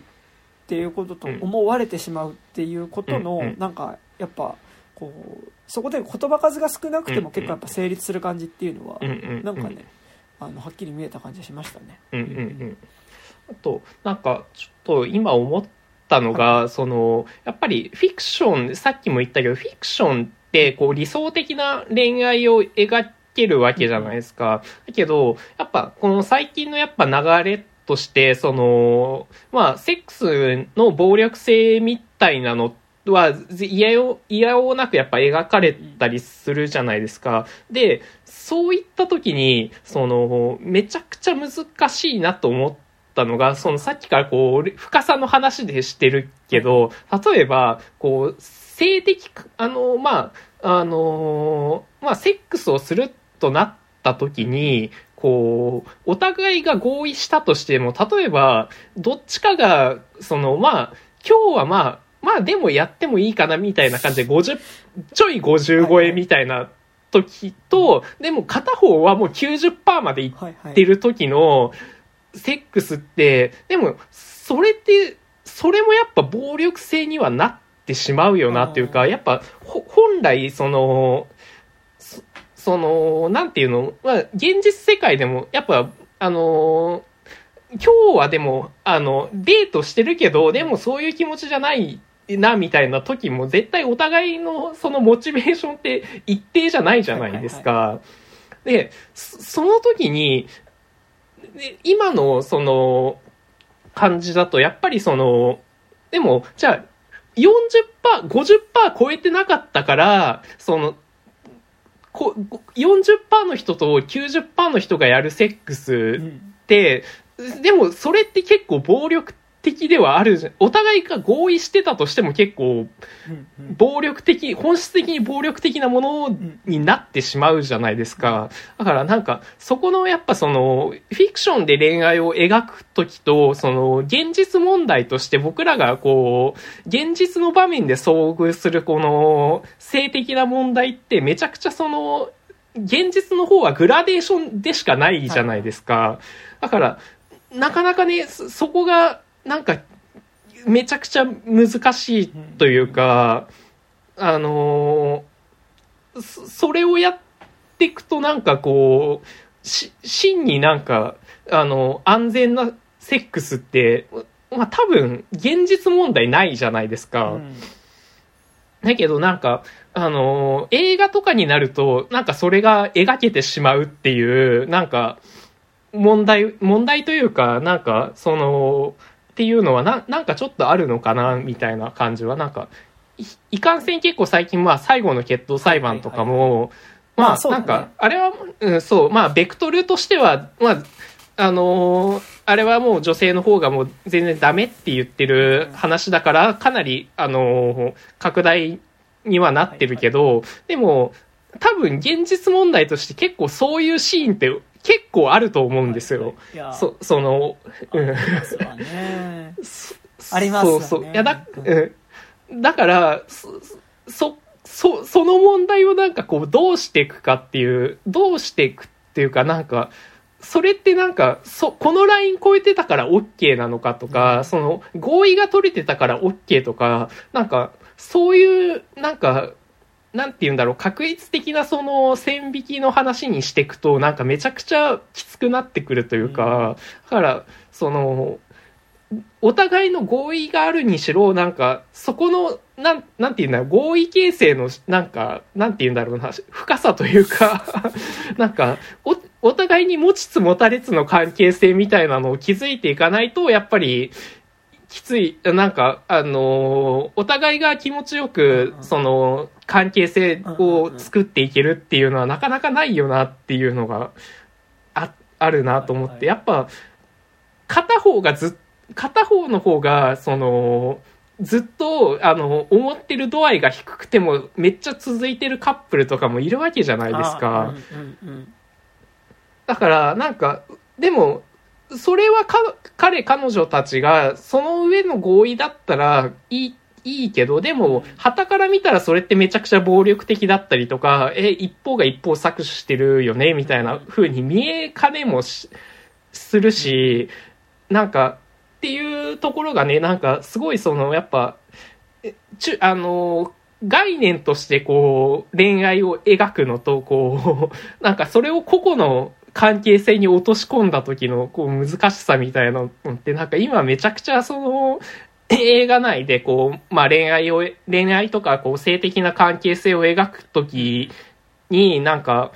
ていうこととうん。思われてしまうっていうことの、なんかやっぱこうそこで言葉数が少なくても結構やっぱ成立する感じっていうのは。なんかね、あのはっきり見えた感じがしましたね。うんうんうん。あと、なんか、ちょっと今思ったのが、その、やっぱりフィクション、さっきも言ったけど、フィクションって、こう、理想的な恋愛を描けるわけじゃないですか。だけど、やっぱ、この最近のやっぱ流れとして、その、まあ、セックスの暴力性みたいなのは、嫌よ、嫌おなくやっぱ描かれたりするじゃないですか。で、そういった時に、その、めちゃくちゃ難しいなと思ったのが、そのさっきからこう、深さの話でしてるけど、例えば、こう、性的、あの、まあ、あの、まあ、セックスをするとなった時に、こう、お互いが合意したとしても、例えば、どっちかが、その、まあ、今日はまあ、まあでもやってもいいかなみたいな感じで50、ちょい50超えみたいな時と、でも片方はもう90%までいっ。てる時のセックスって、でもそれって、それもやっぱ暴力性にはなってしまうよなっていうか、やっぱほ本来その、そその、なんていうの、まあ現実世界でもやっぱ、あの今日はでも、あの、デートしてるけど、でもそういう気持ちじゃないな、みたいな時も、絶対お互いのそのモチベーションって一定じゃないじゃないですか。で、そその時に、で今のその感じだと、やっぱりその、でも、じゃあ、40%、50%超えてなかったから、その、こ40%の人と90%の人がやるセックスうんって、でもそれって結構暴力的ではあるじゃん。お互いが合意してたとしても結構暴力的、本質的に暴力的なものになってしまうじゃないですか。だからなんか、そこのやっぱその、フィクションで恋愛を描くときと、その、現実問題として僕らがこう、現実の場面で遭遇するこの、性的な問題ってめちゃくちゃその、現実の方はグラデーションでしかないじゃないですか。だから、なかなかね、そそこが、なんか、めちゃくちゃ難しいというか、あのーそそれをやっていくとなんかこう、し、真になんか、あの、安全なセックスって、まあ多分、現実問題ないじゃないですか。うんだけどなんか、あのー映画とかになると、なんかそれが描けてしまうっていう、なんか、問題、問題というか、なんか、その、っていうのはな、なんかちょっとあるのかな、みたいな感じは、なんか、いいかんせん結構最近、まあ、最後の決闘裁判とかも、まあなんか、あれは、うん、そう、まあ、ベクトルとしては、まあ、あのーあれはもう女性の方がもう全然ダメって言ってる話だから、かなり、あのー拡大にはなってるけど、でも、多分現実問題として結構そういうシーンって結構あると思うんですよ。いやそ、その、うん。ありますわね そうそう。いや、だ、うん。だから、そ、そ、そその問題をなんかこう、どうしていくかっていう、どうしていくっていうかなんか、それってなんか、そ、このライン超えてたから OK なのかとか、その、合意が取れてたから OK とか、なんか、そういう、なんか、なんて言うんだろう、確率的なその線引きの話にしていくと、なんかめちゃくちゃきつくなってくるというか、だから、その、お互いの合意があるにしろ、なんか、そこの、なん、なんて言うんだろう、合意形成の、なんか、なんて言うんだろうな、深さというか、なんか、お、お互いに持ちつ持たれつの関係性みたいなのを築いていかないと、やっぱり、きつい、なんか、あのーお互いが気持ちよく、その、関係性を作っていけるっていうのはなかなかないよなっていうのが、あ、あるなと思って、やっぱ、片方がずっ、片方の方が、その、ずっと、あの、思ってる度合いが低くても、めっちゃ続いてるカップルとかもいるわけじゃないですか。だから、なんか、でも、それはか、彼、彼女たちが、その上の合意だったら、いい、いいけど、でも、旗から見たらそれってめちゃくちゃ暴力的だったりとか、え、一方が一方搾取してるよね、みたいな風に見えかねもし、するし、なんか、っていうところがね、なんか、すごいその、やっぱ、ちゅ、あの、概念としてこう、恋愛を描くのと、こう、なんかそれを個々の関係性に落とし込んだ時のこう難しさみたいなのってなんか今めちゃくちゃその映画内でこう、まあ恋愛を、恋愛とかこう性的な関係性を描く時になんか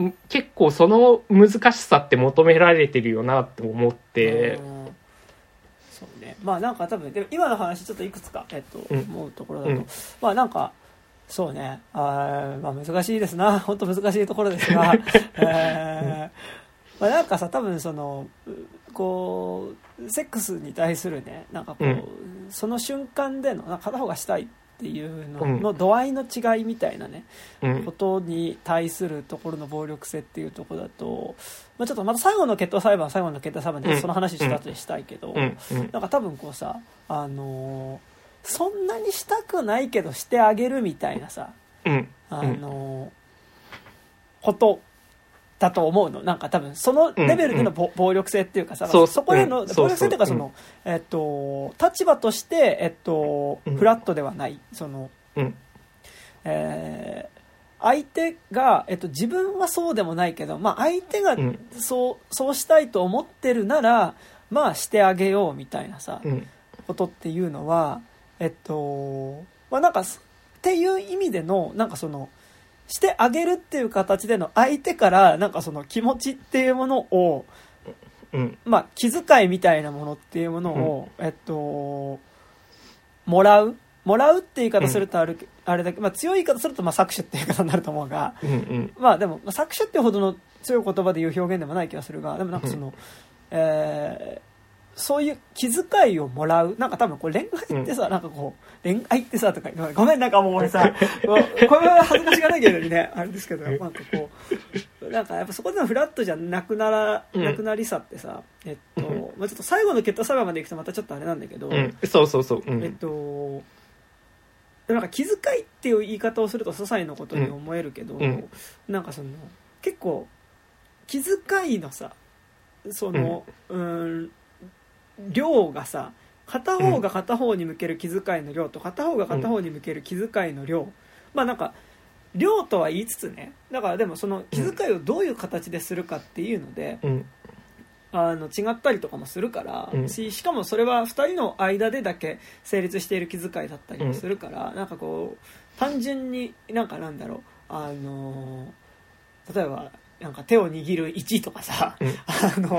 ん結構その難しさって求められてるよなって思って、うんそうね。まあなんか多分でも今の話ちょっといくつか、えっとうん。思うところだと、うん。まあなんかそうね。あー、まあ、難しいですな。本当難しいところですが、えー。まあ、なんかさ多分そのうこうセックスに対するねなんかこう、うん。その瞬間での片方がしたいっていうのうん。の度合いの違いみたいなね、うん。ことに対するところの暴力性っていうところだと、まあ、ちょっとまた最後の決闘裁判最後の決闘裁判でその話した後にしたいけど、うん。うん。なんか多分こうさあのーそんなにしたくないけどしてあげるみたいなさうん。あのーことだと思うの。なんか多分そのレベルでのぼ暴力性っていうかさ、そう。そこへのうん。暴力性っていうかそそうそうの、えっと、立場として、えっとうん。フラットではない。そのうん。えー相手が、えっと、自分はそうでもないけど、まあ、相手がうん。そうそうしたいと思ってるならまあしてあげようみたいなさ、うん。ことっていうのはえっとまあなんかすっていう意味でのなんかそのしてあげるっていう形での相手からなんかその気持ちっていうものをうん。まあ気遣いみたいなものっていうものを、えっともらう？もらうって言い方するとある、あれだけ、まあ、強い言い方するとまあ搾取っていう言い方になると思うがうんうん。まあでもまあ搾取ってほどの強い言葉で言う表現でもない気がするがでもなんかその、えーそういう気遣いをもらう。なんか多分これ恋愛ってさ、なんかこう恋愛ってさとかごめんなんかもう俺さこれは恥ずかしがなきゃいけないのにね。あれですけどなんかこうなんかやっぱそこでのフラットじゃなくなら、うん。なくなりさってさえっと、まあ、ちょっと最後の決闘裁判まで行くとまたちょっとあれなんだけど、うん。そうそうそう。うえっんとなんか気遣いっていう言い方をすると些細なことに思えるけど、うん。なんかその結構気遣いのさそのうん量がさ片方が片方に向ける気遣いの量と片方が片方に向ける気遣いの量、まあなんか量とは言いつつね。だからでもその気遣いをどういう形でするかっていうので、うん。あの違ったりとかもするから、うん。ししかもそれは2人の間でだけ成立している気遣いだったりもするから、なんかこう単純になんかなんだろうあの例えばなんか手を握る位置とかさ、うん。あの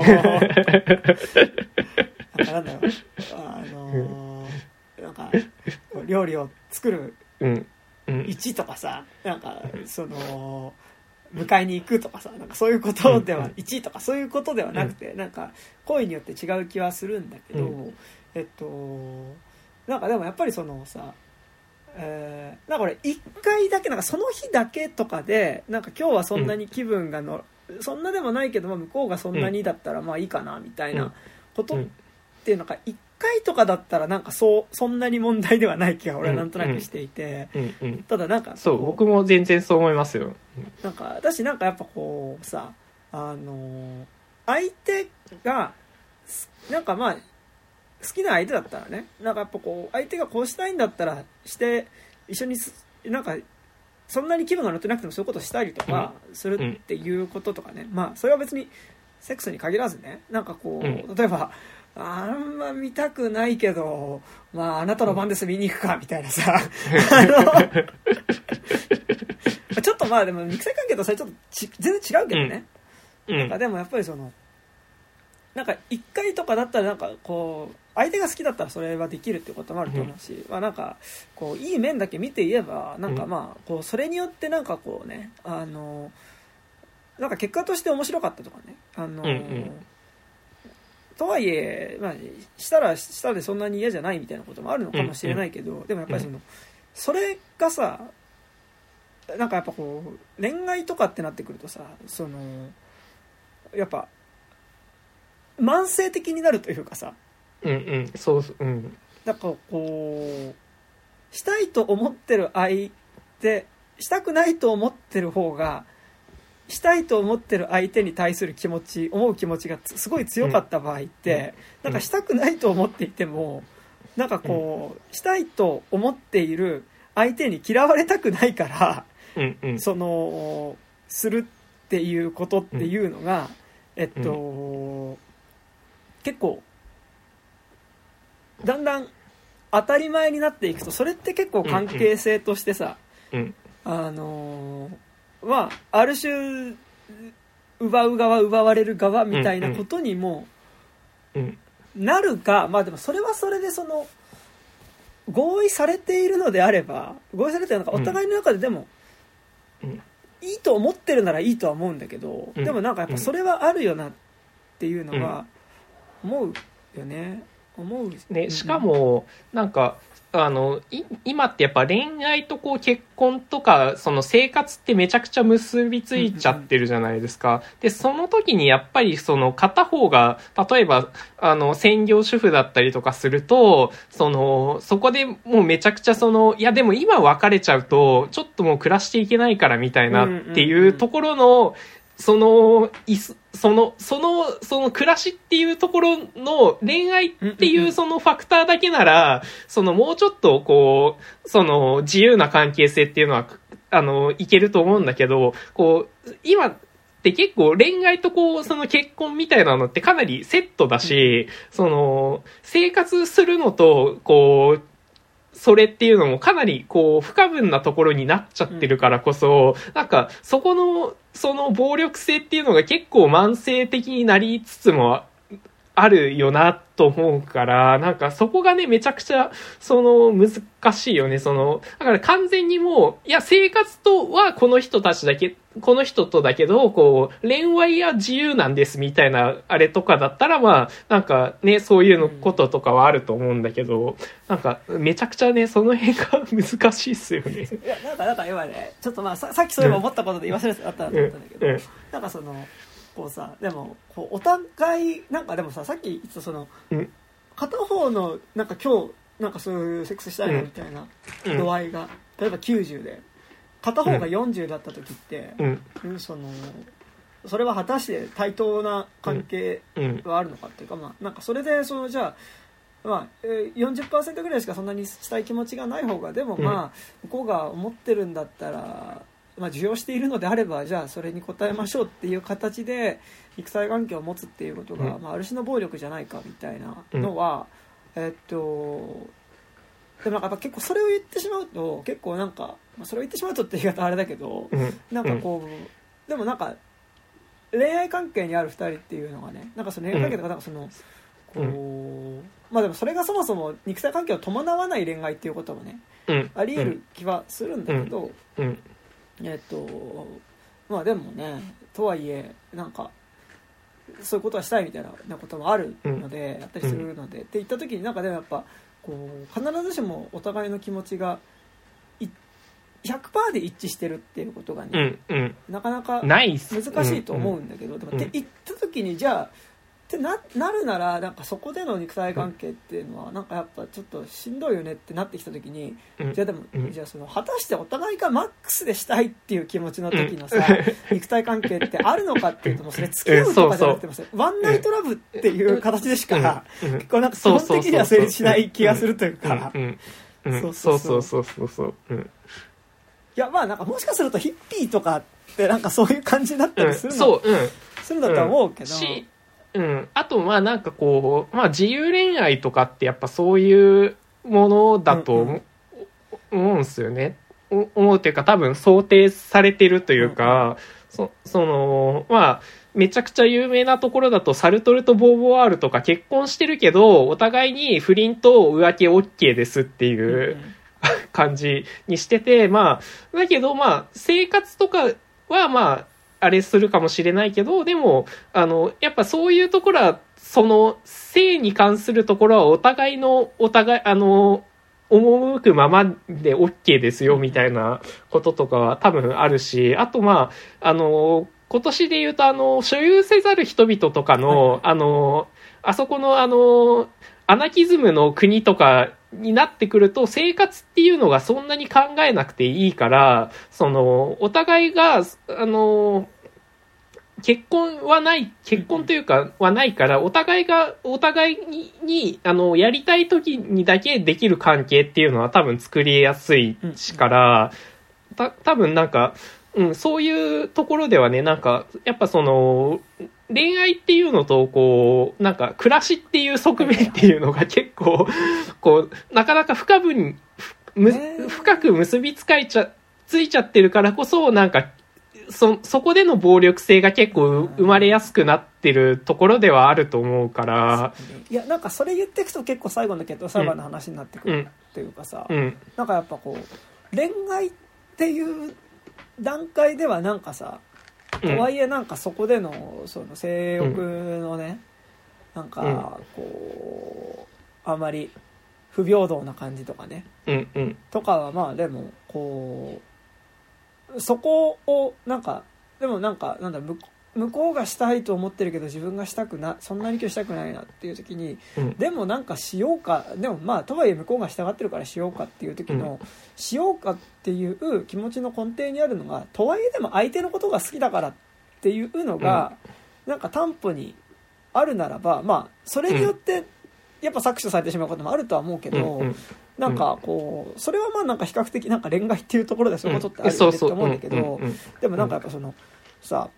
なんだろうあのなんか料理を作るうん。うん。位置とかさなんかその迎えに行くとかさなんかそういうことではうん1位とかそういうことではなくて、なんか行為によって違う気はするんだけど、うえっとなんかでもやっぱりそのさえーなんか俺1回だけなんかその日だけとかでなんか今日はそんなに気分がの、そんなでもないけど、まあ、向こうがそんなにだったらまあいいかなみたいなことうんっていうのが1回とかだったらなんかそうそんなに問題ではない気が俺はなんとなくしていて、うんうんただなんかそうこ僕も全然そう思いますよ。なんか私なんかやっぱこうさあの相手がすなんかまあ好きな相手だったらねなんかやっぱこう相手がこうしたいんだったらして一緒にすなんかそんなに気分が乗ってなくてもそういうことしたりとかするっていうこととかね、まあそれは別にセックスに限らずねなんかこう、うん。例えばあんま見たくないけど、まあ、あなたの番です見に行くかみたいなさ、あのちょっとまあでも肉体関係とそれちょっとち全然違うけどね、うん。なんかでもやっぱりそのなんか1回とかだったらなんかこう相手が好きだったらそれはできるってこともあると思うし、まあなんかこういい面だけ見て言えばなんかまあこうそれによってなんかこうねあのなんか結果として面白かったとかね。あの、うんうんとはいえ、まあ、したらしたでそんなに嫌じゃないみたいなこともあるのかもしれないけど、でもやっぱりその、それがさなんかやっぱこう恋愛とかってなってくるとさそのやっぱ慢性的になるというかさうんうん。そうそううん。なんかこうしたいと思ってる相手したくないと思ってる方がしたいと思ってる相手に対する気持ち思う気持ちがつすごい強かった場合って、うん。なんかしたくないと思っていてもなんかこうしたいと思っている相手に嫌われたくないからうんうん。そのするっていうことっていうのが、えっと、結構だんだん当たり前になっていくとそれって結構関係性としてさ、うん。あのーまあある種奪う側奪われる側みたいなことにもうん。なるか、まあでもそれはそれでその合意されているのであれば合意されてるのかお互いの中ででも、うん。いいと思ってるならいいとは思うんだけど、うん。でもなんかやっぱそれはあるよなっていうのは思うよね。思う。ね、しかも、なんか、あの、今ってやっぱ恋愛とこう結婚とか、その生活ってめちゃくちゃ結びついちゃってるじゃないですか。で、その時にやっぱりその片方が、例えば、あの、専業主婦だったりとかすると、その、そこでもうめちゃくちゃその、いやでも今別れちゃうと、ちょっともう暮らしていけないからみたいなっていうところの、その、いす、その、その、その暮らしっていうところの恋愛っていううんそのファクターだけなら、そのもうちょっとこう、その自由な関係性っていうのは、あの、いけると思うんだけど、こう、今って結構恋愛とこう、その結婚みたいなのってかなりセットだし、その、生活するのと、こう、それっていうのもかなりこう不可分なところになっちゃってるからこそ、なんかそこのその暴力性っていうのが結構慢性的になりつつもあるよなと思うから、なんかそこがね、めちゃくちゃ、その、難しいよね。その、だから完全にもう、いや、生活とはこの人たちだけ、この人とだけど、こう、恋愛は自由なんですみたいな、あれとかだったら、まあ、なんかね、そういうのこととかはあると思うんだけど、なんか、めちゃくちゃね、その辺が難しいっすよね。いやなんかなんか今ねちょっとまあささっきそういえば思ったことで言わせるあったんだったんだけど、うんうんなんかそのこうさでもこうお互いなんかでもささっき言ったその、うん。片方のなんか今日なんかそういうセックスしたいなみたいなうん。度合いが、例えば90で片方が40だった時って、うん、うんそのそれは果たして対等な関係うん、はあるのかっていうか、まあ、なんかそれでそのじゃあ、まあ、えー40%ぐらいしかそんなにしたい気持ちがない方がでもうん。まあ向こうが思ってるんだったら、まあ、受容しているのであればじゃあそれに応えましょうっていう形で肉体関係を持つっていうことが、うん。まあ、ある種の暴力じゃないかみたいなのは、えっとでもなんかやっぱ結構それを言ってしまうと結構なんか、まあ、それを言ってしまうとって言い方あれだけど、うん。なんかこう、でもなんか恋愛関係にある2人っていうのがねなんかその恋愛関係とかなんかその、こうまあでもそれがそもそも肉体関係を伴わない恋愛っていうこともねうん、あり得る気はするんだけど、うん、えっとまあでもねとはいえなんかそういうことはしたいみたいなこともあるので、やったりするので、って言った時になんかでもやっぱこう必ずしもお互いの気持ちがい100%で一致してるっていうことがね、うん、うん。なかなかないっす。難しいと思うんだけど、でもって言った時にじゃあってななるならなんかそこでの肉体関係っていうのはなんかやっぱちょっとしんどいよねってなってきた時に、うん。じゃあでも、うん。じゃあその果たしてお互いがマックスでしたいっていう気持ちの時のさ、肉体関係ってあるのかっていうともうそれ付き合うとかじゃなくてもそれワンナイトラブっていう形でしか、うん。結構なんか基本的には成立しない気がするというか。うんうん。うん、そそうう。そうそうそうそう。うんいやまあなんかもしかするとヒッピーとかってなんかそういう感じになったうん、りするの、そう、うん。するんだとは思うけど、し、うん。あと、まあなんかこう、まあ自由恋愛とかってやっぱそういうものだと思,、うんですよね。お思うっていうか多分想定されてるというか、そ、その、まあ、めちゃくちゃ有名なところだと、サルトルとボーボワールとか結婚してるけど、お互いに不倫と浮気 OK ですっていう感じにしてて、まあ、だけど、まあ、生活とかは、まあ、あれするかもしれないけど、でも、あの、やっぱそういうところは、その、性に関するところはお互いの、お互い、あの、赴くままで OK ですよみたいなこととかは多分あるし、あとまあ、あの、今年で言うとあの、所有せざる人々とかの、はい、あの、あそこのあの、アナキズムの国とかになってくると生活っていうのがそんなに考えなくていいから、その、お互いが、あの、結婚はない、結婚というかはないから、お互いが、お互いに、あの、やりたい時にだけできる関係っていうのは多分作りやすいしから、た、多分なんか、うん、そういうところではね、なんか、やっぱその、恋愛っていうのと、こう、なんか、暮らしっていう側面っていうのが結構、こう、なかなか深分、む、深く結びつかいちゃ、ついちゃってるからこそ、なんか、そ、そこでの暴力性が結構生まれやすくなってるところではあると思うから。いや、なんかそれ言っていくと結構最後の決闘裁判の話になってくるっていうかさ、うん、なんかやっぱこう、恋愛っていう段階ではなんかさ、とはいえなんかそこでのその性欲のね、うん、なん。かこう、あまり不平等な感じとかね、うんうん、とかはまあでもこうそこをなんかでもなんかなんだ向こうがしたいと思ってるけど自分がしたくなそんなに今日したくないなっていう時に、うん、でもなんかしようかでもまあとはいえ向こうが従ってるからしようかっていう時の、うん、しようかっていう気持ちの根底にあるのがとはいえでも相手のことが好きだからっていうのが、うん、なんか担保にあるならばまあそれによってやっぱ搾取されてしまうこともあるとは思うけど、なんかこうそれはまあなんか比較的なんか恋愛っていうところでそういうことってあるよねって思うんだけどでもなんかやっぱそのさ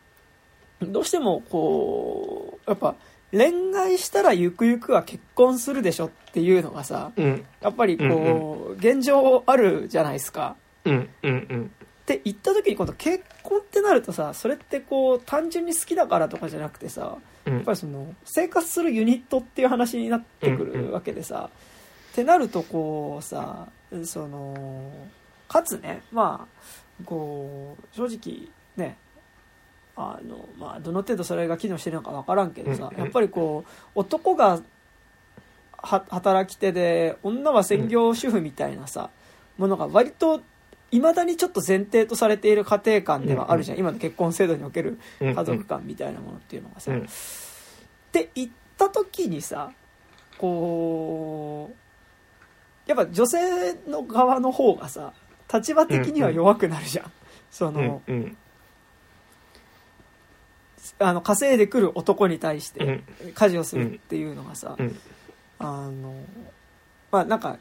どうしてもこうやっぱ恋愛したらゆくゆくは結婚するでしょっていうのがさ、やっぱりこう、現状あるじゃないですか。って言った時に今度結婚ってなるとさそれってこう単純に好きだからとかじゃなくてさやっぱりその生活するユニットっていう話になってくるわけでさ、ってなるとこうさそのかつねまあこう正直ねあのまあどの程度それが機能してるのか分からんけどさやっぱりこう男が働き手で女は専業主婦みたいなさものが割といまだにちょっと前提とされている家庭観ではあるじゃん、今の結婚制度における家族観みたいなものっていうのがさ。って言った時にさこうやっぱ女性の側の方がさ立場的には弱くなるじゃん、その、あの稼いでくる男に対して家事をするっていうのがさ、うん、あのまあなんか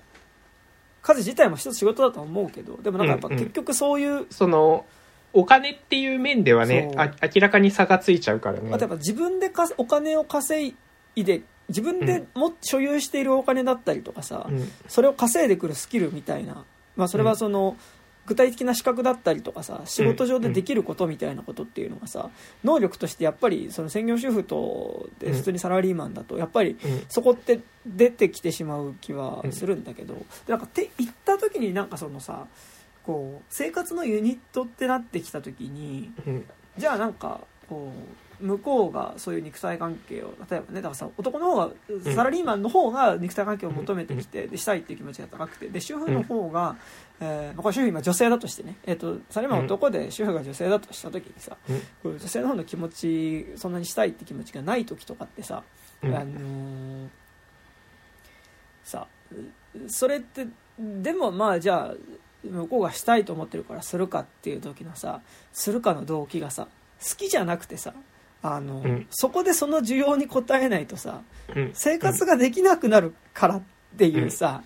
家事自体も一つ仕事だと思うけどでもなんかやっぱ結局そういう、うんうん、そのお金っていう面ではね明らかに差がついちゃうからね。例えば自分でかお金を稼いで自分でも所有しているお金だったりとかさ、うん、それを稼いでくるスキルみたいな、まあ、それはその、具体的な資格だったりとかさ仕事上でできることみたいなことっていうのがさ能力としてやっぱりその専業主婦とで普通にサラリーマンだとやっぱりそこって出てきてしまう気はするんだけどなんかって言った時になんかそのさこう生活のユニットってなってきた時にじゃあなんかこう向こうがそういう肉体関係を例えばねだからさ男の方がサラリーマンの方が肉体関係を求めてきてでしたいっていう気持ちが高くてで主婦の方が、えー、これ主婦今女性だとしてね、えーと、サラリーマン男で主婦が女性だとした時にさ、こう女性の方の気持ちそんなにしたいって気持ちがない時とかってさ、あのー、さそれってでもまあじゃあ向こうがしたいと思ってるからするかっていう時のさするかの動機がさ好きじゃなくてさあの、うん、そこでその需要に応えないとさ、うん、生活ができなくなるからっていうさ、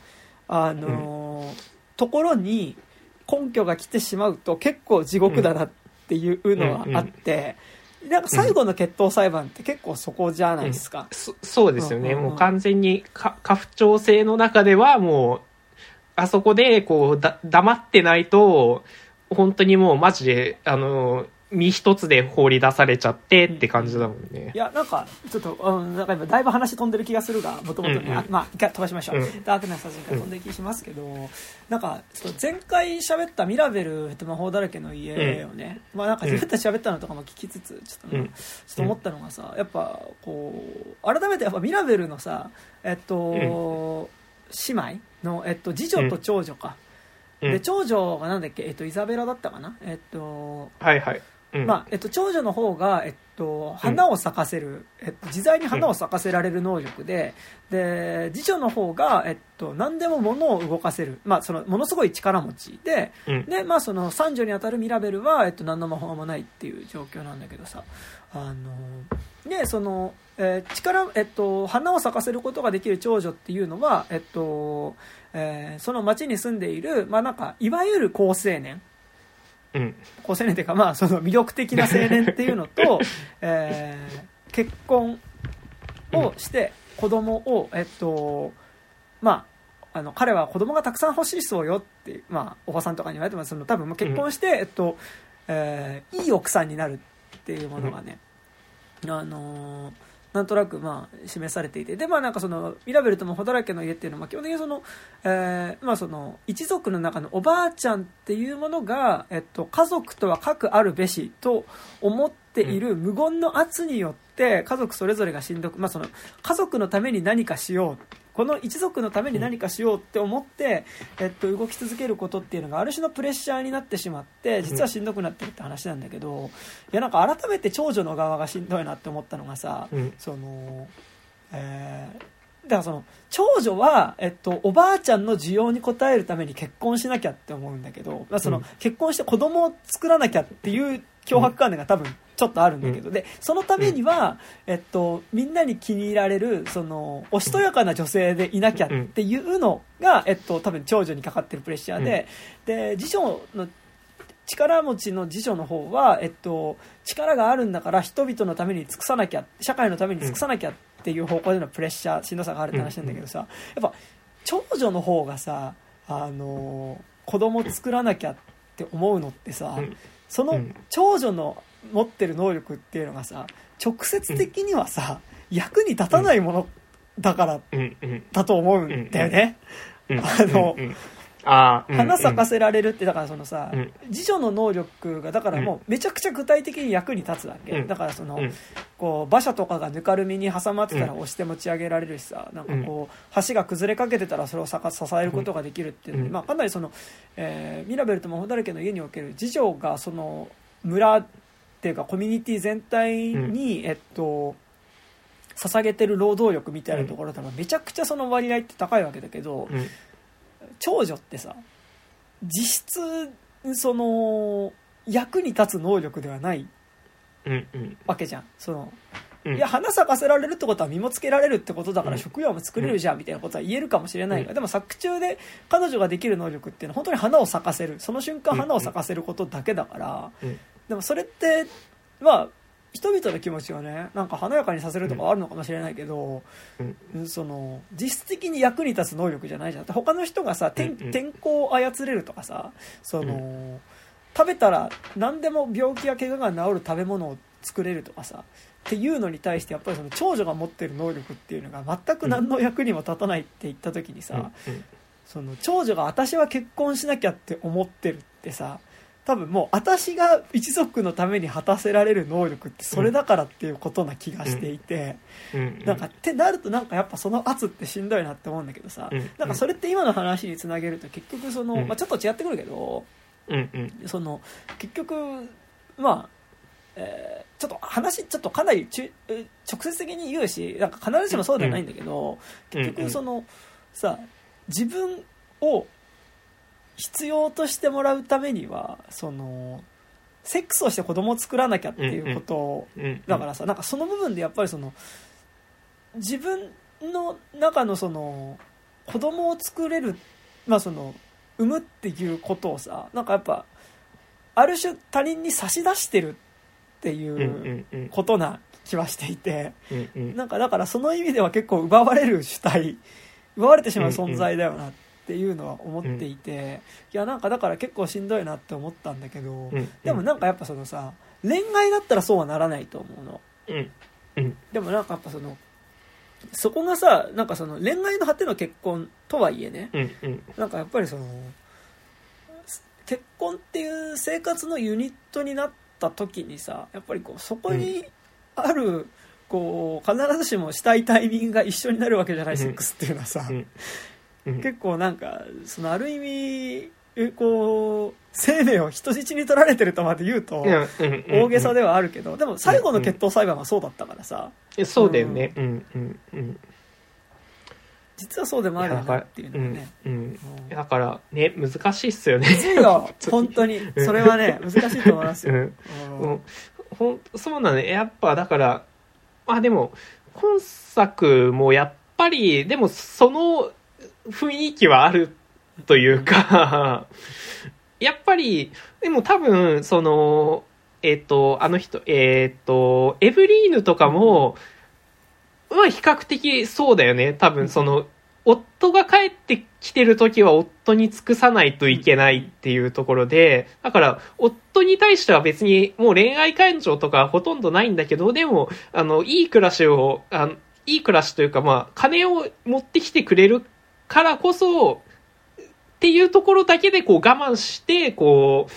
うん、あのところに根拠が来てしまうと結構地獄だなっていうのはあって、なんか最後の決闘裁判って結構そこじゃないですか。そそうですよね。もう完全に家父長制の中ではもう、あそこでこうだ黙ってないと、本当にもうマジで、あの、身一つで放り出されちゃってって感じだもんね。い。やなんかちょっと、うん、なんか今だいぶ話飛んでる気がするがもともとね、うんうん。あまあ一回飛ばしましょう、うん。ダークナイト殺人から飛んでる気しますけど、なんかちょっと前回喋ったミラベル魔法だらけの家をね、まあなんか自分たち喋ったのとかも聞きつつちょっと,、うん。ちょっと思ったのがさやっぱこう改めてやっぱミラベルのさえっと、姉妹の、えっと、次女と長女か、うん。で長女がなんだっけ、えっと、イザベラだったかな？えっとはいはい。うん。まあえっと、長女の方が、えっと、花を咲かせる、えっと、自在に花を咲かせられる能力でで次女の方が、えっと、何でも物を動かせる、まあ、そのものすごい力持ちでうん。で、まあ、その三女にあたるミラベルは、えっと、何の魔法もないっていう状況なんだけどさ。あのでその、えー力、えっと、花を咲かせることができる長女っていうのは、えっとえーその町に住んでいる、まあ、なんかいわゆる好青年うん。高青年っていうか、まあ、その魅力的な青年っていうのと、えー結婚をして子供をえっとまああの彼は子供がたくさん欲しいそうよって、まあ、おばさんとかに言われてます。その多分もう結婚して、えっとえーいい奥さんになるっていうものがね、あのーなんとなくまあ示されていて。でまあなんかそのミラベルともホだらけの家っていうのはまあ基本的にその,、えーまあ、その一族の中のおばあちゃんっていうものが、えっと、家族とは核あるべしと思っている無言の圧によって家族それぞれがしんどく、まあ、その家族のために何かしようこの一族のために何かしようって思って、えっと、動き続けることっていうのがある種のプレッシャーになってしまって実はしんどくなってるって話なんだけどいやなんか改めて長女の側がしんどいなって思ったのがさ、うん。そのえーだからその長女は、えっと、おばあちゃんの需要に応えるために結婚しなきゃって思うんだけど、まあ、そのうん。結婚して子供を作らなきゃっていう脅迫観念が多分ちょっとあるんだけど、でそのためには、えっと、みんなに気に入られるそのおしとやかな女性でいなきゃっていうのが、えっと、多分長女にかかってるプレッシャーで,、で次女の力持ちの次女の方は、えっと、力があるんだから人々のために尽くさなきゃ社会のために尽くさなきゃっていう方向でのプレッシャーしんどさがあるって話なんだけどさ。やっぱ長女の方がさあの子供作らなきゃって思うのってさ、うん。そのうん。長女の持ってる能力っていうのがさ直接的にはさ、役に立たないものだから。だと思うんだよね。うん。あの花咲かせられるってだからそのさ、うん。次女の能力がだからもうめちゃくちゃ具体的に役に立つわけ、うん。だからその、うん。こう馬車とかがぬかるみに挟まってたらうん。押して持ち上げられるしさ、なんかこう橋が崩れかけてたらそれを支えることができるっていうので、うん。まあ、かなりその、えーミラベルと魔法だらけの家における次女がその村っていうかコミュニティ全体に、えっと捧げてる労働力みたいなところでもめちゃくちゃその割合って高いわけだけど、うん。長女ってさ実質その役に立つ能力ではないわけじゃん。そのうん。いや花咲かせられるってことは実もつけられるってことだからうん。食料も作れるじゃんみたいなことは言えるかもしれない。が、うん。でも作中で彼女ができる能力っていうのは本当に花を咲かせる。その瞬間うん。花を咲かせることだけだから、うんでもそれってまあ人々の気持ちをねなんか華やかにさせるとかはあるのかもしれないけど、うん。その実質的に役に立つ能力じゃないじゃん。他の人がさ天うんうん。天候を操れるとかさその、食べたら何でも病気や怪我が治る食べ物を作れるとかさっていうのに対してやっぱりその長女が持ってる能力っていうのが全く何の役にも立たないって言った時にさ、うん。その長女が私は結婚しなきゃって思ってるってさ多分もう私が一族のために果たせられる能力ってそれだからっていうことな気がしていて、うん。なんかってなるとなんかやっぱその圧ってしんどいなって思うんだけどさ、うん。なんかそれって今の話につなげると結局その、うん。まあ、ちょっと違ってくるけどその結局まあ、えーちょっと話ちょっとかなりちゅえ直接的に言うしなんか必ずしもそうではないんだけど、うん。結局そのさ自分を必要としてもらうためにはそのセックスをして子供を作らなきゃっていうことを、うんだからさなんかその部分でやっぱりその自分の中のその子供を作れるまあその産むっていうことをさなんかやっぱある種他人に差し出してるっていうことな気はしていてうんうん。なんかだからその意味では結構奪われる主体奪われてしまう存在だよなっていうのは思っていていやなんかだから結構しんどいなって思ったんだけどうんでもなんかやっぱそのさ恋愛だったらそうはならないと思うのうん。うん。でもなんかやっぱそのそこがさなんかその恋愛の果ての結婚とはいえねうん。うん。なんかやっぱりその結婚っていう生活のユニットになった時にさやっぱりこうそこにある、こう必ずしもしたいタイミングが一緒になるわけじゃない、うんセックスっていうのはさ、うん。うん。結構なんかそのある意味えこう生命を人質に取られてるとまで言うと大げさで。ではあるけどでも最後の決闘裁判はそうだったからさそうだよね。うん。うん。うん。実はそうでもあるよなっていうのうんがね。うん。うんだから、ね、難しいっすよね。むずいよ 本当にそれはね難しいと思いますよ、うん。うんうんほんそうなのね。やっぱ、だから、まあでも、今作もやっぱり、でもその雰囲気はあるというか、やっぱり、でも多分、その、えっ、と、あの人、えっ、と、エブリーヌとかも、まあ比較的そうだよね。多分その、夫が帰ってきてる時は夫に尽くさないといけないっていうところで、だから夫に対しては別にもう恋愛感情とかほとんどないんだけど、でも、あの、いい暮らしを、あのいい暮らしというかまあ、金を持ってきてくれるからこそ、っていうところだけでこう我慢して、こう、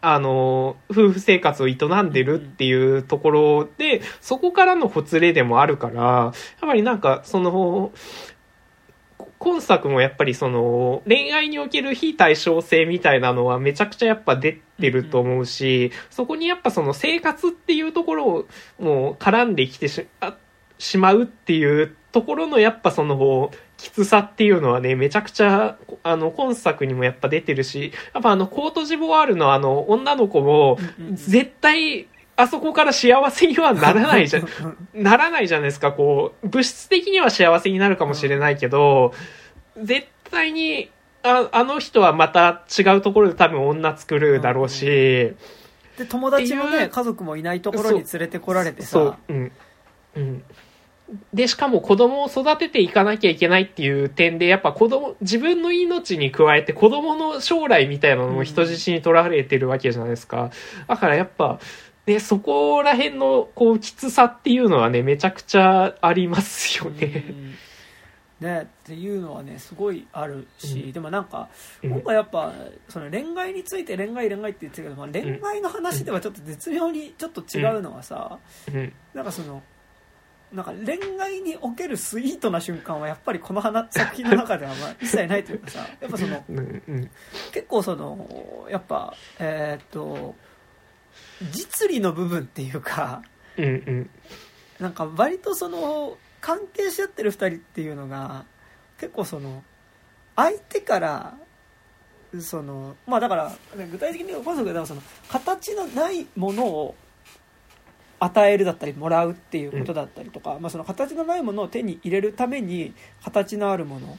あの、夫婦生活を営んでるっていうところで、そこからのほつれでもあるから、やっぱりなんか、その、今作もやっぱりその、恋愛における非対称性みたいなのはめちゃくちゃやっぱ出てると思うし、そこにやっぱその生活っていうところをもう絡んできてしまうっていうところのやっぱその、きつさっていうのはね、めちゃくちゃ、あの、今作にもやっぱ出てるし、やっぱあの、コートジボワールのあの、女の子も、絶対、あそこから幸せにはならないじゃん、ならないじゃないですか、こう、物質的には幸せになるかもしれないけど、絶対に、ああの人はまた違うところで多分女作るだろうし、で友達もね家族もいないところに連れてこられてそうさ、うん。うん。で、しかも子供を育てていかなきゃいけないっていう点で、やっぱ子供、自分の命に加えて子供の将来みたいなのも人質に取られてるわけじゃないですか。だからやっぱ、ね、そこら辺の、こう、きつさっていうのはね、めちゃくちゃありますよね。うんねっていうのはねすごいあるし、うんでもなんかうん今回やっぱその恋愛について恋愛恋愛って言ってるけど、まあ、恋愛の話ではちょっと絶妙にちょっと違うのはさ、うん。なんかそのなんか恋愛におけるスイートな瞬間はやっぱりこの花作品の中ではまあ一切ないというかさ やっぱそのうん。うん。結構そのやっぱえーっと実利の部分っていうかうん。うん。なんか割とその関係し合ってる2人っていうのが結構その相手からそのまあだからね具体的に今作ではその形のないものを与えるだったりもらうっていうことだったりとか、まあ、その形のないものを手に入れるために形のあるもの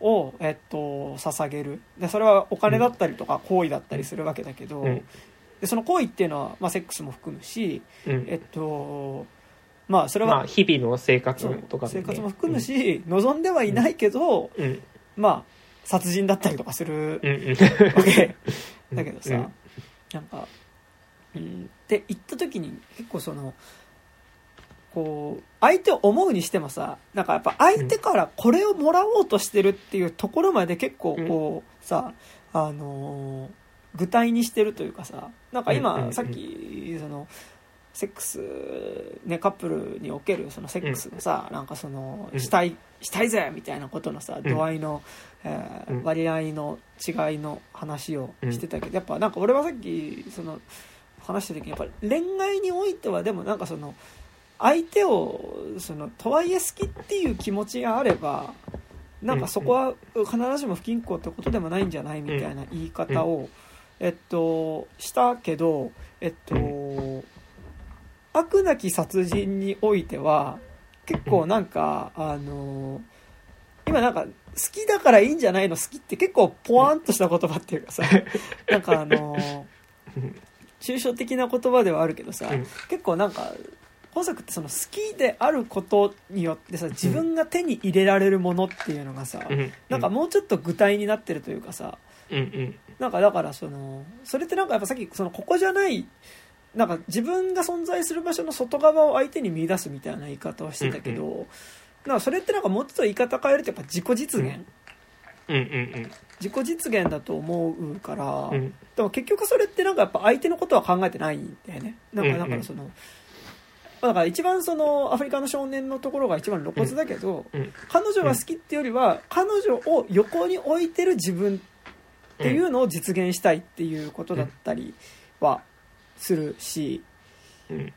を、えっと、捧げるでそれはお金だったりとか行為だったりするわけだけど、うんでその行為っていうのは、まあ、セックスも含むし、うん。えっとまあそれは、まあ、日々の生活とか、ね、生活も含むし、望んではいないけど、うん。まあ殺人だったりとかするうん。うん。わけだけどさ、うんなんか、うん、って言った時に結構そのこう相手を思うにしてもさなんかやっぱ相手からこれをもらおうとしてるっていうところまで結構こう、さあのー具体にしてるというかさなんか今さっきそのセックス、ね、カップルにおけるそのセックスのさ、なんかそのうん。したいしたいぜみたいなことのさうん。度合いの、え割合の違いの話をしてたけど、やっぱなんか俺はさっきその話した時にやっぱり恋愛においてはでもなんかその相手をそのとはいえ好きっていう気持ちがあればなんかそこは必ずしも不均衡ってことでもないんじゃないみたいな言い方を、えっとしたけどえっと悪なき殺人においては結構なんかあの今なんか好きだからいいんじゃないの？好きって結構ポワンとした言葉っていうかさ なんかあのうん 抽象的な言葉ではあるけどさ、うん。結構なんか本作ってその好きであることによってさ自分が手に入れられるものっていうのがさ、うん。なんかもうちょっと具体になってるというかさうん。うん。なんかだからそのそれってなんかやっぱさっきそのここじゃないなんか自分が存在する場所の外側を相手に見出すみたいな言い方をしてたけど、なんかそれってなんかもうちょっと言い方変えるとやっぱ自己実現、うんうん自己実現だと思うから、うん。うんでも結局それってなんかやっぱ相手のことは考えてないんだよね。なんかうんうん。だからその、だから一番そのアフリカの少年のところが一番露骨だけど、うん。彼女が好きっていうよりは彼女を横に置いてる自分っていうのを実現したいっていうことだったりはするし、うん。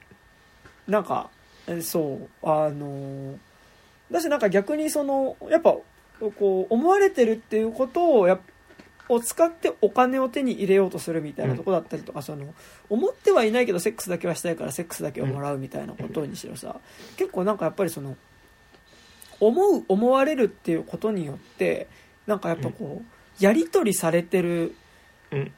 なんかえそうあのだしなんか逆にそのやっぱこう思われてるっていうことをやっを使ってお金を手に入れようとするみたいなとこだったりとか、その思ってはいないけどセックスだけはしたいからセックスだけをもらうみたいなことにしろさ結構なんかやっぱりその思う思われるっていうことによってなんかやっぱこうやり取りされてる、うん。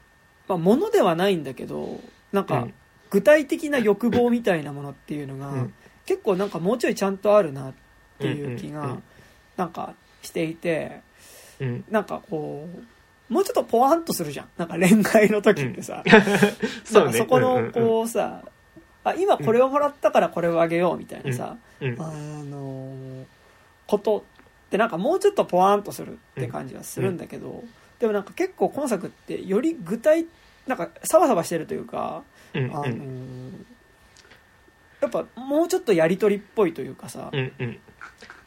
まあ、ものではないんだけどなんかうん。具体的な欲望みたいなものっていうのが、うん。結構なんかもうちょいちゃんとあるなっていう気がうんうんうん。なんかしていてうん。なんかこうもうちょっとポワンとするじゃん。なんか恋愛の時ってさ、そうんかそこのこうさ、あ今これをもらったからこれをあげようみたいなさ、うん。あのーことってなんかもうちょっとポワンとするって感じがするんだけど、でもなんか結構今作ってより具体なんかサバサバしてるというか、うんあのーやっぱもうちょっとやり取りっぽいというかさ、うんうん。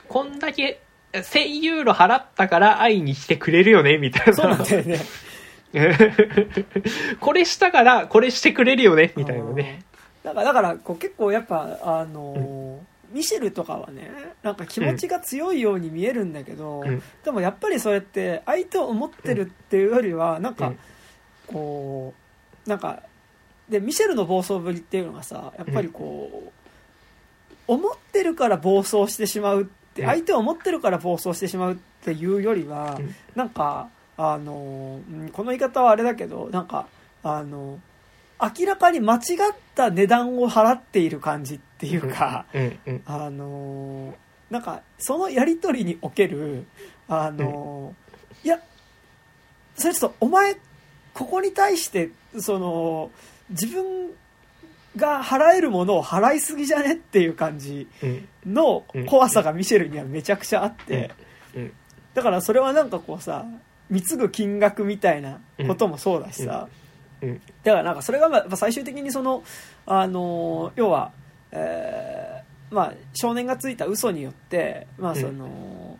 こんだけ1000ユーロ払ったから会いに来てくれるよねみたいな。そうなんだよね。これしたからこれしてくれるよねみたいなね。だからだからこう結構やっぱあのーミシェルとかはねなんか気持ちが強いように見えるんだけど、うん。でもやっぱりそれって相手を思ってるっていうよりはなんかうん。こうなんかでミシェルの暴走ぶりっていうのがさやっぱりこう思ってるから暴走してしまうってうん。相手を思ってるから暴走してしまうっていうよりはうん。なんかあのうんこの言い方はあれだけどなんかあの明らかに間違った値段を払っている感じっていうか、うんうんあのーなんかそのやり取りにおけるあのーいやそれちょっとお前ここに対してその自分が払えるものを払いすぎじゃねっていう感じうん。の怖さがミシェルにはめちゃくちゃあって。うん。だからそれはなんかこうさ貢ぐ金額みたいなこともそうだしさ、うん。だからなんかそれがまあ最終的にその、あのー要は、えーまあ、少年がついた嘘によって、まあその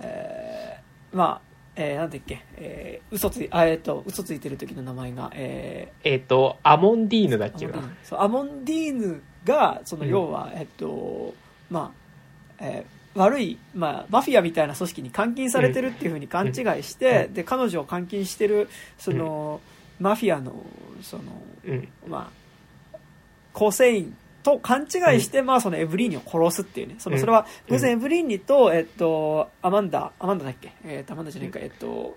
えーまあ、えーなんだっけ、えー嘘ついあえっ、と嘘ついてる時の名前が、ええっとアモンディーヌだっけな？そうアモンディーヌがそのうん。要は、えっとまあ、えー悪い、まあ、マフィアみたいな組織に監禁されてるっていうふうに勘違いして、うん。で彼女を監禁してるその、マフィアのそのうん。まあ、構成員と勘違いして、まあ、そのエブリーニを殺すっていうね。その、うん。それは、うん。偶然エブリーニと、えっと、アマンダ、アマンダだっけ？えっと、アマンダじゃないか、えっと、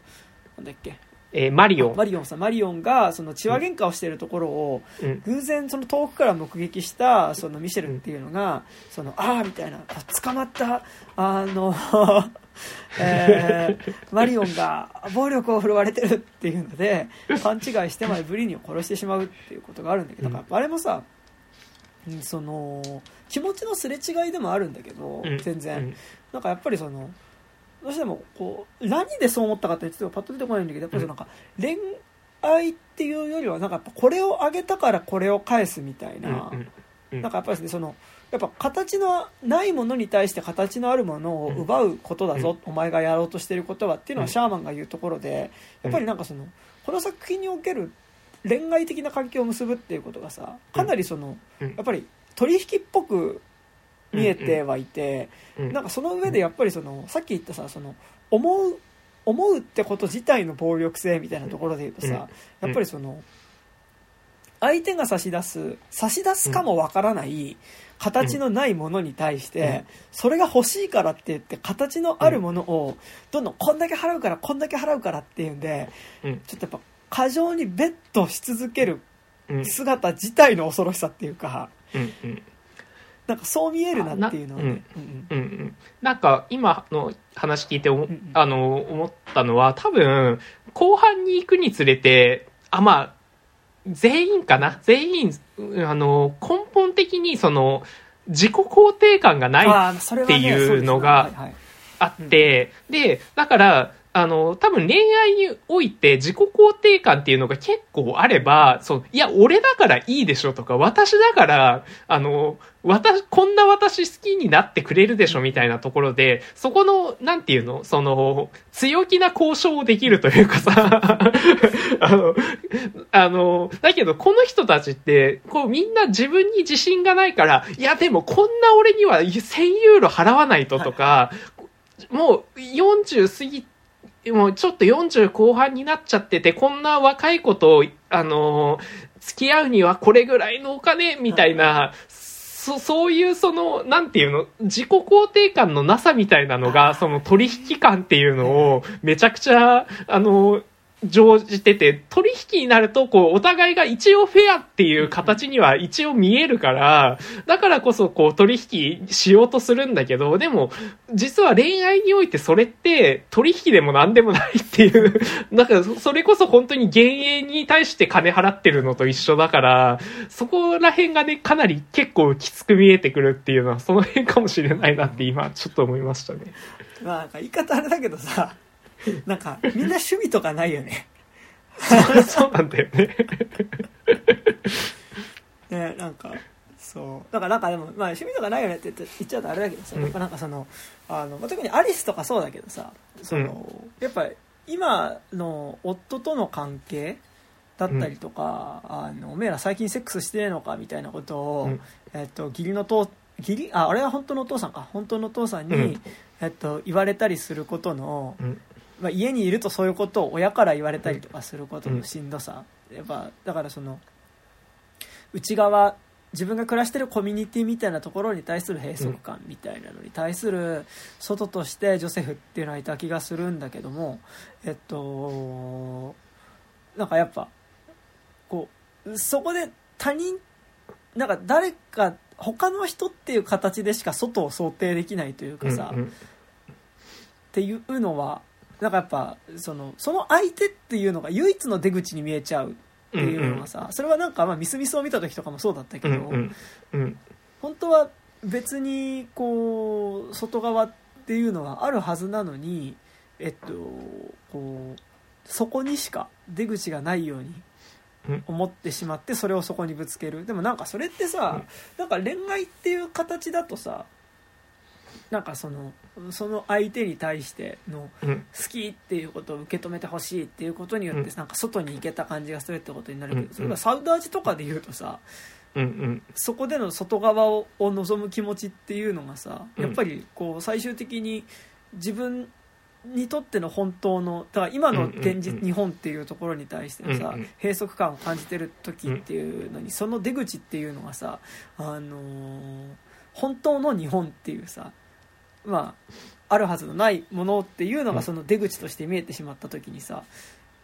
なんだっけ？えーマリオ。ンマリオンさん、マリオンが、その、血話喧嘩をしているところを、うん。偶然、その、遠くから目撃した、その、ミシェルっていうのが、その、ああ、みたいな、あ捕まった、あの、えーマリオンが暴力を振るわれてるっていうので勘違いしてまでブリーニを殺してしまうっていうことがあるんだけど、うんだからあれもさうんその気持ちのすれ違いでもあるんだけど、うん。全然、うん。なんかやっぱりそのどうしてもこう何でそう思ったかってちょっとパッと出てこないんだけどやっぱりなんか恋愛っていうよりはなんかやっぱこれをあげたからこれを返すみたいな、うんうん。なんかやっぱりですねそのやっぱ形のないものに対して形のあるものを奪うことだぞ、お前がやろうとしてることはっていうのはシャーマンが言うところでやっぱりなんかそのこの作品における恋愛的な関係を結ぶっていうことがさかなりそのうん。やっぱり取引っぽく見えてはいて、うんなんかその上でやっぱりそのさっき言ったさその思う思うってこと自体の暴力性みたいなところで言うとさ、うん。やっぱりその相手が差し出す差し出すかもわからない形のないものに対して、うん。それが欲しいからって言って形のあるものをどんどんこんだけ払うからこんだけ払うからっていうんでうん。ちょっとやっぱ過剰にベットし続けるうん。姿自体の恐ろしさっていうかうんうん。なんかそう見えるなっていうのはなん。か今の話聞いてあの思ったのは多分後半に行くにつれてあまあ全員かな？全員、あの、根本的にその、自己肯定感がないっていうのがあって、で、だから、あの、多分恋愛において自己肯定感っていうのが結構あれば、そう、いや、俺だからいいでしょとか、私だから、あの、私、こんな私好きになってくれるでしょみたいなところで、そこの、なんていうのその、強気な交渉をできるというかさ、あの、あの、だけどこの人たちって、こうみんな自分に自信がないから、いやでもこんな俺には1000ユーロ払わないととか、もう40過ぎ、もうちょっと40後半になっちゃってて、こんな若い子と、あの、付き合うにはこれぐらいのお金みたいな、そそういうその、なんていうの、自己肯定感のなさみたいなのが、その取引感っていうのをめちゃくちゃ、あの、乗じてて、取引になると、こう、お互いが一応フェアっていう形には一応見えるから、だからこそ、こう、取引しようとするんだけど、でも、実は恋愛においてそれって、取引でも何でもないっていう、だから、そそれこそ本当に幻影に対して金払ってるのと一緒だから、そこら辺がね、かなり結構きつく見えてくるっていうのは、その辺かもしれないなって今、ちょっと思いましたね。まあなんか言い方あれだけどさ なんかみんな趣味とかないよね。そうなんだよね。ねなんかそう。だからなんかでも、まあ、趣味とかないよねって言っちゃうとあれだけどさ、うん。やっぱなんかそのあの、まあ、特にアリスとかそうだけどさその、やっぱ今の夫との関係だったりとか、あのおめえら最近セックスしてねえのかみたいなことを、うん。えっと、義理の父義理ああれは本当のお父さんか。本当のお父さんに、うん。えっと、言われたりすることの、うんまあ、家にいるとそういうことを親から言われたりとかすることのしんどさ、やっぱだからその内側自分が暮らしてるコミュニティみたいなところに対する閉塞感みたいなのに対する外としてジョセフっていうのはいた気がするんだけどもえっとなんかやっぱこうそこで他人なんか誰か他の人っていう形でしか外を想定できないというかさ、っていうのはなんかやっぱそのその相手っていうのが唯一の出口に見えちゃうっていうのはさ、それはなんかまあミスミスを見た時とかもそうだったけど、うんうん。うん。本当は別にこう外側っていうのはあるはずなのにえっとこうそこにしか出口がないようにうん。思ってしまってそれをそこにぶつける。でもなんかそれってさ、なんか恋愛っていう形だとさなんかそのその相手に対してのうん。好きっていうことを受け止めてほしいっていうことによってうん。なんか外に行けた感じがするってことになるけうんどそれがサウダージとかで言うとさうんうんそこでの外側をを望む気持ちっていうのがさうん。やっぱりこう最終的に自分にとっての本当のだから今の現うんうんうん実日本っていうところに対してのさうんうん。閉塞感を感じてる時っていうのにその出口っていうのがさあのー本当の日本っていうさまああるはずのないものっていうのがその出口として見えてしまった時にさ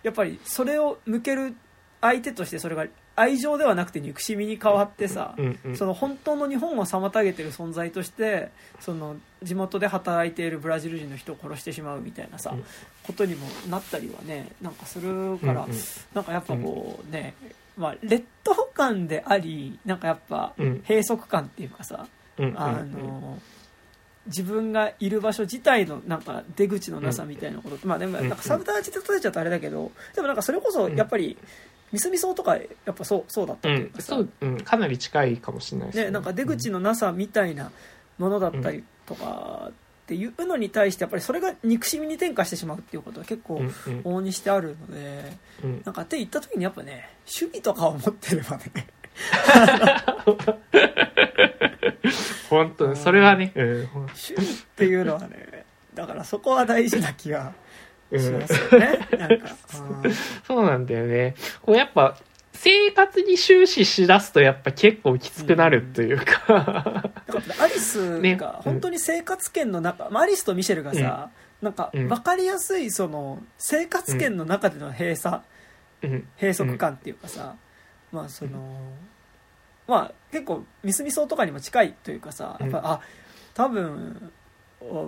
やっぱりそれを向ける相手としてそれが愛情ではなくて憎しみに変わってさ、うんうんその本当の日本を妨げてる存在としてその地元で働いているブラジル人の人を殺してしまうみたいなさ、うん。ことにもなったりはねなんかするから、うんうんなんかやっぱこうね、まあ、劣等感でありなんかやっぱうん。閉塞感っていうかさ、あの自分がいる場所自体のなんか出口のなさみたいなこと。って、まあでもなんかサブタージで例えちゃうとあれだけどでもなんかそれこそやっぱりミスミソとかやっぱそうそうだったうんというかさ、そう、うん、かなり近いかもしれないですね、なんか出口のなさみたいなものだったりとかっていうのに対してやっぱりそれが憎しみに転化してしまうっていうことは結構うんうん。往々にしてあるのでうん。なんかって言った時にやっぱね趣味とかを持ってればね 本当にそれはね、うんほん趣味っていうのはねだからそこは大事な気がうん。しますよね、なんか、うんそうなんだよね。こうやっぱ、生活に終始しだすとやっぱ結構きつくなるというか、だからアリスね。が本当に生活圏の中、まあアリスとミシェルがさ、なんかうん。分かりやすいその生活圏の中での閉鎖、うん。閉塞感っていうかさ、まあその、まあ結構ミスミソとかにも近いというかさやっぱ、うんあ多分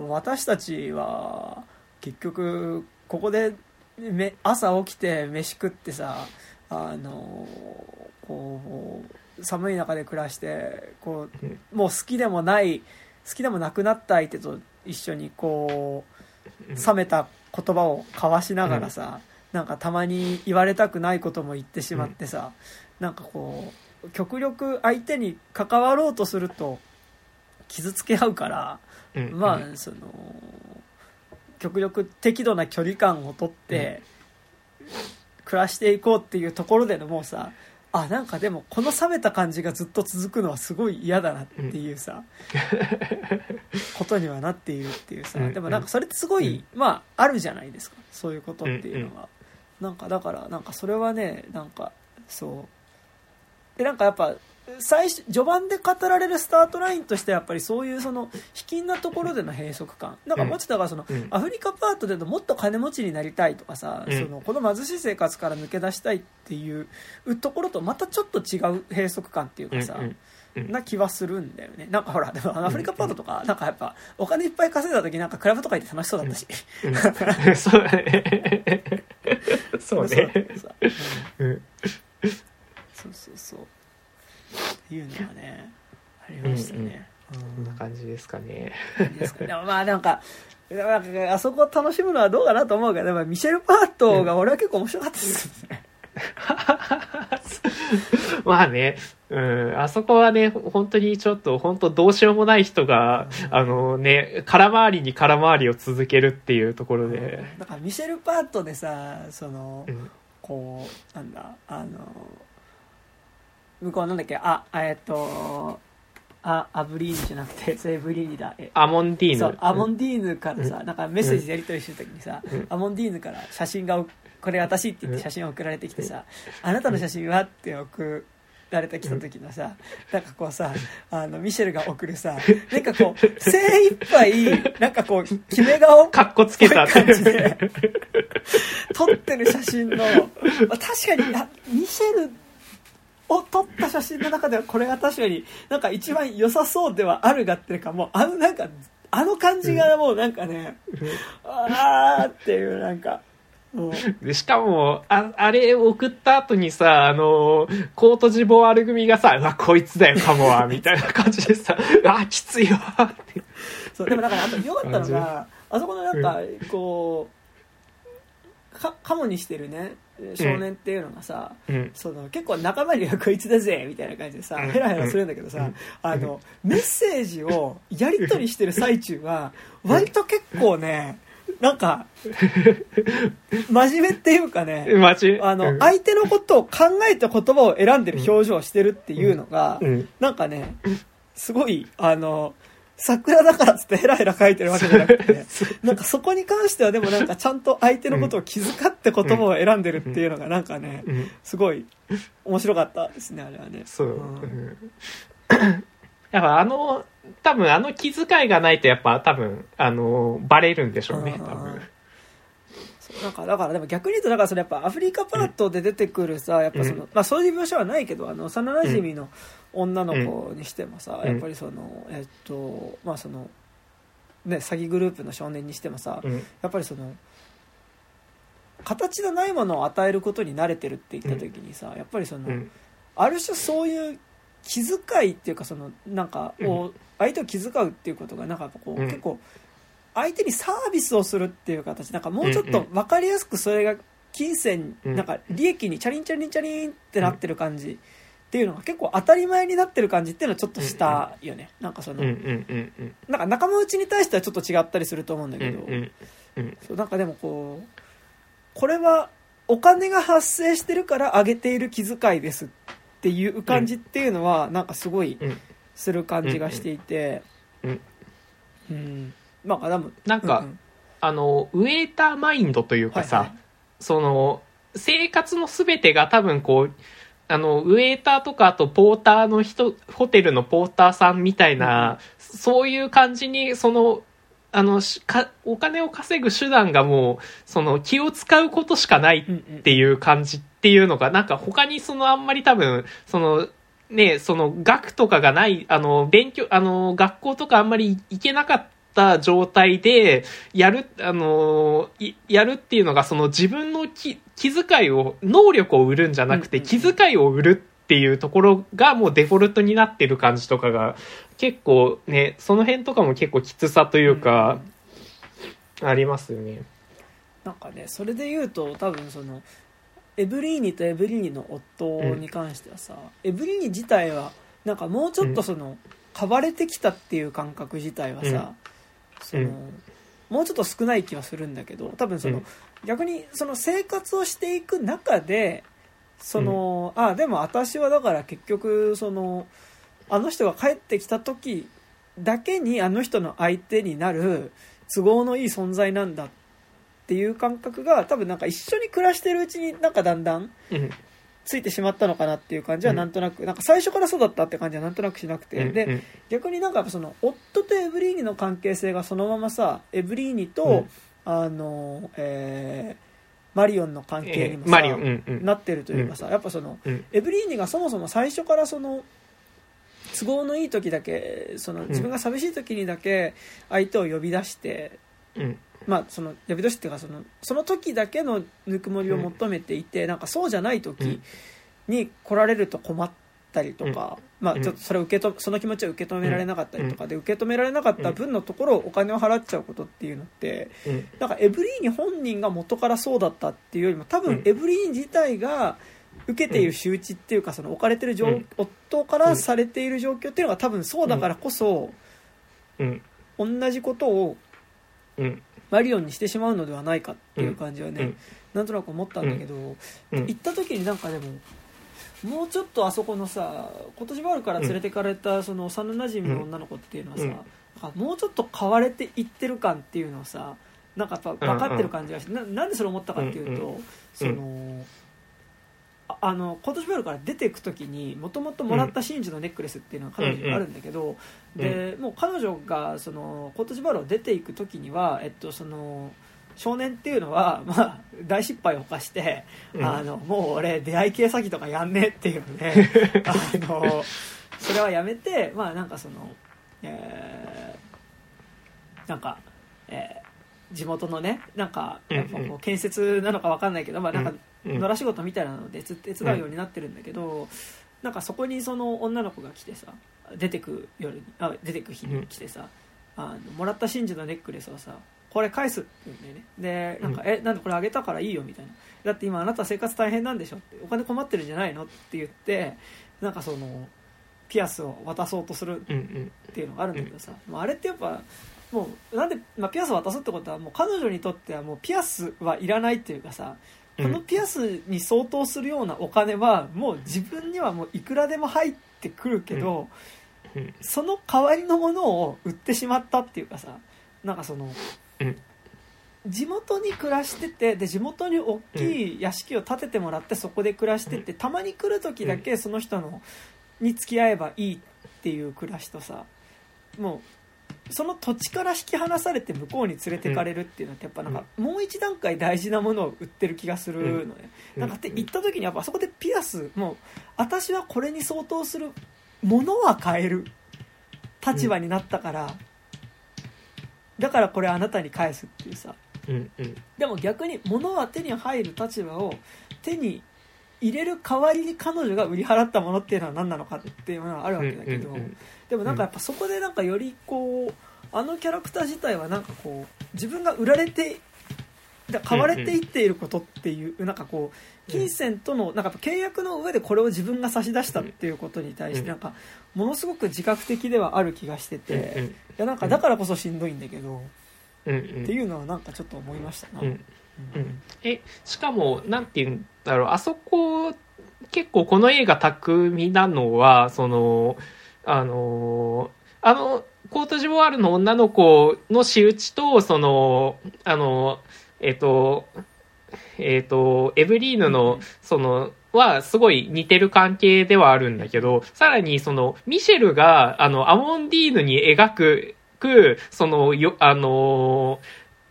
私たちは結局ここでめ朝起きて飯食ってさあのこう寒い中で暮らしてこうん。うもう好きでもない好きでもなくなった相手と一緒にこう冷めた言葉を交わしながらさ、なんかたまに言われたくないことも言ってしまってさ、なんかこう極力相手に関わろうとすると傷つけ合うから、うんまあその極力適度な距離感をとって暮らしていこうっていうところでのもうさあなんかでもこの冷めた感じがずっと続くのはすごい嫌だなっていうさ、ことにはなっているっていうさ。うんでもなんかそれってすごい、まああるじゃないですか。そういうことっていうのは、なんかだからなんかそれはねなんかそうでなんかやっぱ最初序盤で語られるスタートラインとしてはやっぱりそういうその卑近なところでの閉塞感。なんかもうちだからその、うん。アフリカパートでのもっと金持ちになりたいとかさ、うん。そのこの貧しい生活から抜け出したいっていうところとまたちょっと違う閉塞感っていうかさ、な気はするんだよね。なんかほらでもアフリカパートとかなんかやっぱお金いっぱい稼いだ時なんかクラブとか行って楽しそうだったし、うん。そうだね。そうね。そううんそう。そういうのはねありましたね、こんな感じですかね。うんですかでもまあなんかなんかあそこを楽しむのはどうかなと思うけどでもミシェル・パートが俺は結構面白かったですね、まあね、うん、あそこはね、本当にちょっと、本当どうしようもない人が、あのね、空回りに空回りを続けるっていうところで、だからミシェル・パートでさその、うん。こうなんだあの向こうなんだっけ？あえっとあアブリーニじゃなくて セーブリーニだ。えアモンディーヌ。そうアモンディーヌからさ、なんかメッセージでやり取りしてる時にさ、うん。アモンディーヌから写真がこれ私って言って写真を送られてきてさ、あなたの写真はって送られてきた時のさ、なんかこうさあのミシェルが送るさなんかこう精一杯なんかこう決め顔かっこつけた。感じで撮ってる写真の、まあ、確かにあミシェルを撮った写真の中ではこれが確かになんか一番良さそうではあるがっていうかもうあのなんかあの感じがもうなんかね、あーっていうなんかでしかも、あ、あれ送った後にさ、あの、コートジボワール組がさ、うわ、こいつだよ、カモは、みたいな感じでさ、うわ、きついわ、って。そうでもだからあと良かったのがあそこのなんかこうかカモにしてるね少年っていうのがさ、うん。その結構仲間にはこいつだぜみたいな感じでさうん。ヘラヘラするんだけどさあのメッセージをやり取りしてる最中は割と結構ねなんか真面目っていうかねあのうん。相手のことを考えた言葉を選んでる表情をしてるっていうのがうん。なんかねすごいあの桜だからっつってヘラヘラ書いてるわけじゃなくて なんかそこに関してはでもなんかちゃんと相手のことを気遣って言葉を選んでるっていうのがなんかねうん。すごい面白かったですねあれはね。そう。んうん。やっぱあの、多分あの気遣いがないとやっぱ多分、あの、バレるんでしょうね、うん。多分。そうなんかだからでも逆に言うとだからそれやっぱアフリカパートで出てくるさやっぱその、うん。まあそういう描写はないけどあの幼馴染の女の子にしてもさ、うん。やっぱりそのえっとまあそのね詐欺グループの少年にしてもさ、うん。やっぱりその形のないものを与えることに慣れてるって言った時にさ、やっぱりその、うん。ある種そういう気遣いっていうかそのなんかを相手を気遣うっていうことがなんかこう、うん。結構相手にサービスをするっていう形なんかもうちょっと分かりやすくそれが金銭、うん。なんか利益にチャリンチャリンチャリンってなってる感じっていうのが結構当たり前になってる感じっていうのはちょっとしたよね、なんかその、うんうんうんうん。なんか仲間内に対してはちょっと違ったりすると思うんだうんけど、うんうん。そうなんかでもこうこれはお金が発生してるから上げている気遣いですっていう感じっていうのはなんかすごいうん。する感じがしていてうんうん。まあでもなんか、うんあの、ウェーターマインドというかさ、はいはい。その、生活のすべてが多分こう、あの、ウェーターとか、あとポーターの人、ホテルのポーターさんみたいな、そういう感じに、その、あの、しか、お金を稼ぐ手段がもう、その、気を使うことしかないうんうんっていう感じっていうのが、なんか他にそのあんまり多分、その、ね、その学とかがない、あの、勉強、あの、学校とかあんまり行けなかっった状態で、やる、あのやるっていうのが、その自分の気気遣いを、能力を売るんじゃなくて、うんうんうん気遣いを売るっていうところがもうデフォルトになってる感じとかが、結構ね、その辺とかも結構きつさというか、ありますよね。なんかねそれで言うと多分そのエブリーニとエブリーニの夫に関してはさ、エブリーニ自体はなんかもうちょっとその、買われてきたっていう感覚自体はさ、そのうん。もうちょっと少ない気はするんだけど多分その、うん。逆にその生活をしていく中でその、あでも私はだから結局そのあの人が帰ってきた時だけにあの人の相手になる都合のいい存在なんだっていう感覚が多分なんか一緒に暮らしてるうちになんかだんだんうん。ついてしまったのかなっていう感じはうん。なんとなく、なんか最初からそうだったって感じはなんとなくしなくて、でうん。うん。逆になんかその夫とエブリーニの関係性がそのままさエブリーニと、うん。あの、えーマリオンの関係にもさ、マリオン、うんうん。なってるというかさ、やっぱそのうん。エブリーニがそもそも最初からその都合のいい時だけその自分が寂しい時にだけ相手を呼び出して、うんまあその呼び出しっていうかそのその時だけのぬくもりを求めていて、なんかそうじゃない時に来られると困ったりとか、まあちょっとそれを受けとその気持ちを受け止められなかったりとかで、受け止められなかった分のところをお金を払っちゃうことっていうのってうん。なんかエブリーニ本人が元からそうだったっていうよりも多うん。分エブリーニ自体が受けている仕打ちっていうかその置かれてる状、うん夫からされている状況っていうのが多分そうだからこそうん。同じことをうんマリオンにしてしまうのではないかっていう感じはね、うんなんとなく思ったんだけど、うん。行った時になんかでももうちょっとあそこのさ今年バールから連れてかれたその幼なじみの女の子っていうのはさ、うん。もうちょっと買われていってる感っていうのをさなんかやっぱ分かってる感じがして、ななんでそれ思ったかっていうと、うん。その。ああの今年ルから出ていく時にもともともらった真珠のネックレスっていうのが彼女にあるんだけど、うん。でもう彼女がその今年ルを出ていく時には、えっと、その少年っていうのは、まあ、大失敗を犯して、うん。あのもう俺出会い系詐欺とかやんねえっていうので あのそれはやめてまあなんかその、えーなんか、えー地元のねなんかやっぱうん。うこう建設なのかわかんないけど、まあなんかうん野良仕事みたいなのでつ手伝うようになってるんだけど、なんかそこにその女の子が来てさ出てく夜にあ出てく日に来てさ、あのもらった真珠のネックレスをさこれ返すって言うんだよね。でなんか、うえなんでこれあげたからいいよみたいな。だって今あなた生活大変なんでしょ。ってお金困ってるんじゃないのって言ってなんかそのピアスを渡そうとするうんうん。っていうのがあるんだけどさ、もうあれってやっぱもうなんで、まあ、ピアスを渡すってことはもう彼女にとってはもうピアスはいらないっていうかさこのピアスに相当するようなお金はもう自分にはもういくらでも入ってくるけど、うん。その代わりのものを売ってしまったっていうかさなんかそのうん。地元に暮らしててで地元に大きい屋敷を建ててもらってそこで暮らしててたまに来る時だけその人のに付き合えばいいっていう暮らしとさもうその土地から引き離されて向こうに連れてかれるっていうのってやっぱなんかもう一段階大事なものを売ってる気がするのね。うん。なんかって行った時にやっぱあそこでピアスもう私はこれに相当するものは買える立場になったから、だからこれあなたに返すっていうさ。うん。うん。でも逆に物は手に入る立場を手に入れる代わりに彼女が売り払ったものっていうのは何なのかっていうのはあるわけだけど、うんうんうんでもなんかやっぱそこでなんかよりこうあのキャラクター自体はなんかこう自分が売られてだ買われていっていることっていうなんかこう金銭とのなんか契約の上でこれを自分が差し出したっていうことに対してなんかものすごく自覚的ではある気がしてうんていやなんかだからこそしんどいんだけどうんうん。っていうのはなんかちょっと思いましたな。うんうんうん。えしかもなんて言うんだろう。あそこ結構この映画巧みなのはそのあのあのコートジボワールの女の子の仕打ちとそのあのえっ、とえっ、とエブリーヌのそのはすごい似てる関係ではあるんだけどさらにそのミシェルがあのアモンディーヌに描くくそのよあの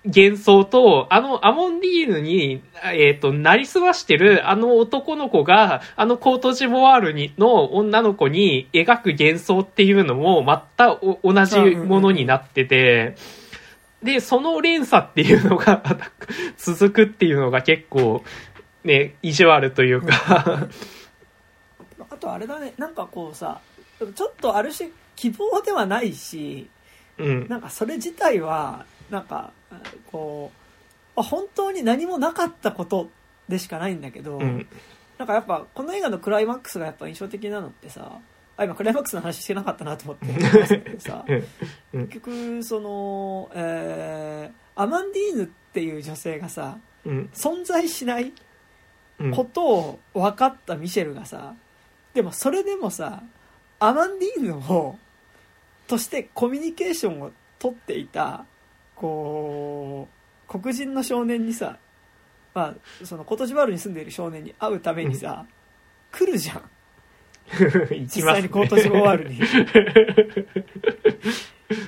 幻想と、あのアモンディーヌに、えっ、と、なりすましてるあの男の子が、あのコートジボワールにの女の子に描く幻想っていうのも、またお同じものになってて、で、その連鎖っていうのが 続くっていうのが結構、ね、意地悪というかあとあれだねなんかこうさちょっとある種希望ではないしうん。なんかそれ自体はなんかこうあ本当に何もなかったことでしかないんだけど、うん。なんかやっぱこの映画のクライマックスがやっぱ印象的なのってさあ今クライマックスの話してなかったなと思ってさうん結局その、えーアマンディーヌっていう女性がさうん。存在しないうん。ことを分かったミシェルがさでもそれでもさアマンディーヌをとしてコミュニケーションを取っていたこう黒人の少年にさまあそのコトジバールに住んでいる少年に会うためにさ、来るじゃん。行きます、実際ね。にコートジボワールに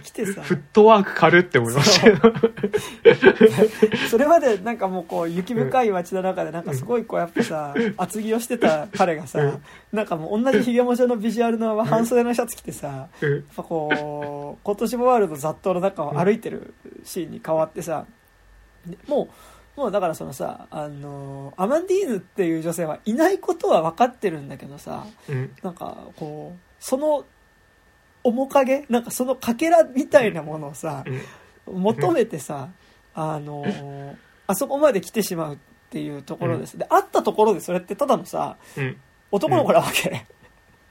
来てさ。フットワーク軽って思いました。それまでなんかもうこう雪深い街の中でなんかすごいこうやっぱさ厚着をしてた彼がさうん。なんかもう同じひげもじゃのビジュアルの半袖のシャツ着てさやうん。っぱこう今年もワールド雑踏の中を歩いてるシーンに変わってさでもうもうだからそのさあのアマンディーヌっていう女性はいないことは分かってるんだけどさうん。なんかこうその面影？なんかそのかけらみたいなものをさうん。求めてさ、あのーあそこまで来てしまうっていうところです。で、会ったところでそれってただのさ、うん。男の子なわけ。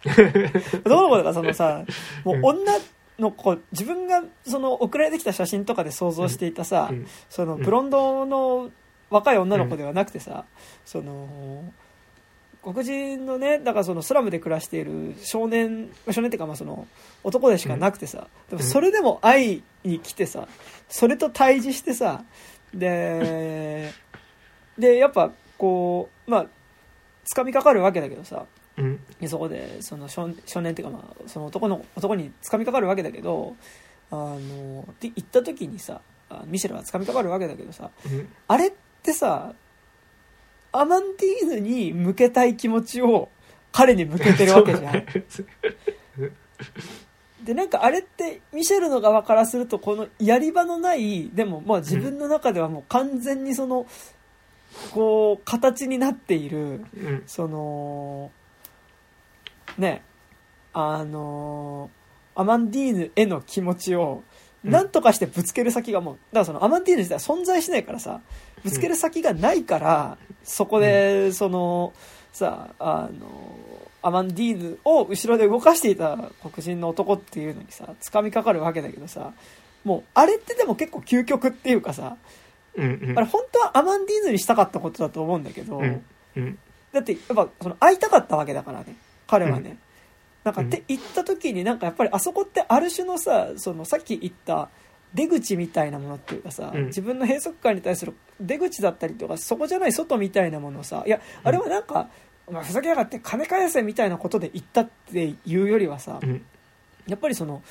男の子だからそのさ、もう女の子、自分がその送られてきた写真とかで想像していたさ、うんそのブロンドの若い女の子ではなくてさ、その、黒人のね、だからそのスラムで暮らしている少年、少年っていうかまあその男でしかなくてさ、でもそれでも会いに来てさ、それと対峙してさ、で、で、やっぱこう、まあ、掴みかかるわけだけどさ、うん。でそこでその少少年っていうかまあその男の男に掴みかかるわけだけどあので行った時にさあミシェルは掴みかかるわけだけどさうん。あれってさアマンディーヌに向けたい気持ちを彼に向けてるわけじゃん。でなんかあれってミシェルの側からするとこのやり場のないでもまあ自分の中ではもう完全にそのこう形になっているうん。そのねあのアマンディーヌへの気持ちをうん。何とかしてぶつける先がもうだからそのアマンディーヌ自体は存在しないからさぶつける先がないからそこでそのさあのアマンディーヌを後ろで動かしていた黒人の男っていうのにさ掴みかかるわけだけどさもうあれってでも結構究極っていうかさあれ本当はアマンディーヌにしたかったことだと思うんだけど。だってやっぱその会いたかったわけだからね彼はね、うんなんかって言った時になんかやっぱりあそこってある種のさそのさっき言った出口みたいなものっていうかさ、うん自分の閉塞感に対する出口だったりとかそこじゃない外みたいなものをさいやあれはなんか、お前ふざけやがって金返せみたいなことで言ったっていうよりはさ、うん。やっぱりその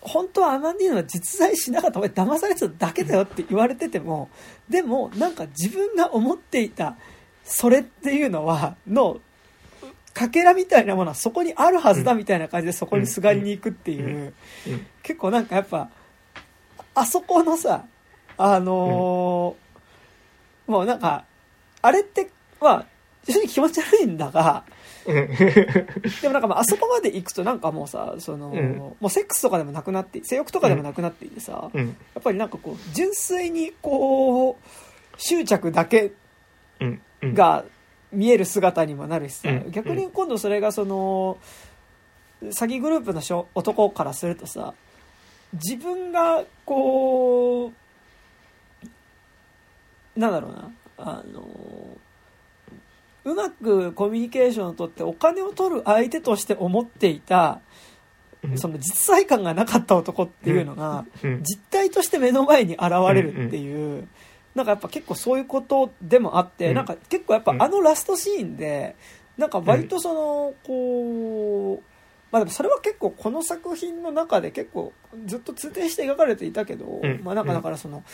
本当はアマンディーヌは実在しなかったお前騙されてただけだよって言われててもでもなんか自分が思っていたそれっていうのはのかけらみたいなものはそこにあるはずだみたいな感じでそこにすがりに行くっていう。うん。結構なんかやっぱあそこのさあのーもうなんかあれってまあ非常に気持ち悪いんだがでもなんかまああそこまで行くとなんかもうさその、うん。もうセックスとかでもなくなって性欲とかでもなくなっていてさ、やうん。っぱりなんかこう純粋にこう執着だけ。が見える姿にもなるしさ、うん。逆に今度それがその詐欺グループのしょ男からするとさ自分がこうなんだろうなあのうまくコミュニケーションをとってお金を取る相手として思っていたうん。その実在感がなかった男っていうのがうん。実態として目の前に現れるっていう、なんかやっぱ結構そういうことでもあって、うん。なんか結構やっぱうん。あのラストシーンでなんか割とそのこうまあでもそれは結構この作品の中で結構ずっと通底して描かれていたけど、うん。まあなんかだからその、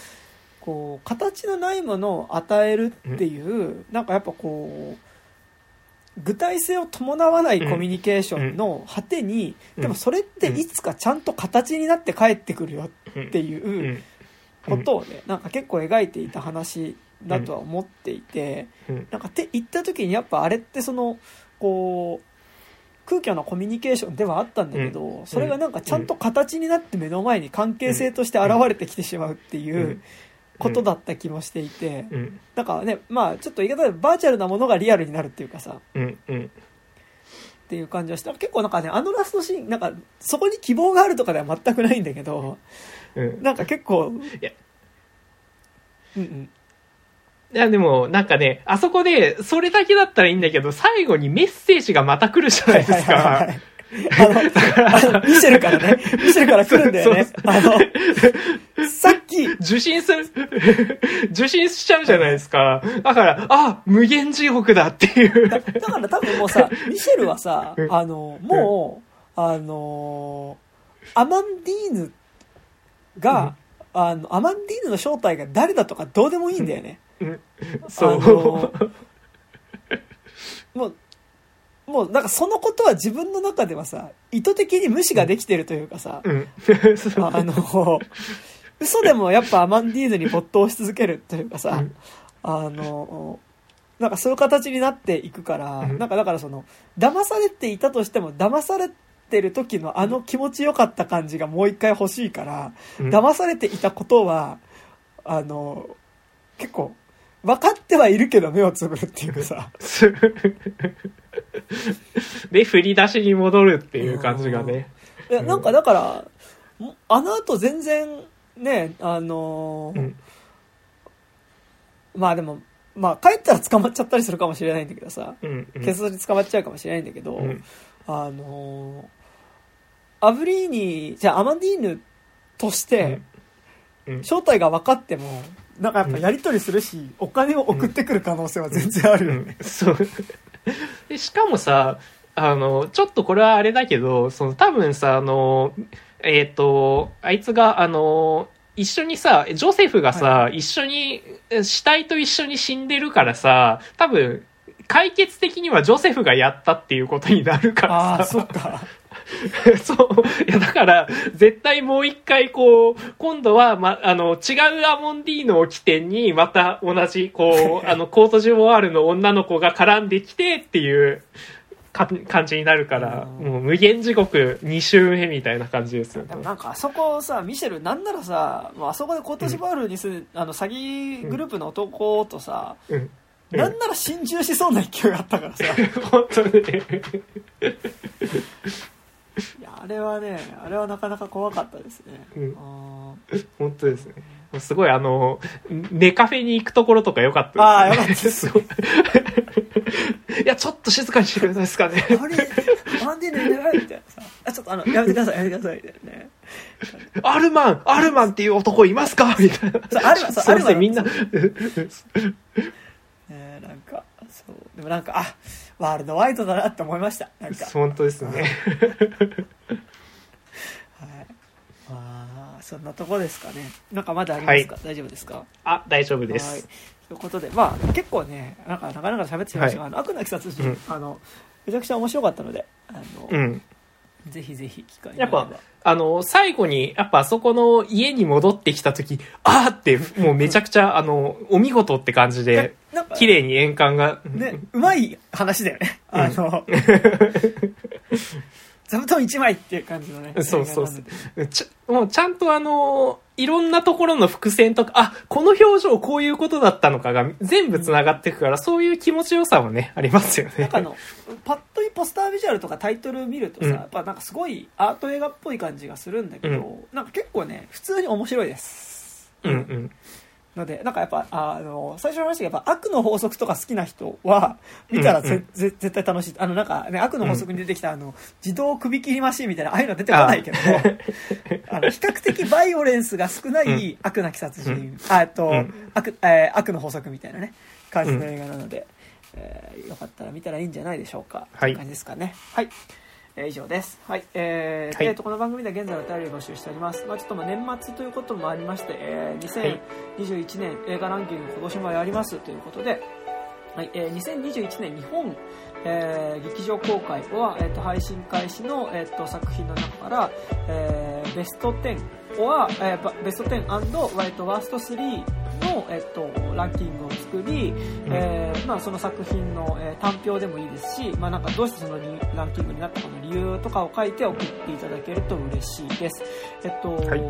こう形のないものを与えるっていう、なんかやっぱこう具体性を伴わないコミュニケーションの果てに、うん。でもそれっていつかちゃんと形になって帰ってくるよってういうんことをね、なんか結構描いていた話だとは思っていて、うん。なんかって言った時にやっぱあれってそのこう空虚なコミュニケーションではあったんだけど、それがなんかちゃんと形になって目の前に関係性として現れてきてしまうっていううん。ことだった気もしていて、うん。なんかねまあちょっと言い方でバーチャルなものがリアルになるっていうかさ。っていう感じはして結構なんかねあのラストシーンなんかそこに希望があるとかでは全くないんだけどうん。なんか結構。いや。うんうん。いや、でも、なんかね、あそこで、それだけだったらいいんだけど、最後にメッセージがまた来るじゃないですはいはいはか。い。あの、あのミシェルからね、ミシェルから来るんだよね。そう。あの、さっき、受信する、受信しちゃうじゃないですか。だから、あ、無限地獄だっていう。だだから多分もうさ、ミシェルはさう、ん。あの、もう、あの、アマンディーヌが、あの、アマンディーヌの正体が誰だとかどうでもいいんだよね。う んそあう。のもう、もう、なんかそのことは自分の中ではさ、意図的に無視ができてるというかさ、うん。あの、嘘でもやっぱアマンディーヌに没頭し続けるというかさ、うんあの、なんかそういう形になっていくから、うんなんかだからその、騙されていたとしても、騙されてる時のあの気持ちよかった感じがもう一回欲しいから、うん。騙されていたことは、あの、結構、分かってはいるけど目をつぶるっていうかさ、で、振り出しに戻るっていう感じがね。いやなんかだから、もあの後全然ね、あのーうん。まあでも、まあ帰ったら捕まっちゃったりするかもしれないんだけどさ、うん。うん。警察に捕まっちゃうかもしれないんだけど、うん。あのーアブリーニ、じゃあアマンディーヌとして、うん正体が分かっても、なんかやっぱやり取りするし、お金を送ってくる可能性は全然あるよね。そう。で、しかもさ、あの、ちょっとこれはあれだけど、その多分さ、あの、えっ、と、あいつが、あの、一緒にさ、ジョセフがさ、は一緒に、死体と一緒に死んでるからさ、多分、解決的にはジョセフがやったっていうことになるかああ、らさ。そっか。そう。いや、だから、絶対もう一回、こう、今度は、ま、あの、違うアモンディーノを起点に、また同じ、こう、あの、コートジボワールの女の子が絡んできてっていうか感じになるから、うんもう無限地獄2周目みたいな感じですよねで。もなんかあそこさ、ミシェル、なんならさ、もうあそこでコートジボワールにする、あの、詐欺グループの男とさ、うん。うんなんなら心中しそうな勢いがあったからさ。い 本当にね。や、あれはね、あれはなかなか怖かったですね。うんあ本当ですね。すごいあの、ネカフェに行くところとか良かったです、ね。あー良かったです い。いや、ちょっと静かにしてくれないですかね。ーあれ、アンディーヌいないみたいなさ。あ、ちょっとあの、やめてください、やめてください、みたいなね。アルマンアルマンっていう男いますか？みたいな。そうアルマンそうアルマンみんな。ねなんか、そう。でもなんか、あ、ワールドワイドだなって思いました。なんか。本当ですね。はい。まあ、そんなとこですかね。なんかまだありますか、大丈夫ですか？あ、大丈夫ではいす。。ということで、まあ、結構ね、なんか、なかなか喋ってしまいましたが、あの悪なき殺人、うんあの、めちゃくちゃ面白かったので、あの、うん。ぜひぜひ機会がやっぱ、あの、最後に、やっぱあそこの家に戻ってきた時、あーって、もうめちゃくちゃ、あの、お見事って感じで、綺麗に円環が、ね、うまい話だよね。あの、座布団一枚っていう感じのね。そうそうそうちゃもうちゃんとあの、いろんなところの伏線とか、あ、この表情こういうことだったのかが全部繋がっていくから、そういう気持ちよさもね、ありますよねなんか。あの、パッと見ポスタービジュアルとかタイトル見るとさ、うんやっぱなんかすごいアート映画っぽい感じがするんだけど、なんか結構ね、普通に面白いです。うんうん。ので、なんかやっぱ、あの、最初の話がやっぱ悪の法則とか好きな人は、見たらぜ、うんうんぜ絶対楽しい。あの、なんかね、悪の法則に出てきた、あの、自動首切りマシンみたいな、ああいうのは出てこないけど、あの、比較的バイオレンスが少ない悪なき殺人、うんあえっと、うん悪、えー悪の法則みたいなね、感じの映画なので、えーよかったら見たらいいんじゃないでしょうか。はい感じですかね。はい。えー以上です。はい。えーはいえーと、この番組では現在お便りを募集しております。まあちょっとまあ年末ということもありまして、えー2021年映画ランキング今年もやりますということで、はい、えー2021年日本、えー劇場公開は、えー、と配信開始の、えー、と作品の中から、えーベスト10は、えーばベスト 10& 割とワースト3の、えー、とランキングを作り、えーまあ、その作品の、えー単評でもいいですし、まあ、なんかどうしてそのリランキングになったかの理由とかを書いて送っていただけると嬉しいです。えっとはい。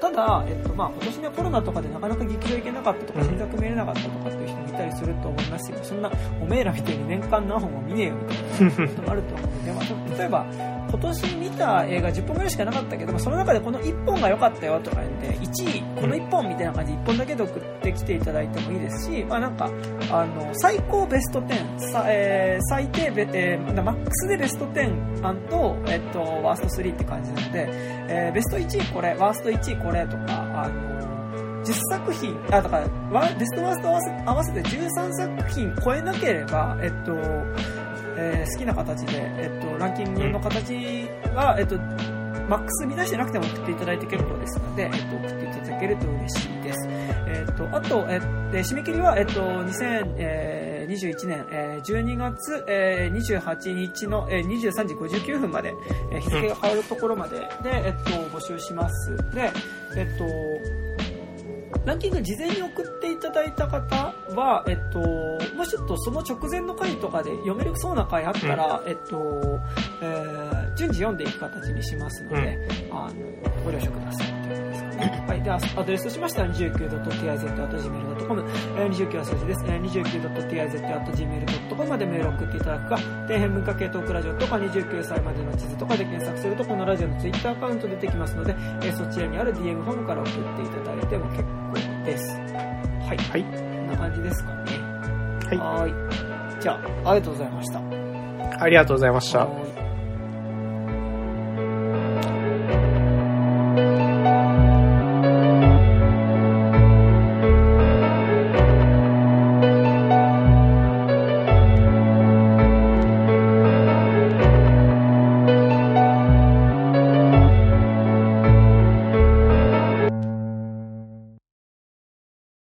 ただ、えっとまあ、今年ねコロナとかでなかなか劇場行けなかったとかうん新作見れなかったとかっていう人もいたりすると思いますよ。そんなおめえらみたいに年間何本も見ねえよみたいなこともあると思うので、まあ、例えば今年見た映画10本ぐらいしかなかったけどもその中でこの1本が良かったよとか言って1位この1本みたいな感じで1本だけで送ってきていただいてもいいですし、まあ、なんかあの最高ベスト10さ、えー最低ベ、えーマックスでベスト10と、えっと、ワースト3って感じなので、えーベスト1位これワースト1位これとかあの10作品あだからベストワースト合わせ合わせて13作品超えなければ、えっとえー好きな形で、えっと、ランキングの形は、えっと、マックス見出してなくても送っていただいて結構ですので、えっと、送っていただけると嬉しいです。えっと、あと、えーで締め切りは、えっと、2021年、えー12月、えー28日の、えー23時59分まで、えー日付が変わるところまでで、えっと、募集します。で、えっと、ランキング事前に送っていただいた方は、えっと、もしちょっとその直前の回とかで読めるそうな回あったら、えっと、えー順次読んでいく形にしますので、あの、ご了承くださいっていうことですかね。はい。で、アドレスとしましては 29.tiz.gmail.com、えー29は数字です。えー 29.tiz.gmail.com までメールを送っていただくか、底辺文化系トークラジオとか29歳までの地図とかで検索すると、このラジオのツイッターアカウント出てきますので、えーそちらにある DM フォームから送っていただいても結構です。はい。はい。こんな感じですかね。はい。はーい。じゃあ、ありがとうございました。ありがとうございました。